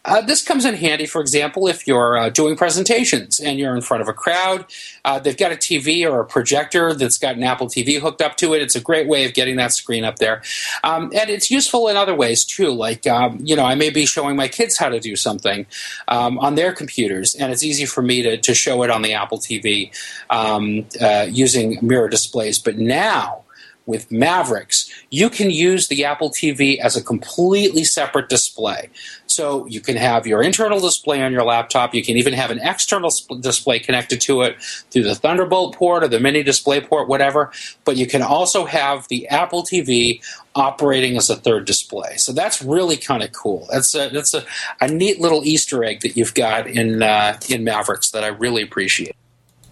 Uh, this comes in handy, for example, if you're uh, doing presentations and you're in front of a crowd. Uh, they've got a TV or a projector that's got an Apple TV hooked up to it. It's a great way of getting that screen up there. Um, and it's useful in other ways, too. Like, um, you know, I may be showing my kids how to do something um, on their computers, and it's easy for me to, to show it on the Apple TV um, uh, using mirror displays. But now, with Mavericks, you can use the Apple TV as a completely separate display. So you can have your internal display on your laptop. You can even have an external display connected to it through the Thunderbolt port or the mini display port, whatever. But you can also have the Apple TV operating as a third display. So that's really kind of cool. That's a, that's a, a neat little Easter egg that you've got in uh, in Mavericks that I really appreciate.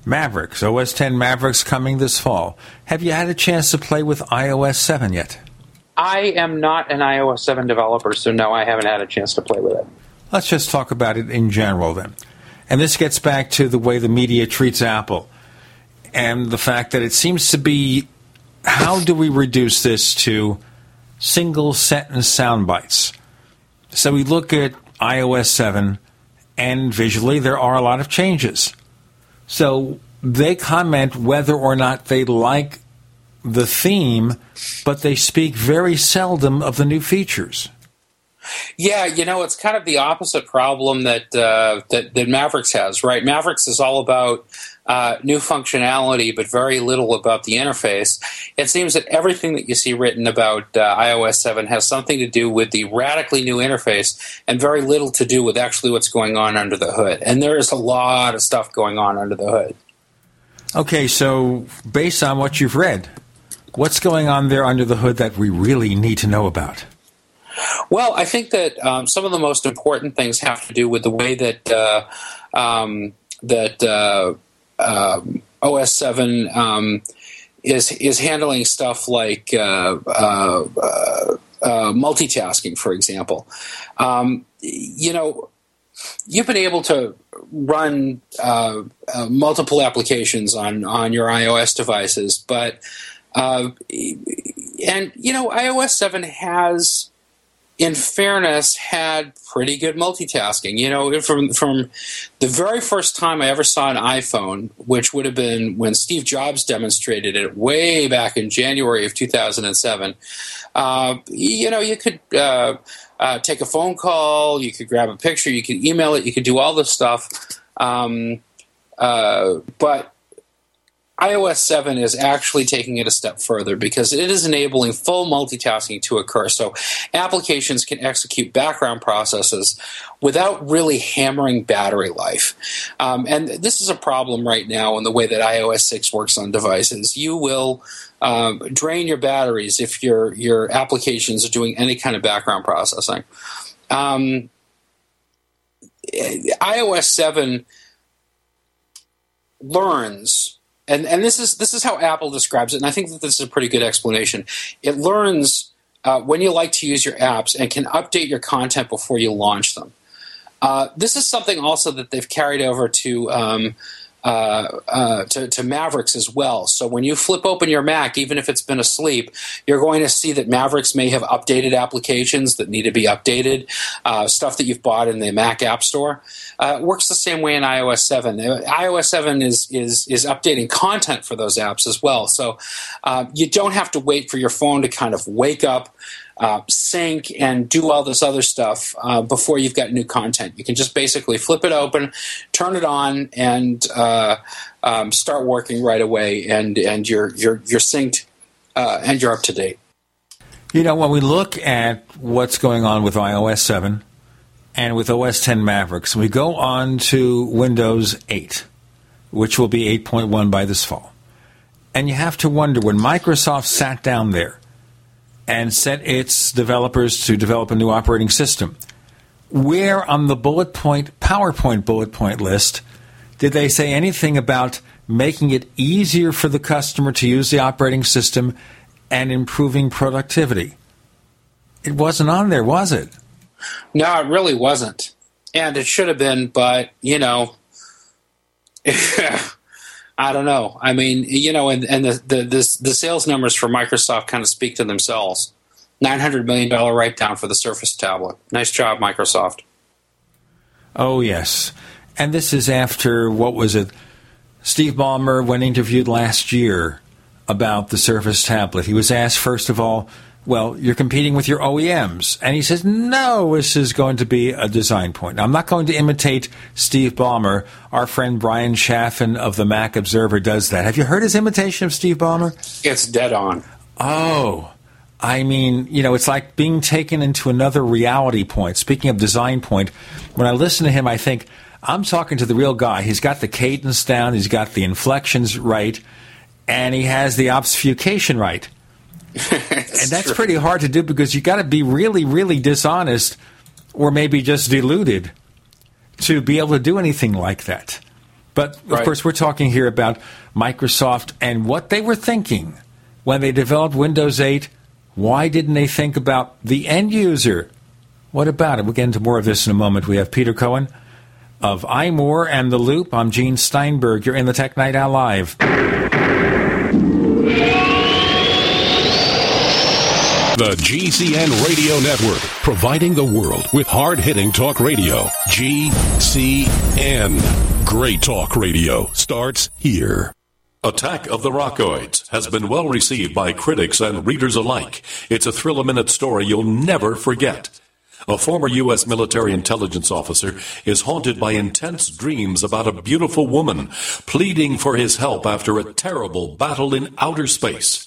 Mavericks, OS 10 Mavericks coming this fall. Have you had a chance to play with iOS 7 yet? I am not an iOS 7 developer, so no, I haven't had a chance to play with it. Let's just talk about it in general then. And this gets back to the way the media treats Apple and the fact that it seems to be how do we reduce this to single sentence sound bites? So we look at iOS 7, and visually there are a lot of changes. So they comment whether or not they like the theme, but they speak very seldom of the new features. Yeah, you know, it's kind of the opposite problem that uh, that, that, Mavericks has, right? Mavericks is all about uh, new functionality, but very little about the interface. It seems that everything that you see written about uh, iOS 7 has something to do with the radically new interface and very little to do with actually what's going on under the hood. And there is a lot of stuff going on under the hood. Okay, so based on what you've read, what's going on there under the hood that we really need to know about? Well, I think that um, some of the most important things have to do with the way that uh, um, that uh, um, OS seven um, is is handling stuff like uh, uh, uh, uh multitasking, for example. Um, you know, you've been able to run uh, multiple applications on on your iOS devices, but and you know, iOS seven has in fairness, had pretty good multitasking. You know, from from the very first time I ever saw an iPhone, which would have been when Steve Jobs demonstrated it way back in January of 2007. Uh, you know, you could uh, uh, take a phone call, you could grab a picture, you could email it, you could do all this stuff. Um, uh, but iOS 7 is actually taking it a step further because it is enabling full multitasking to occur. So applications can execute background processes without really hammering battery life. Um, and this is a problem right now in the way that iOS 6 works on devices. You will um, drain your batteries if your, your applications are doing any kind of background processing. Um, iOS 7 learns, and and this is this is how Apple describes it, and I think that this is a pretty good explanation. It learns uh, when you like to use your apps and can update your content before you launch them. Uh, this is something also that they've carried over to um, uh, uh, to, to, Mavericks as well. So when you flip open your Mac, even if it's been asleep, you're going to see that Mavericks may have updated applications that need to be updated, uh, stuff that you've bought in the Mac App Store. Uh, works the same way in iOS 7. Uh, iOS 7 is is is updating content for those apps as well. So you don't have to wait for your phone to kind of wake up uh, sync and do all this other stuff uh, before you've got new content. You can just basically flip it open, turn it on, and uh, um, start working right away, and and you're you're you're synced uh, and you're up to date. You know, when we look at what's going on with iOS 7 and with OS 10 Mavericks, we go on to Windows 8, which will be 8.1 by this fall. And you have to wonder when Microsoft sat down there and set its developers to develop a new operating system. Where on the bullet point, PowerPoint bullet point list, did they say anything about making it easier for the customer to use the operating system and improving productivity? It wasn't on there, was it? No, it really wasn't. And it should have been, but, you know, *laughs* I don't know. I mean, you know, and, and the, the, the, the sales numbers for Microsoft kind of speak to themselves. $900 million write down for the Surface tablet. Nice job, Microsoft. Oh, yes. And this is after, what was it? Steve Ballmer, when interviewed last year about the Surface tablet, he was asked, first of all, well, you're competing with your OEMs. And he says, no, this is going to be a design point. Now, I'm not going to imitate Steve Ballmer. Our friend Bryan Chaffin of the Mac Observer does that. Have you heard his imitation of Steve Ballmer? It's dead on. Oh, I mean, you know, it's like being taken into another reality point. Speaking of design point, when I listen to him, I think, I'm talking to the real guy. He's got the cadence down, he's got the inflections right, and he has the obfuscation right. *laughs* and that's true. pretty hard to do because you got to be really, really dishonest or maybe just deluded to be able to do anything like that. But of right. course, we're talking here about Microsoft and what they were thinking when they developed Windows 8. Why didn't they think about the end user? What about it? We'll get into more of this in a moment. We have Peter Cohen of iMore and The Loop. I'm Gene Steinberg. You're in the Tech Night Owl Live. The GCN Radio Network, providing the world with hard hitting talk radio. GCN. Great talk radio starts here. Attack of the Rockoids has been well received by critics and readers alike. It's a thrill a minute story you'll never forget. A former U.S. military intelligence officer is haunted by intense dreams about a beautiful woman pleading for his help after a terrible battle in outer space.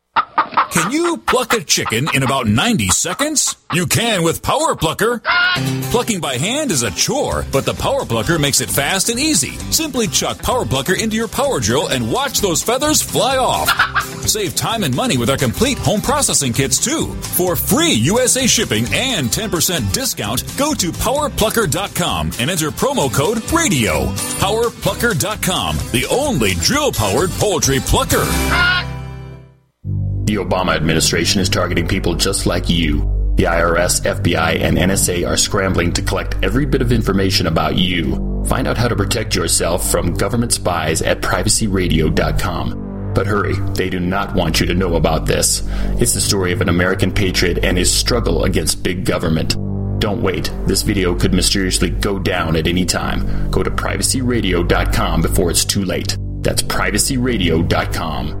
Can you pluck a chicken in about 90 seconds? You can with Power Plucker. Plucking by hand is a chore, but the Power Plucker makes it fast and easy. Simply chuck Power Plucker into your power drill and watch those feathers fly off. Save time and money with our complete home processing kits too. For free USA shipping and 10% discount, go to powerplucker.com and enter promo code RADIO. Powerplucker.com, the only drill powered poultry plucker. The Obama administration is targeting people just like you. The IRS, FBI, and NSA are scrambling to collect every bit of information about you. Find out how to protect yourself from government spies at privacyradio.com. But hurry, they do not want you to know about this. It's the story of an American patriot and his struggle against big government. Don't wait. This video could mysteriously go down at any time. Go to privacyradio.com before it's too late. That's privacyradio.com.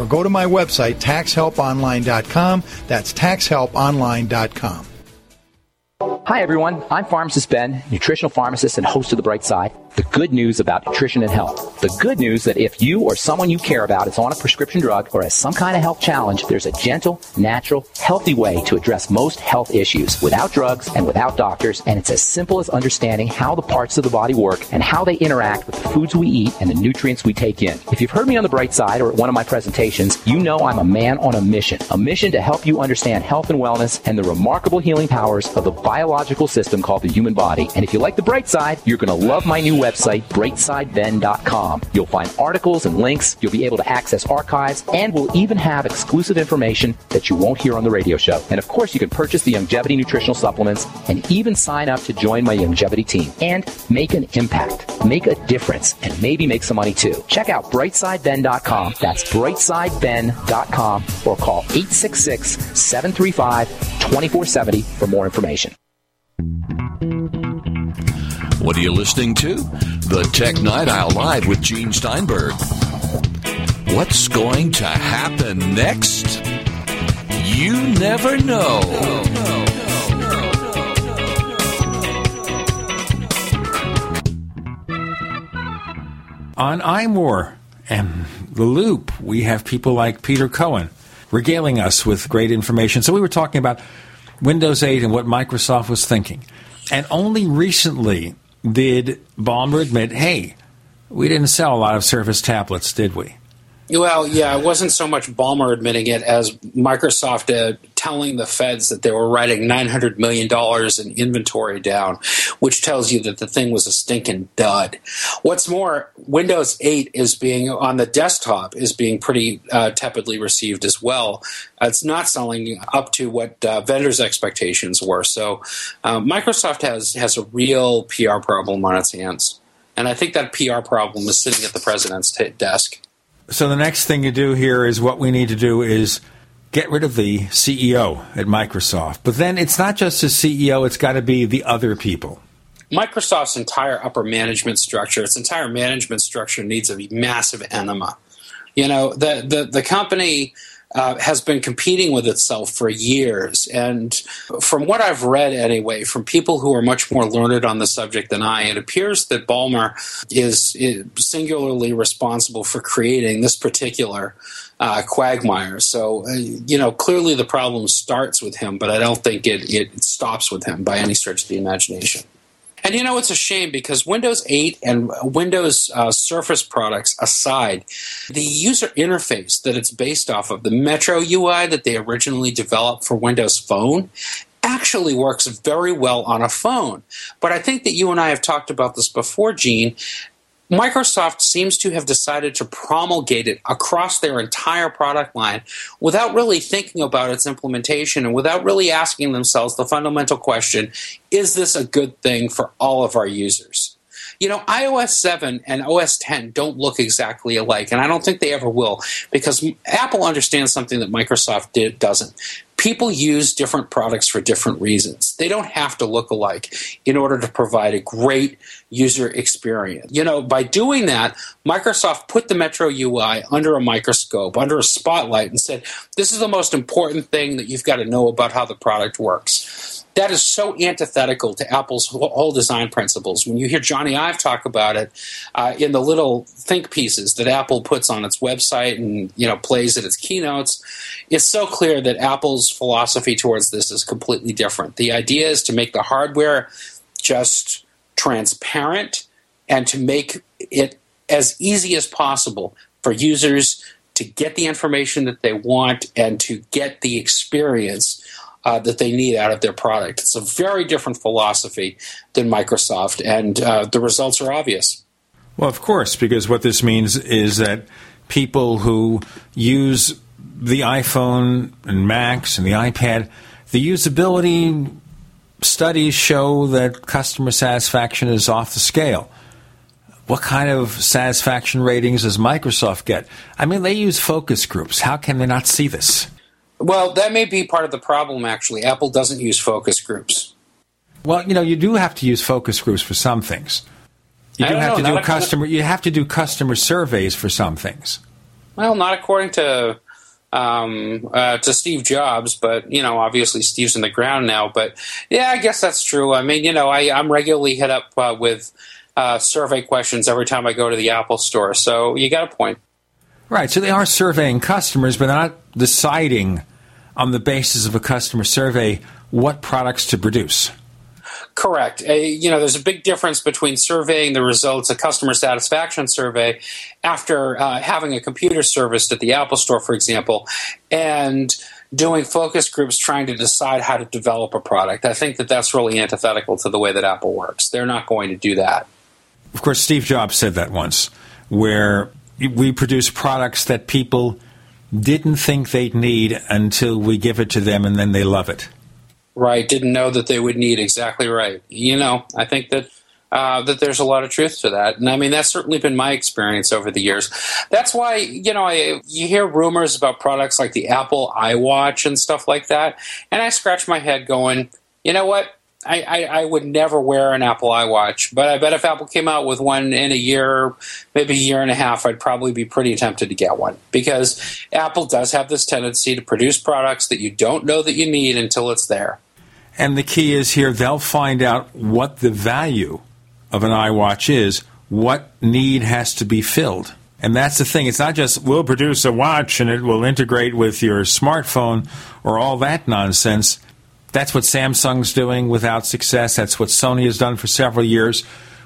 or go to my website, taxhelponline.com. That's taxhelponline.com. Hi, everyone. I'm Pharmacist Ben, nutritional pharmacist and host of The Bright Side. The good news about nutrition and health. The good news that if you or someone you care about is on a prescription drug or has some kind of health challenge, there's a gentle, natural, healthy way to address most health issues without drugs and without doctors. And it's as simple as understanding how the parts of the body work and how they interact with the foods we eat and the nutrients we take in. If you've heard me on The Bright Side or at one of my presentations, you know I'm a man on a mission. A mission to help you understand health and wellness and the remarkable healing powers of the biological system called the human body. And if you like The Bright Side, you're going to love my new website, brightsideben.com. You'll find articles and links. You'll be able to access archives, and we'll even have exclusive information that you won't hear on the radio show. And of course, you can purchase the Longevity nutritional supplements and even sign up to join my Longevity team and make an impact, make a difference, and maybe make some money too. Check out brightsideben.com. That's brightsideben.com or call 866 735 2470 for more information. What are you listening to? The Tech Night Owl Live with Gene Steinberg. What's going to happen next? You never know. On iMore and The Loop, we have people like Peter Cohen regaling us with great information. So we were talking about Windows 8 and what Microsoft was thinking. And only recently did Ballmer admit, hey, we didn't sell a lot of Surface tablets, did we? Well, yeah, it wasn't so much Ballmer admitting it as Microsoft uh, telling the feds that they were writing $900 million in inventory down, which tells you that the thing was a stinking dud. What's more, Windows 8 is being, on the desktop, is being pretty uh, tepidly received as well. It's not selling up to what uh, vendors' expectations were. So uh, Microsoft has, has a real PR problem on its hands. And I think that PR problem is sitting at the president's t- desk. So the next thing to do here is what we need to do is get rid of the CEO at Microsoft. But then it's not just the CEO, it's got to be the other people. Microsoft's entire upper management structure, its entire management structure needs a massive enema. You know, the the, the company uh, has been competing with itself for years. And from what I've read, anyway, from people who are much more learned on the subject than I, it appears that Ballmer is, singularly responsible for creating this particular uh, quagmire. So, uh, you know, clearly the problem starts with him, but I don't think it, it stops with him by any stretch of the imagination. And you know, it's a shame because Windows 8 and Windows uh, Surface products aside, the user interface that it's based off of, the Metro UI that they originally developed for Windows Phone, actually works very well on a phone. But I think that you and I have talked about this before, Gene. Microsoft seems to have decided to promulgate it across their entire product line without really thinking about its implementation and without really asking themselves the fundamental question is this a good thing for all of our users? You know, iOS 7 and OS 10 don't look exactly alike, and I don't think they ever will because Apple understands something that Microsoft did, doesn't people use different products for different reasons. They don't have to look alike in order to provide a great user experience. You know, by doing that, Microsoft put the Metro UI under a microscope, under a spotlight, and said, This is the most important thing that you've got to know about how the product works. that is so antithetical to Apple's whole design principles. When you hear Jony Ive talk about it uh, in the little think pieces that Apple puts on its website and you know plays at its keynotes, it's so clear that Apple's philosophy towards this is completely different. The idea is to make the hardware just transparent and to make it as easy as possible for users to get the information that they want and to get the experience uh, that they need out of their product. It's a very different philosophy than Microsoft, and uh, the results are obvious. Well, of course, because what this means is that people who use the iPhone and Macs and the iPad, the usability studies show that customer satisfaction is off the scale. What kind of satisfaction ratings does Microsoft get? I mean, they use focus groups. How can they not see this? Well, that may be part of the problem, actually. Apple doesn't use focus groups. Well, you know, you do have to use focus groups for some things. You do have know, to do customer. You have to do customer surveys for some things. Well, not according to um, uh, to Steve Jobs, but you know, obviously Steve's in the ground now. But yeah, I guess that's true. I mean, you know, I, I'm regularly hit up uh, with uh, survey questions every time I go to the Apple store. So you got a point. Right. So they are surveying customers, but they're not deciding on the basis of a customer survey what products to produce. Correct. You know, there's a big difference between surveying the results, a customer satisfaction survey, after uh, having a computer serviced at the Apple Store, for example, and doing focus groups trying to decide how to develop a product. I think that that's really antithetical to the way that Apple works. They're not going to do that. Of course, Steve Jobs said that once, where we produce products that people didn't think they'd need until we give it to them and then they love it. Right, didn't know that they would need exactly right. You know, I think that uh, that there's a lot of truth to that, and I mean that's certainly been my experience over the years. That's why you know I, you hear rumors about products like the Apple iWatch and stuff like that, and I scratch my head going, you know what? I, I, I, would never wear an Apple iWatch, but I bet if Apple came out with one in a year, maybe a year and a half, I'd probably be pretty tempted to get one because Apple does have this tendency to produce products that you don't know that you need until it's there. And the key is here they'll find out what the value of an iWatch is, what need has to be filled. And that's the thing. It's not just we'll produce a watch and it will integrate with your smartphone or all that nonsense that's what Samsung's doing without success. That's what Sony has done for several years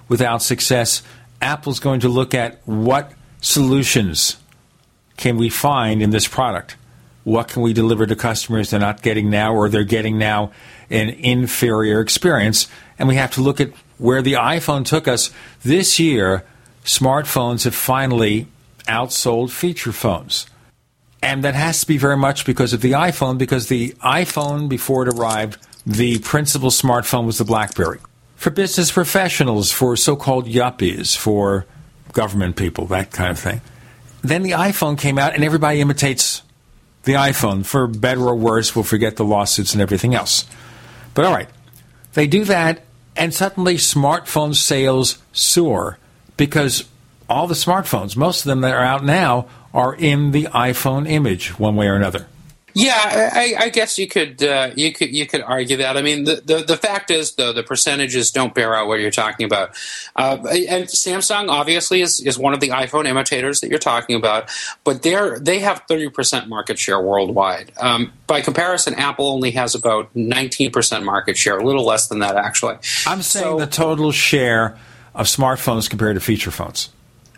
without success. Apple's going to look at what solutions can we find in this product? What can we deliver to customers they're not getting now or they're getting now an inferior experience? And we have to look at where the iPhone took us. This year, smartphones have finally outsold feature phones. And that has to be very much because of the iPhone, because the iPhone, before it arrived, the principal smartphone was the Blackberry. For business professionals, for so called yuppies, for government people, that kind of thing. Then the iPhone came out, and everybody imitates the iPhone. For better or worse, we'll forget the lawsuits and everything else. But all right, they do that, and suddenly smartphone sales soar because all the smartphones, most of them that are out now, are in the iPhone image one way or another. Yeah, I, I guess you could uh, you could you could argue that. I mean, the, the, the fact is though the percentages don't bear out what you're talking about. Uh, and Samsung obviously is, is one of the iPhone imitators that you're talking about, but they're they have 30 percent market share worldwide. Um, by comparison, Apple only has about 19 percent market share, a little less than that actually. I'm saying so, the total share of smartphones compared to feature phones.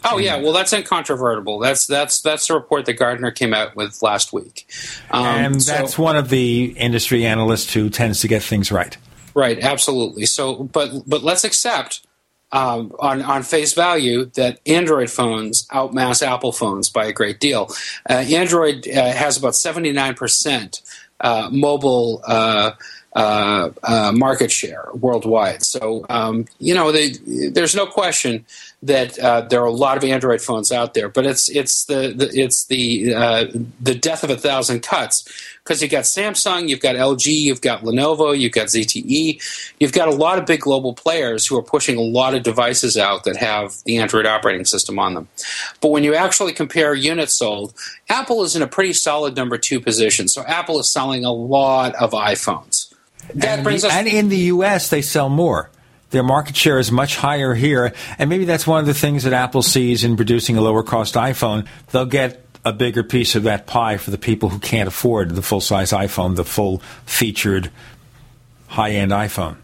Oh yeah, well that's incontrovertible. That's that's that's the report that Gartner came out with last week, um, and that's so, one of the industry analysts who tends to get things right. Right, absolutely. So, but but let's accept um, on on face value that Android phones outmass Apple phones by a great deal. Uh, Android uh, has about seventy nine percent uh, mobile. Uh, uh, uh, market share worldwide. So, um, you know, they, there's no question that uh, there are a lot of Android phones out there, but it's it's the, the it's the uh, the death of a thousand cuts because you've got Samsung, you've got LG, you've got Lenovo, you've got ZTE, you've got a lot of big global players who are pushing a lot of devices out that have the Android operating system on them. But when you actually compare units sold, Apple is in a pretty solid number two position. So Apple is selling a lot of iPhones That and, brings us- and in the U.S., they sell more. Their market share is much higher here, and maybe that's one of the things that Apple sees in producing a lower cost iPhone. They'll get a bigger piece of that pie for the people who can't afford the full size iPhone, the full featured high end iPhone.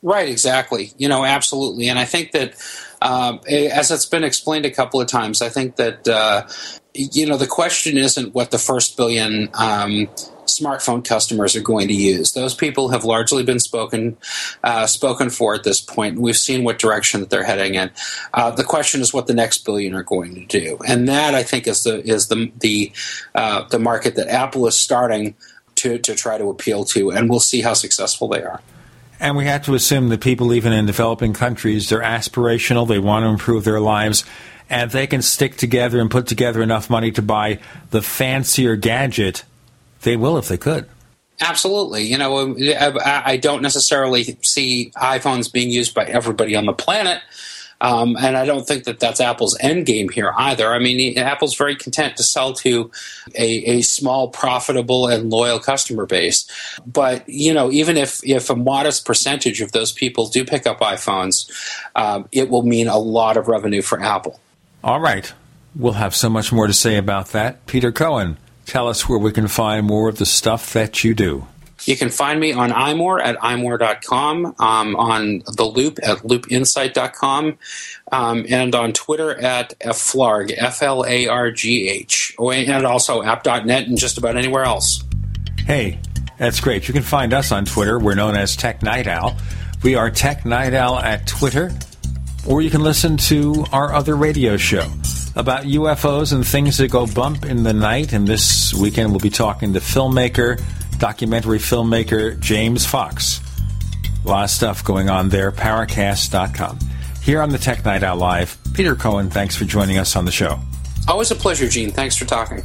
Right, exactly. You know, absolutely. And I think that, um, as it's been explained a couple of times, I think that, uh, you know, the question isn't what the first billion um, smartphone customers are going to use. Those people have largely been spoken uh, spoken for at this point. We've seen what direction that they're heading in. Uh, the question is what the next billion are going to do, and that I think is the is the the uh, the market that Apple is starting to to try to appeal to, and we'll see how successful they are. And we have to assume that people, even in developing countries, they're aspirational, they want to improve their lives, and they can stick together and put together enough money to buy the fancier gadget, they will if they could. Absolutely. You know, I I don't necessarily see iPhones being used by everybody on the planet. Um, and I don't think that that's Apple's end game here either. I mean, Apple's very content to sell to a, a small, profitable, and loyal customer base. But you know, even if if a modest percentage of those people do pick up iPhones, um, it will mean a lot of revenue for Apple. All right. We'll have so much more to say about that. Peter Cohen, tell us where we can find more of the stuff that you do. You can find me on iMore at imore.com, um, on The Loop at loopinsight.com, um, and on Twitter at flargh, F L A R G H, and also app.net and just about anywhere else. Hey, that's great. You can find us on Twitter. We're known as Tech Night Owl. We are Tech Night Owl at Twitter, or you can listen to our other radio show about UFOs and things that go bump in the night. And this weekend, we'll be talking to filmmaker, documentary filmmaker James Fox. A lot of stuff going on there. Paracast.com. Here on the Tech Night Owl Live, Peter Cohen, thanks for joining us on the show. Always a pleasure, Gene. Thanks for talking.